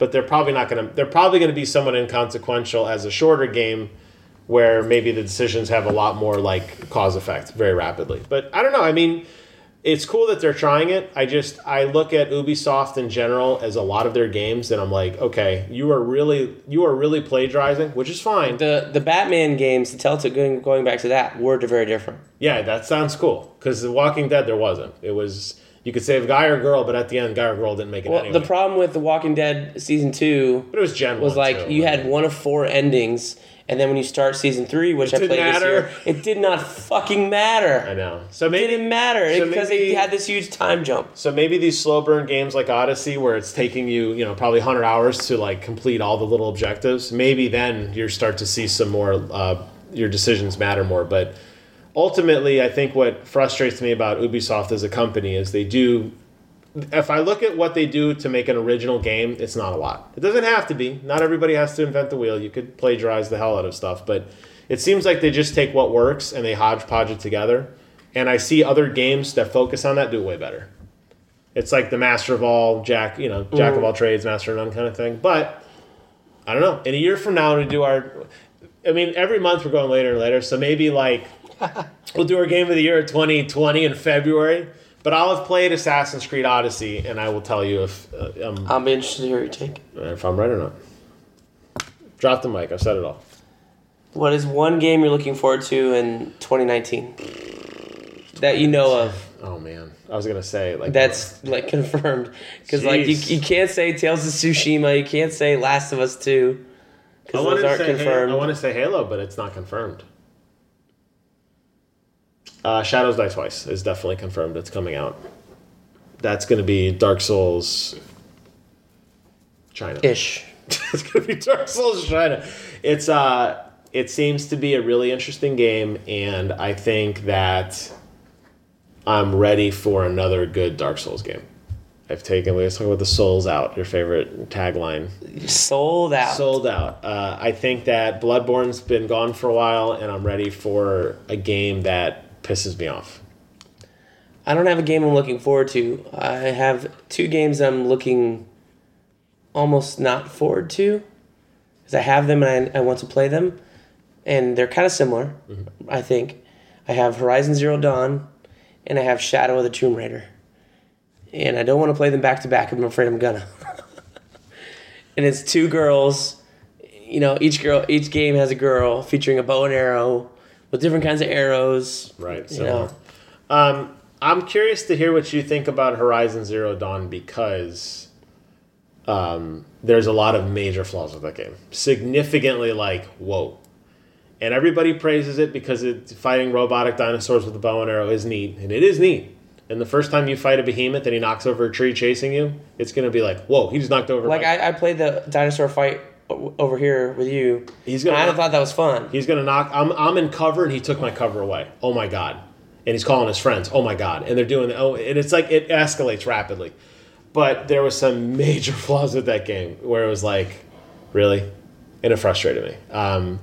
But they're probably not going to. They're probably going to be somewhat inconsequential as a shorter game, where maybe the decisions have a lot more like cause effect very rapidly. But I don't know. I mean. It's cool that they're trying it. I just I look at Ubisoft in general as a lot of their games, and I'm like, okay, you are really you are really plagiarizing, which is fine. The the Batman games, the Telltale going going back to that, were very different. Yeah, that sounds cool. Because The Walking Dead, there wasn't. It was you could save guy or girl, but at the end, guy or girl didn't make it Well, anyway. the problem with The Walking Dead season two but it was Gen was like too. you had one of four endings, and then when you start season three, which I didn't played this matter. year, it did not fucking matter. I know. So It maybe didn't matter so because maybe- they had this huge time jump. so maybe these slow burn games like Odyssey, where it's taking you you know probably hundred hours to like complete all the little objectives. Maybe then you start to see some more uh, your decisions matter more. But ultimately, I think what frustrates me about Ubisoft as a company is they do if I look at what they do to make an original game, it's not a lot. It doesn't have to be. Not everybody has to invent the wheel. You could plagiarize the hell out of stuff, but it seems like they just take what works and they hodgepodge it together. And I see other games that focus on that do it way better. It's like the master of all, jack, you know, jack of mm. all trades, master of none kind of thing. But I don't know. In a year from now, we do our, I mean, every month we're going later and later. So maybe like we'll do our game of the year 2020 in February. But I'll have played Assassin's Creed Odyssey, and I will tell you if uh, um, I'm interested to hear your take. if I'm right or not. Drop the mic. I've said it all. What is one game you're looking forward to in 2019 that you know of? Oh man, I was gonna say like That's like confirmed because like you, you can't say Tales of Tsushima, you can't say Last of Us Two because those aren't confirmed. Halo, I want to say Halo, but it's not confirmed. Uh, Shadows Die Twice is definitely confirmed. It's coming out. That's going to be Dark Souls. China. Ish. it's gonna be Dark Souls China. It's uh it seems to be a really interesting game and I think that I'm ready for another good Dark Souls game. I've taken let's talk about the souls out, your favorite tagline. Sold out. Sold out. Uh, I think that Bloodborne's been gone for a while and I'm ready for a game that pisses me off. I don't have a game I'm looking forward to. I have two games I'm looking almost not forward to because I have them and I, I want to play them. and they're kind of similar, mm-hmm. I think. I have Horizon Zero Dawn, and I have Shadow of the Tomb Raider. And I don't want to play them back to back. I'm afraid I'm gonna. and it's two girls. You know, each girl, each game has a girl featuring a bow and arrow with different kinds of arrows. Right. You So, know, um, I'm curious to hear what you think about Horizon Zero Dawn because um, there's a lot of major flaws with that game. Significantly, like whoa. And everybody praises it because it, fighting robotic dinosaurs with a bow and arrow is neat, and it is neat. And the first time you fight a behemoth and he knocks over a tree chasing you, it's gonna be like, whoa, he just knocked over. like my- I, I played the dinosaur fight o- over here with you. He's gonna I thought that was fun. He's gonna knock. I'm I'm in cover, and he took my cover away. Oh my god! And he's calling his friends. Oh my god! And they're doing. Oh, and it's like it escalates rapidly. But there was some major flaws with that game where it was like, really, and it frustrated me. Um,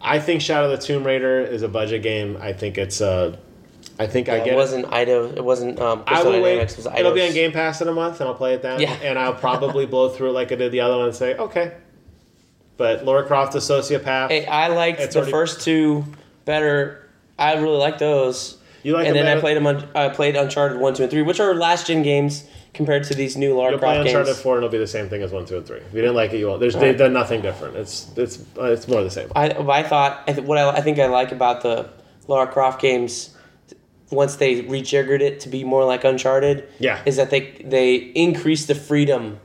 I think Shadow of the Tomb Raider is a budget game. I think it's uh, I think I it get it. wasn't Ido. It wasn't um, I will wait. It'll be on Game Pass in a month, and I'll play it then. Yeah. And I'll probably blow through it like I did the other one and say, okay. But Laura Croft, the sociopath. Hey, I liked the already- first two better. I really liked those. You like and then I played them. On, I played Uncharted one, two, and three, which are last gen games compared to these new Lara You'll play Croft Uncharted games. Four, and it'll be the same thing as One, Two, and Three. If you didn't like it, you won't. There's they've done nothing different. It's it's uh, it's more the same. I, I thought I th- what I, I think I like about the Lara Croft games once they rejiggered it to be more like Uncharted. Yeah. is that they they increase the freedom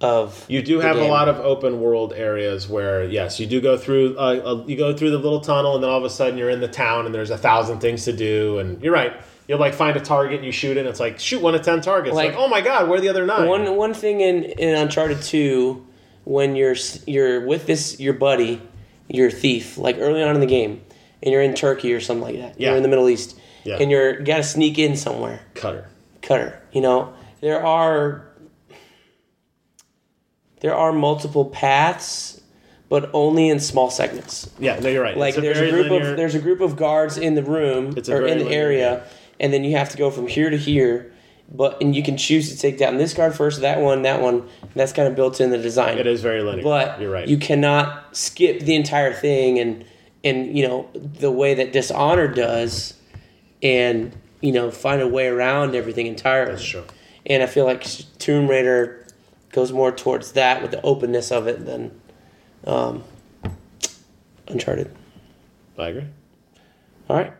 of You do have a lot of open world areas where yes, you do go through. Uh, uh, you go through the little tunnel, and then all of a sudden you're in the town, and there's a thousand things to do. And you're right. You'll like find a target, and you shoot it. and It's like shoot one of ten targets. Like, Like- oh my god, where are the other nine? One one thing in in Uncharted Two, when you're you're with this your buddy, your thief, like early on in the game, and you're in Turkey or something like that. Yeah. You're in the Middle East, Yeah. and you're got to sneak in somewhere. cutter. Cutter, you know there are there are multiple paths, but only in small segments. Yeah, no, you're right. Like It's there's a very group linear- of there's a group of guards in the room It's a or very in the linear area, and then you have to go from here to here. But and you can choose to take down this guard first, that one, that one. And that's kind of built in the design. It is very linear. But you're right. you cannot skip the entire thing and and you know the way that Dishonored does, and you know find a way around everything entirely. That's true. And I feel like Tomb Raider goes more towards that with the openness of it than um, Uncharted. I agree. All right.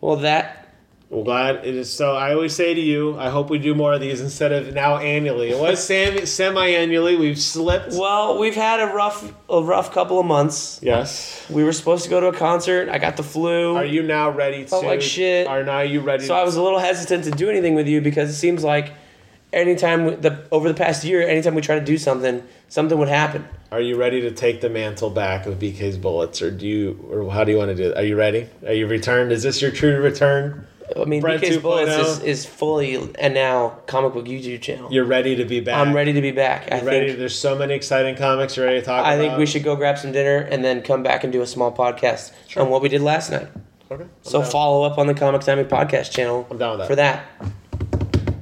Well, that Well, glad it is. So I always say to you, I hope we do more of these instead of now annually. It was semi semi-annually. We've slipped. well, we've had a rough a rough couple of months. Yes. We were supposed to go to a concert. I got the flu. Are you now ready to? Felt like shit. Are now you ready? So I was a little hesitant to do anything with you because it seems like anytime the over the past year, anytime we try to do something, something would happen. Are you ready to take the mantle back of BK's bullets, or do you, or how do you want to do it? Are you ready? Are you returned? Is this your true return? I mean, Brett BK's Bullets is, oh. is fully and now comic book YouTube channel. You're ready to be back. I'm ready to be back. I Ready? think There's so many exciting comics. You're ready to talk. I about? think we should go grab some dinner and then come back and do a small podcast on what we did last night. Okay. I'm So down. follow up on the Comic Timing Podcast channel. I'm down with that. for that.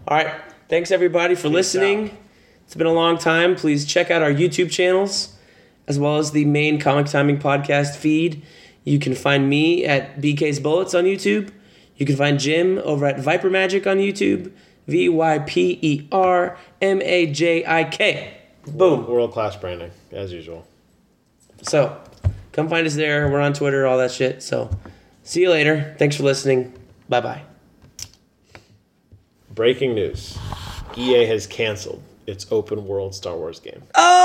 All right. Thanks everybody for listening. out. It's been a long time. Please check out our YouTube channels as well as the main Comic Timing Podcast feed. You can find me at BK's Bullets on YouTube. You can find Jim over at Vyper Majik on YouTube. V Y P E R M A J I K. Boom. World class branding, as usual. So come find us there. We're on Twitter, all that shit. So see you later. Thanks for listening. Bye bye. Breaking news: EA has canceled its open world Star Wars game. Oh!